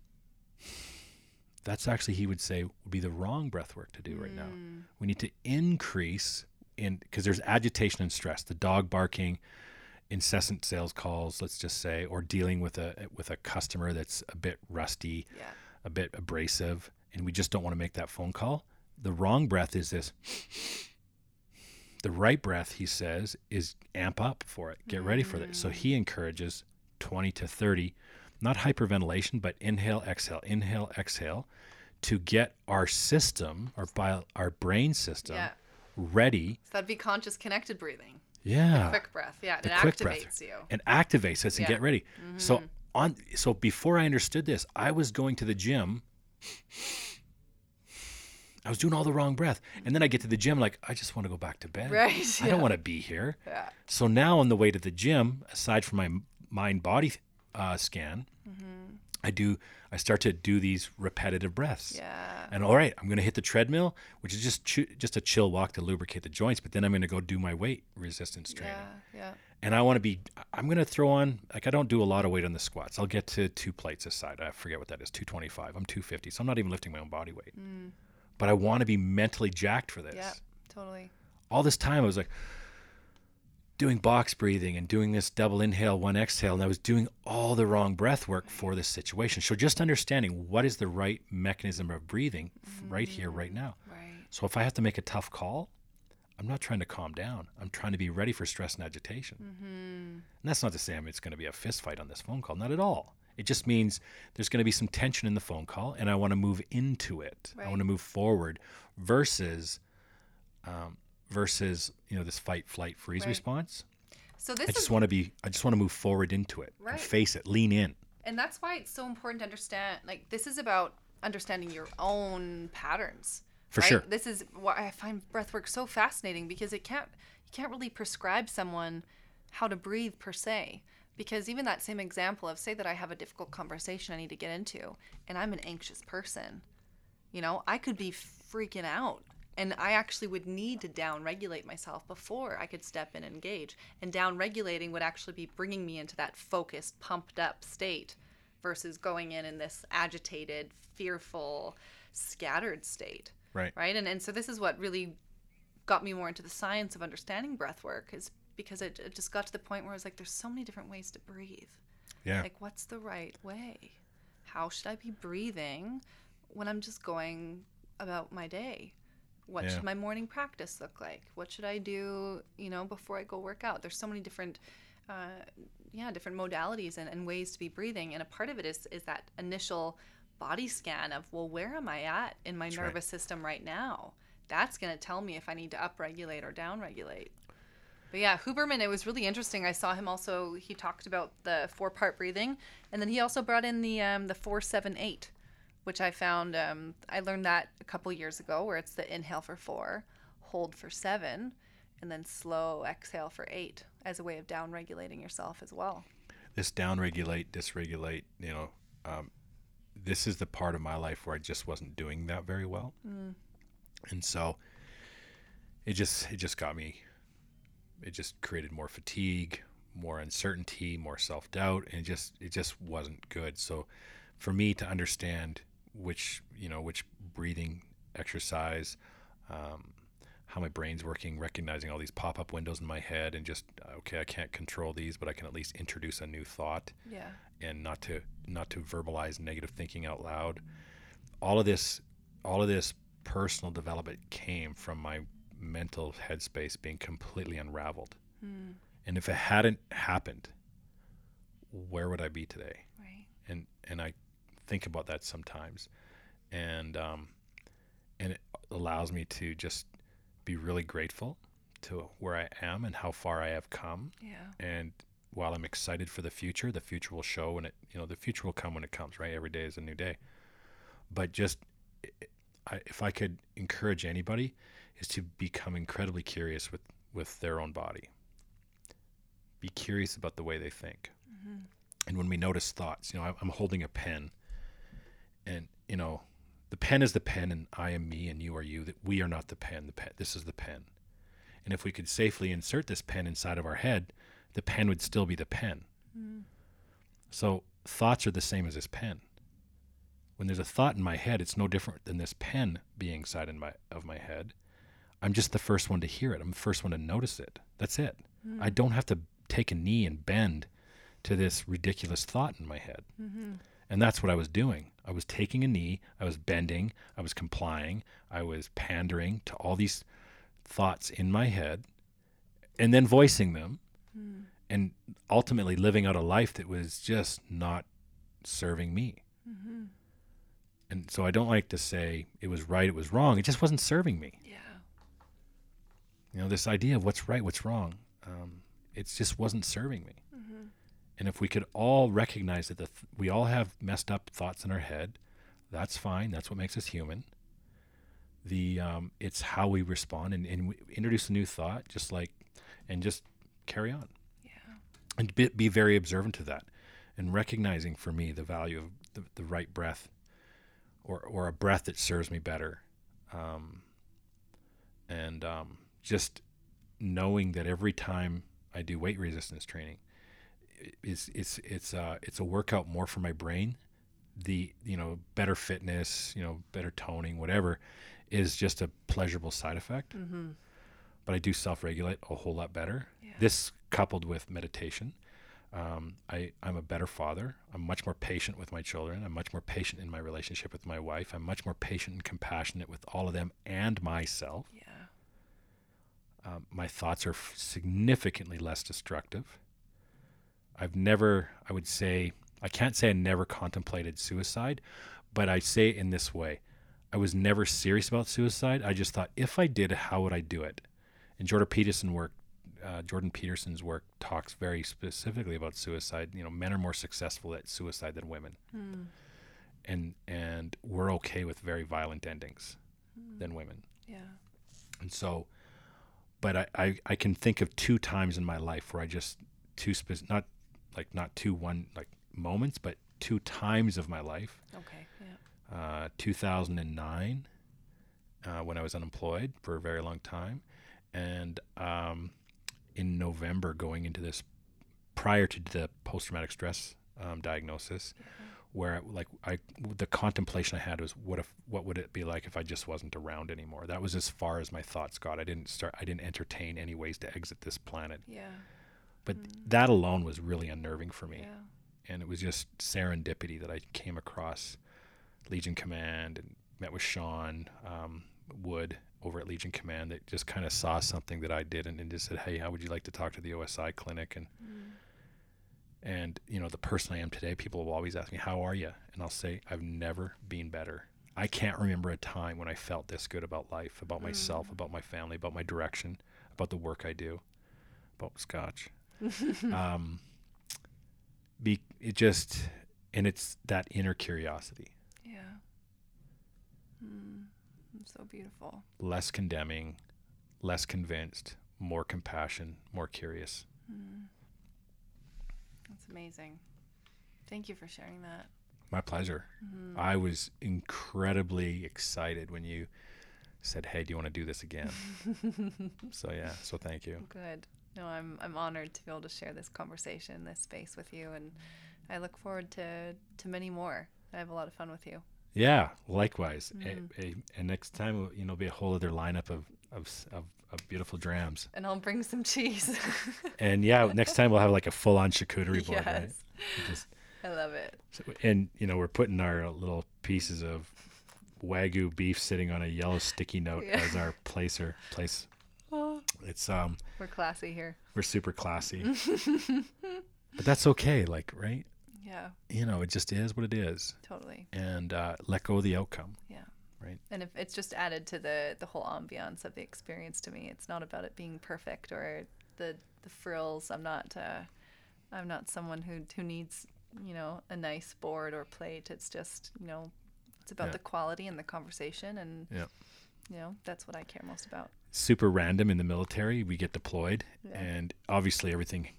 that's actually he would say would be the wrong breath work to do right now. Mm. We need to increase in because there's agitation and stress the dog barking incessant sales calls let's just say or dealing with a with a customer that's a bit rusty Yeah. a bit abrasive and we just don't want to make that phone call. The wrong breath is this the right breath he says is amp up for it get ready for it so he mm. encourages 20 to 30 not hyperventilation but inhale exhale inhale exhale to get our system our bio, our brain system Yeah. ready So that'd be conscious connected breathing. yeah Quick breath. Yeah. The it activates breath you. and activates us and get ready. So mm-hmm. on so before I understood this, I was going to the gym. I was doing all the wrong breath, and then I get to the gym like I just want to go back to bed. Right, I don't want to be here. Yeah. So now on the way to the gym, aside from my mind body uh, scan, Mm-hmm. I do I start to do these repetitive breaths. Yeah. And all right, I'm going to hit the treadmill, which is just chu- just a chill walk to lubricate the joints. But then I'm going to go do my weight resistance training Yeah. Yeah. and I want to be. I'm going to throw on like I don't do a lot of weight on the squats. I'll get to two plates aside. I forget what that is. 225. I'm 250, so I'm not even lifting my own body weight. But I want to be mentally jacked for this. Yeah. Totally. All this time I was like doing box breathing and doing this double inhale, one exhale, and I was doing all the wrong breath work for this situation. So just understanding what is the right mechanism of breathing f- right here, mm-hmm. right now. Right. So if I have to make a tough call, I'm not trying to calm down. I'm trying to be ready for stress and agitation. Mm-hmm. And that's not to say I'm, it's going to be a fist fight on this phone call. Not at all. It just means there's going to be some tension in the phone call, and I want to move into it. I want to move forward versus, um, versus you know this fight, flight, freeze Right. response. So this I is just want to be. I just want to move forward into it Right. and face it, lean in. and that's why it's so important to understand like this is about understanding your own patterns For right? sure. this is why i find breathwork so fascinating because it can't you can't really prescribe someone how to breathe per se because even that same example of say that i have a difficult conversation i need to get into and i'm an anxious person you know i could be freaking out and i actually would need to down regulate myself before i could step in and engage and down regulating would actually be bringing me into that focused pumped up state versus going in in this agitated, fearful, scattered state. Right. Right. And and so this is what really got me more into the science of understanding breath work is because it, it just got to the point where I was like, there's so many different ways to breathe. Yeah. Like, what's the right way? How should I be breathing when I'm just going about my day? What Yeah. should my morning practice look like? What should I do, you know, before I go work out? There's so many different, uh, yeah, different modalities and, and ways to be breathing. And a part of it is, is that initial body scan of, well, where am I at in my right. nervous system right now? That's going to tell me if I need to upregulate or downregulate. But yeah, Huberman, it was really interesting. I saw him also. He talked about the four-part breathing, and then he also brought in the um, the four seven eight, which I found. Um, I learned that a couple years ago, where it's the inhale for four, hold for seven, and then slow exhale for eight, as a way of down-regulating yourself as well. this downregulate, dysregulate, you know, um, this is the part of my life where I just wasn't doing that very well, and so it just it just got me. It just created more fatigue, more uncertainty, more self doubt, and it just it just wasn't good. So, for me to understand which you know which breathing exercise. Um, how my brain's working, recognizing all these pop up windows in my head, and just okay, I can't control these, but I can at least introduce a new thought Yeah. and not to not to verbalize negative thinking out loud. All of this, all of this personal development came from my mental headspace being completely unraveled. And if it hadn't happened, where would I be today? Right. and and I think about that sometimes, and um, and it allows me to just be really grateful to where I am and how far I have come. Yeah. And while I'm excited for the future, the future will show, and it you know the future will come when it comes. Right, every day is a new day. But just I, if I could encourage anybody, is to become incredibly curious with with their own body. Be curious about the way they think mm-hmm. and when we notice thoughts, you know, I'm holding a pen, and you know, the pen is the pen, and I am me, and you are you. That we are not the pen. The pen. This is the pen. And if we could safely insert this pen inside of our head, the pen would still be the pen. Mm. So thoughts are the same as this pen. When there's a thought in my head, it's no different than this pen being inside in my of my head. I'm just the first one to hear it. I'm the first one to notice it. That's it. Hmm. I don't have to take a knee and bend to this ridiculous thought in my head. Mm-hmm. And that's what I was doing. I was taking a knee, I was bending, I was complying, I was pandering to all these thoughts in my head and then voicing them hmm. and ultimately living out a life that was just not serving me. Mm-hmm. And so I don't like to say it was right, it was wrong. It just wasn't serving me. Yeah. You know, this idea of what's right, what's wrong, um, it just wasn't serving me. And if we could all recognize that the th- we all have messed up thoughts in our head, that's fine. That's what makes us human. The um, it's how we respond and, and we introduce a new thought, just like, and just carry on. Yeah. And be, be very observant to that, and recognizing for me the value of the, the right breath, or or a breath that serves me better, um, and um, just knowing that every time I do weight resistance training, it's it's it's uh, it's a workout more for my brain. The you know better fitness, you know better toning, whatever, is just a pleasurable side effect. Mm-hmm. But I do self-regulate a whole lot better. Yeah. This coupled with meditation, um, I I'm a better father. I'm much more patient with my children. I'm much more patient in my relationship with my wife. I'm much more patient and compassionate with all of them and myself. Yeah. Um, my thoughts are f- significantly less destructive. I've never, I would say, I can't say I never contemplated suicide, but I say it in this way. I was never serious about suicide. I just thought, if I did, how would I do it? And Jordan Peterson work, uh, Jordan Peterson's work talks very specifically about suicide. You know, men are more successful at suicide than women, Mm. and and we're okay with very violent endings than women. Yeah. And so, but I, I, I can think of two times in my life where I just two spec- not like not two one like moments, but two times of my life. Okay. Yeah. Uh, 2009, uh, when I was unemployed for a very long time, and um, in November going into this prior to the post traumatic stress um, diagnosis, where like I the contemplation I had was what if what would it be like if I just wasn't around anymore? That was as far as my thoughts got. I didn't start I didn't entertain any ways to exit this planet. Yeah. But that alone was really unnerving for me. Yeah. And it was just serendipity that I came across Legion Command and met with Sean um, Wood over at Legion Command that just kind of saw something that I did and, and just said, "Hey, how would you like to talk to the OSI clinic?" And and you know, the person I am today, people will always ask me, "How are you?" And I'll say, "I've never been better." I can't remember a time when I felt this good about life, about myself, about my family, about my direction, about the work I do, about Scotch. um, be it just, and it's that inner curiosity, Yeah. Mm. So beautiful. less condemning, less convinced, more compassion, more curious. That's amazing. Thank you for sharing that. My pleasure. Mm-hmm. I was incredibly excited when you said, "Hey, do you want to do this again?" so yeah, so thank you. Good. No, I'm I'm honored to be able to share this conversation, this space with you, and I look forward to to many more. I have a lot of fun with you. Yeah, likewise. A- Mm. a- and next time, you know, be a whole other lineup of of, of, of beautiful drams. And I'll bring some cheese. And yeah, next time we'll have like a full on charcuterie board, yes. We Just, I love it. so- and you know, we're putting our little pieces of wagyu beef sitting on a yellow sticky note Yeah. as our placer place. Oh, It's um, we're classy here. we're super classy, but that's okay. Like, right? Yeah, You know, it just is what it is, totally. and uh, let go of the outcome. Yeah. Right. And if it's just added to the the whole ambiance of the experience to me. It's not about it being perfect or the the frills. I'm not uh, I'm not someone who who needs you know a nice board or plate. It's just you know it's about Yeah. the quality and the conversation and Yeah. you know that's what I care most about. super random in the military. We get deployed, Yeah. and obviously everything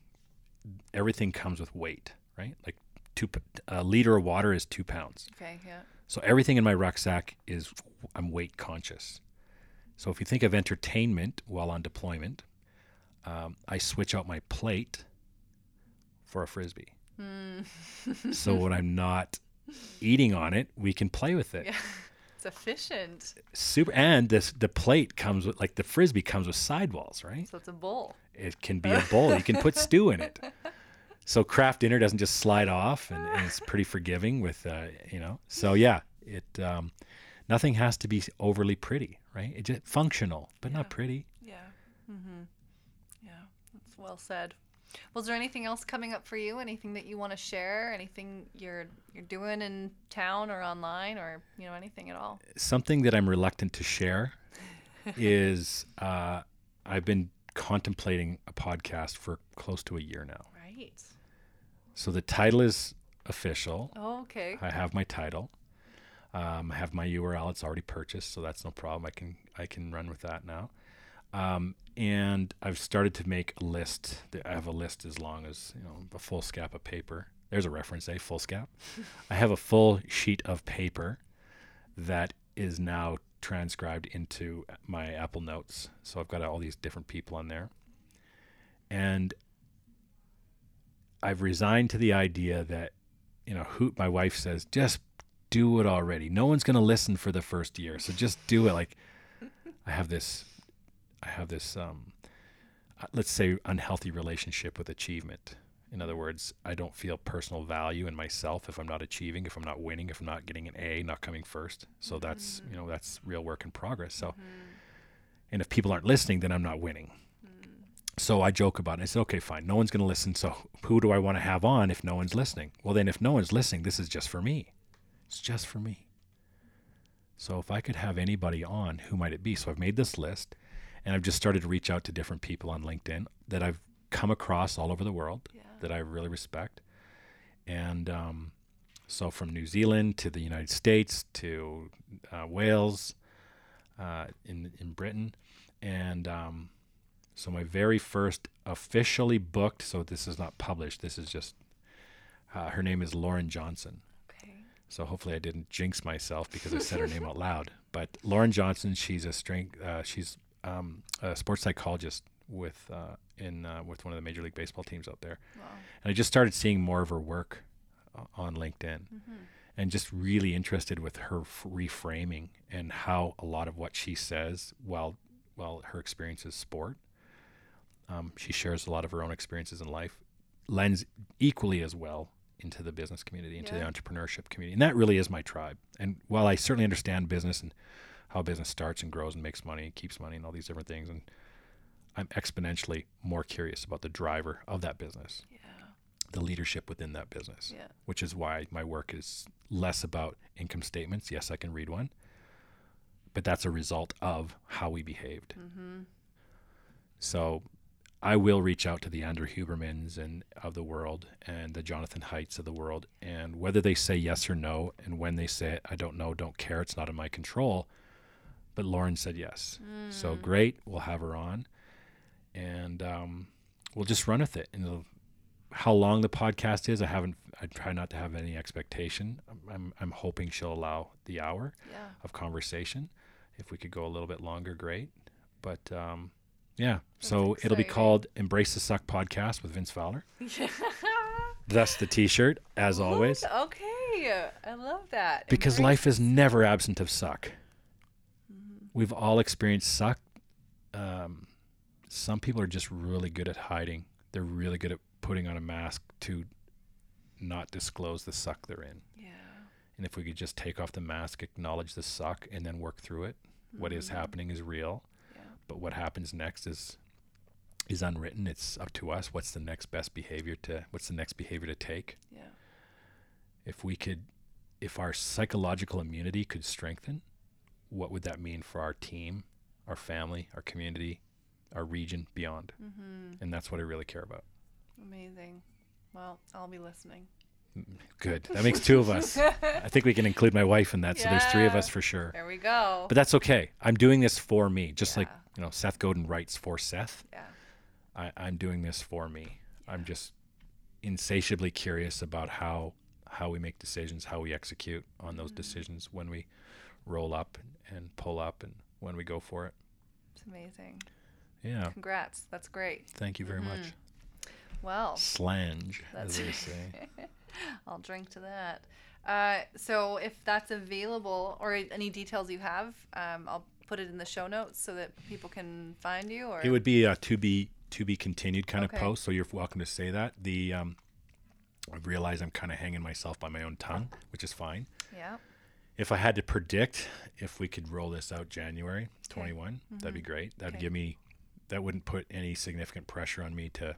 everything comes with weight, right? Like two a liter of water is two pounds. Okay. Yeah. So everything in my rucksack is I'm weight conscious. So if you think of entertainment while on deployment, um, I switch out my plate for a frisbee. so when I'm not eating on it, we can play with it. Yeah. It's efficient. Super, and this the plate comes with like the frisbee comes with sidewalls, right? So it's a bowl. it can be a bowl. You can put stew in it. So craft dinner doesn't just slide off, and, and it's pretty forgiving with, uh, you know. So yeah, it um, nothing has to be overly pretty, right? It just functional, but Yeah. not pretty. Yeah. Mm-hmm. Yeah. That's well said. Was there anything else coming up for you? Anything that you want to share? Anything you're you're doing in town or online or you know anything at all? Something that I'm reluctant to share is uh, I've been contemplating a podcast for close to a year now. Right. So the title is official. Oh, okay. I have my title. Um, I have my URL. It's already purchased, so that's no problem. I can I can run with that now. Um, and I've started to make a list. I have a list as long as you know a full scap of paper. There's a reference, a full scap. I have a full sheet of paper that is now transcribed into my Apple Notes. So I've got all these different people on there, and I've resigned to the idea that you know who my wife says just do it already. No one's going to listen for the first year, so just do it. Like I have this, I have this, um, uh, let's say, unhealthy relationship with achievement. In other words, I don't feel personal value in myself if I'm not achieving, if I'm not winning, if I'm not getting an A, not coming first. So that's you know that's real work in progress. So, and if people aren't listening, then I'm not winning. So I joke about it. I said, okay, fine. No one's going to listen. So who do I want to have on if no one's listening? Well, then if no one's listening, this is just for me. It's just for me. So if I could have anybody on, who might it be? So I've made this list and I've just started to reach out to different people on LinkedIn that I've come across all over the world Yeah. that I really respect. And um, so from New Zealand to the United States to uh, Wales, uh, in in Britain, and um, so my very first officially booked. So this is not published. This is just uh, her name is Lauren Johnson. Okay. So hopefully I didn't jinx myself because I said her name out loud. But Lauren Johnson, she's a strength. Uh, she's um, a sports psychologist with uh, in uh, with one of the Major League Baseball teams out there. Wow. And I just started seeing more of her work uh, on LinkedIn, mm-hmm. and just really interested with her f- reframing and how a lot of what she says, while while her experience is sport, um, she shares a lot of her own experiences in life, lends equally as well into the business community, into Yeah. the entrepreneurship community, and that really is my tribe. And while I certainly understand business and how business starts and grows and makes money, and keeps money, and all these different things, and I'm exponentially more curious about the driver of that business, Yeah. the leadership within that business, Yeah. which is why my work is less about income statements. Yes, I can read one, but that's a result of how we behaved. Mm-hmm. So I will reach out to the Andrew Hubermans and of the world and the Jonathan Haidts of the world, and whether they say yes or no, and when they say it, I don't know, don't care, it's not in my control. But Lauren said yes, so great. We'll have her on, and um, we'll just run with it. And how long the podcast is, I haven't. I try not to have any expectation. I'm, I'm, I'm hoping she'll allow the hour Yeah. of conversation. If we could go a little bit longer, great. But um, yeah, so it'll be called Embrace the Suck podcast with Vince Fowler. That's the T-shirt, as always, Okay. I love that. because Embrace- life is never absent of suck. We've all experienced suck. Um, some people are just really good at hiding. They're really good at putting on a mask to not disclose the suck they're in. Yeah. And if we could just take off the mask, acknowledge the suck, and then work through it, what is happening is real. Yeah. But what happens next is is unwritten. It's up to us. What's the next best behavior to what's the next behavior to take? Yeah. If we could if our psychological immunity could strengthen, what would that mean for our team, our family, our community, our region, beyond? Mm-hmm. And that's what I really care about. Amazing. Well, I'll be listening. Good. That makes two of us. I think we can include my wife in that. So there's three of us for sure. There we go. But that's okay. I'm doing this for me, just like Yeah. You know Seth Godin writes for Seth. yeah. I, I'm doing this for me. I'm just insatiably curious about how how we make decisions, how we execute on those decisions when we roll up and, pull up, and when we go for it. It's amazing. Yeah. Congrats. That's great. Thank you very much. Well, Slàinte, That's as they say. I'll drink to that. Uh, so if that's available or any details you have, um, I'll put it in the show notes so that people can find you. Or It would be a to be to be continued kind Okay. of post, so you're welcome to say that. The um, I realize I'm kind of hanging myself by my own tongue, which is fine. yeah. If I had to predict if we could roll this out January 21, that'd be great. That'd Okay. give me that wouldn't put any significant pressure on me to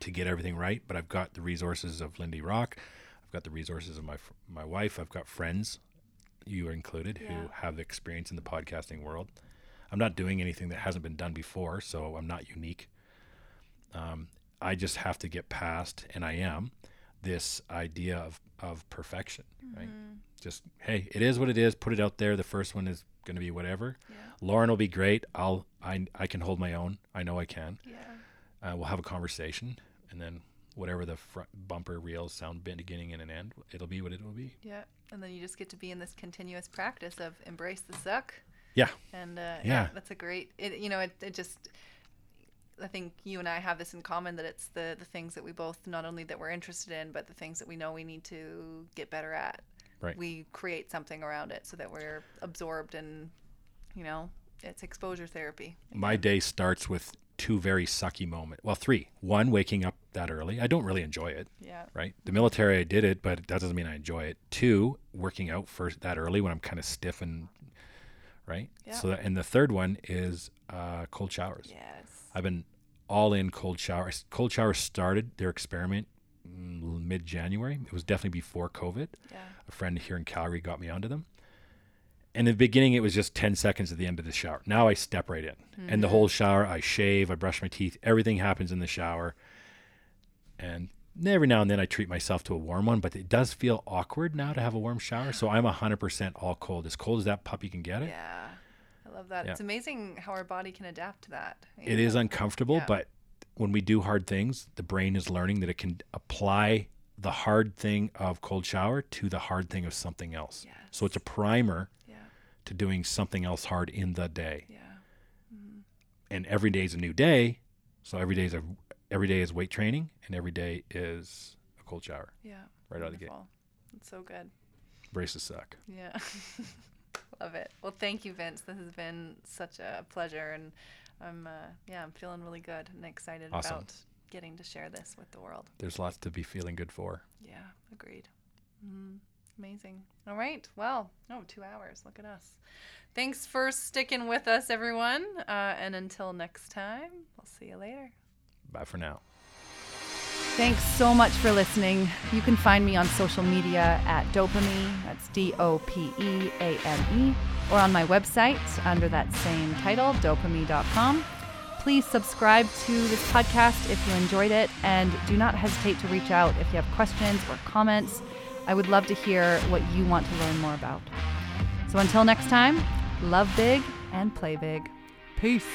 to get everything right, but I've got the resources of Lindy Rock. I've got the resources of my my wife. I've got friends, you are included, Yeah. who have experience in the podcasting world. I'm not doing anything that hasn't been done before, so I'm not unique. Um, I just have to get past, and I am, this idea of, of perfection, right? Just, hey, it is what it is. Put it out there. The first one is going to be whatever. Yeah. Lauren will be great. I'll, I, I can hold my own. I know I can. Yeah. Uh, we'll have a conversation, and then whatever the front bumper reels sound beginning and an end, it'll be what it will be. Yeah. And then you just get to be in this continuous practice of embrace the suck. Yeah. And uh, yeah. Yeah. that's a great. It, you know, it, it just. I think you and I have this in common that it's the the things that we both not only that we're interested in, but the things that we know we need to get better at. Right. We create something around it so that we're absorbed and, you know, it's exposure therapy. My day starts with two very sucky moments. Well, three. One, waking up that early. I don't really enjoy it. Yeah. right? The military, I did it, but that doesn't mean I enjoy it. Two, working out first that early when I'm kind of stiff and right. Yeah. So, that, and the third one is uh, cold showers. Yes. I've been all in cold showers. Cold showers started their experiment mid January. It was definitely before COVID. Yeah. A friend here in Calgary got me onto them. In the beginning, it was just 10 seconds at the end of the shower. Now I step right in. And the whole shower, I shave, I brush my teeth, everything happens in the shower. And every now and then I treat myself to a warm one, but it does feel awkward now to have a warm shower. So I'm 100% all cold, as cold as that puppy can get it. Yeah. I love that. Yeah. It's amazing how our body can adapt to that. It is know? uncomfortable, Yeah. but when we do hard things, the brain is learning that it can apply the hard thing of cold shower to the hard thing of something else. So it's a primer Yeah. to doing something else hard in the day. Yeah. Mm-hmm. And every day is a new day. So every day is a every day is weight training and every day is a cold shower. Yeah. right out of the gate. Wonderful. It's so good. Braces suck. Yeah. Love it. Well, thank you, Vince. This has been such a pleasure, and I'm uh, yeah, I'm feeling really good and excited Awesome. about getting to share this with the world. There's lots to be feeling good for. Yeah, agreed. Mm, amazing. All right. Well, oh, two hours. Look at us. Thanks for sticking with us, everyone. Uh, and until next time, I'll see you later. Bye for now. Thanks so much for listening. You can find me on social media at Dopame, that's D O P E A M E, or on my website under that same title, dopame.com. Please subscribe to this podcast if you enjoyed it, and do not hesitate to reach out if you have questions or comments. I would love to hear what you want to learn more about. So until next time, love big and play big. Peace.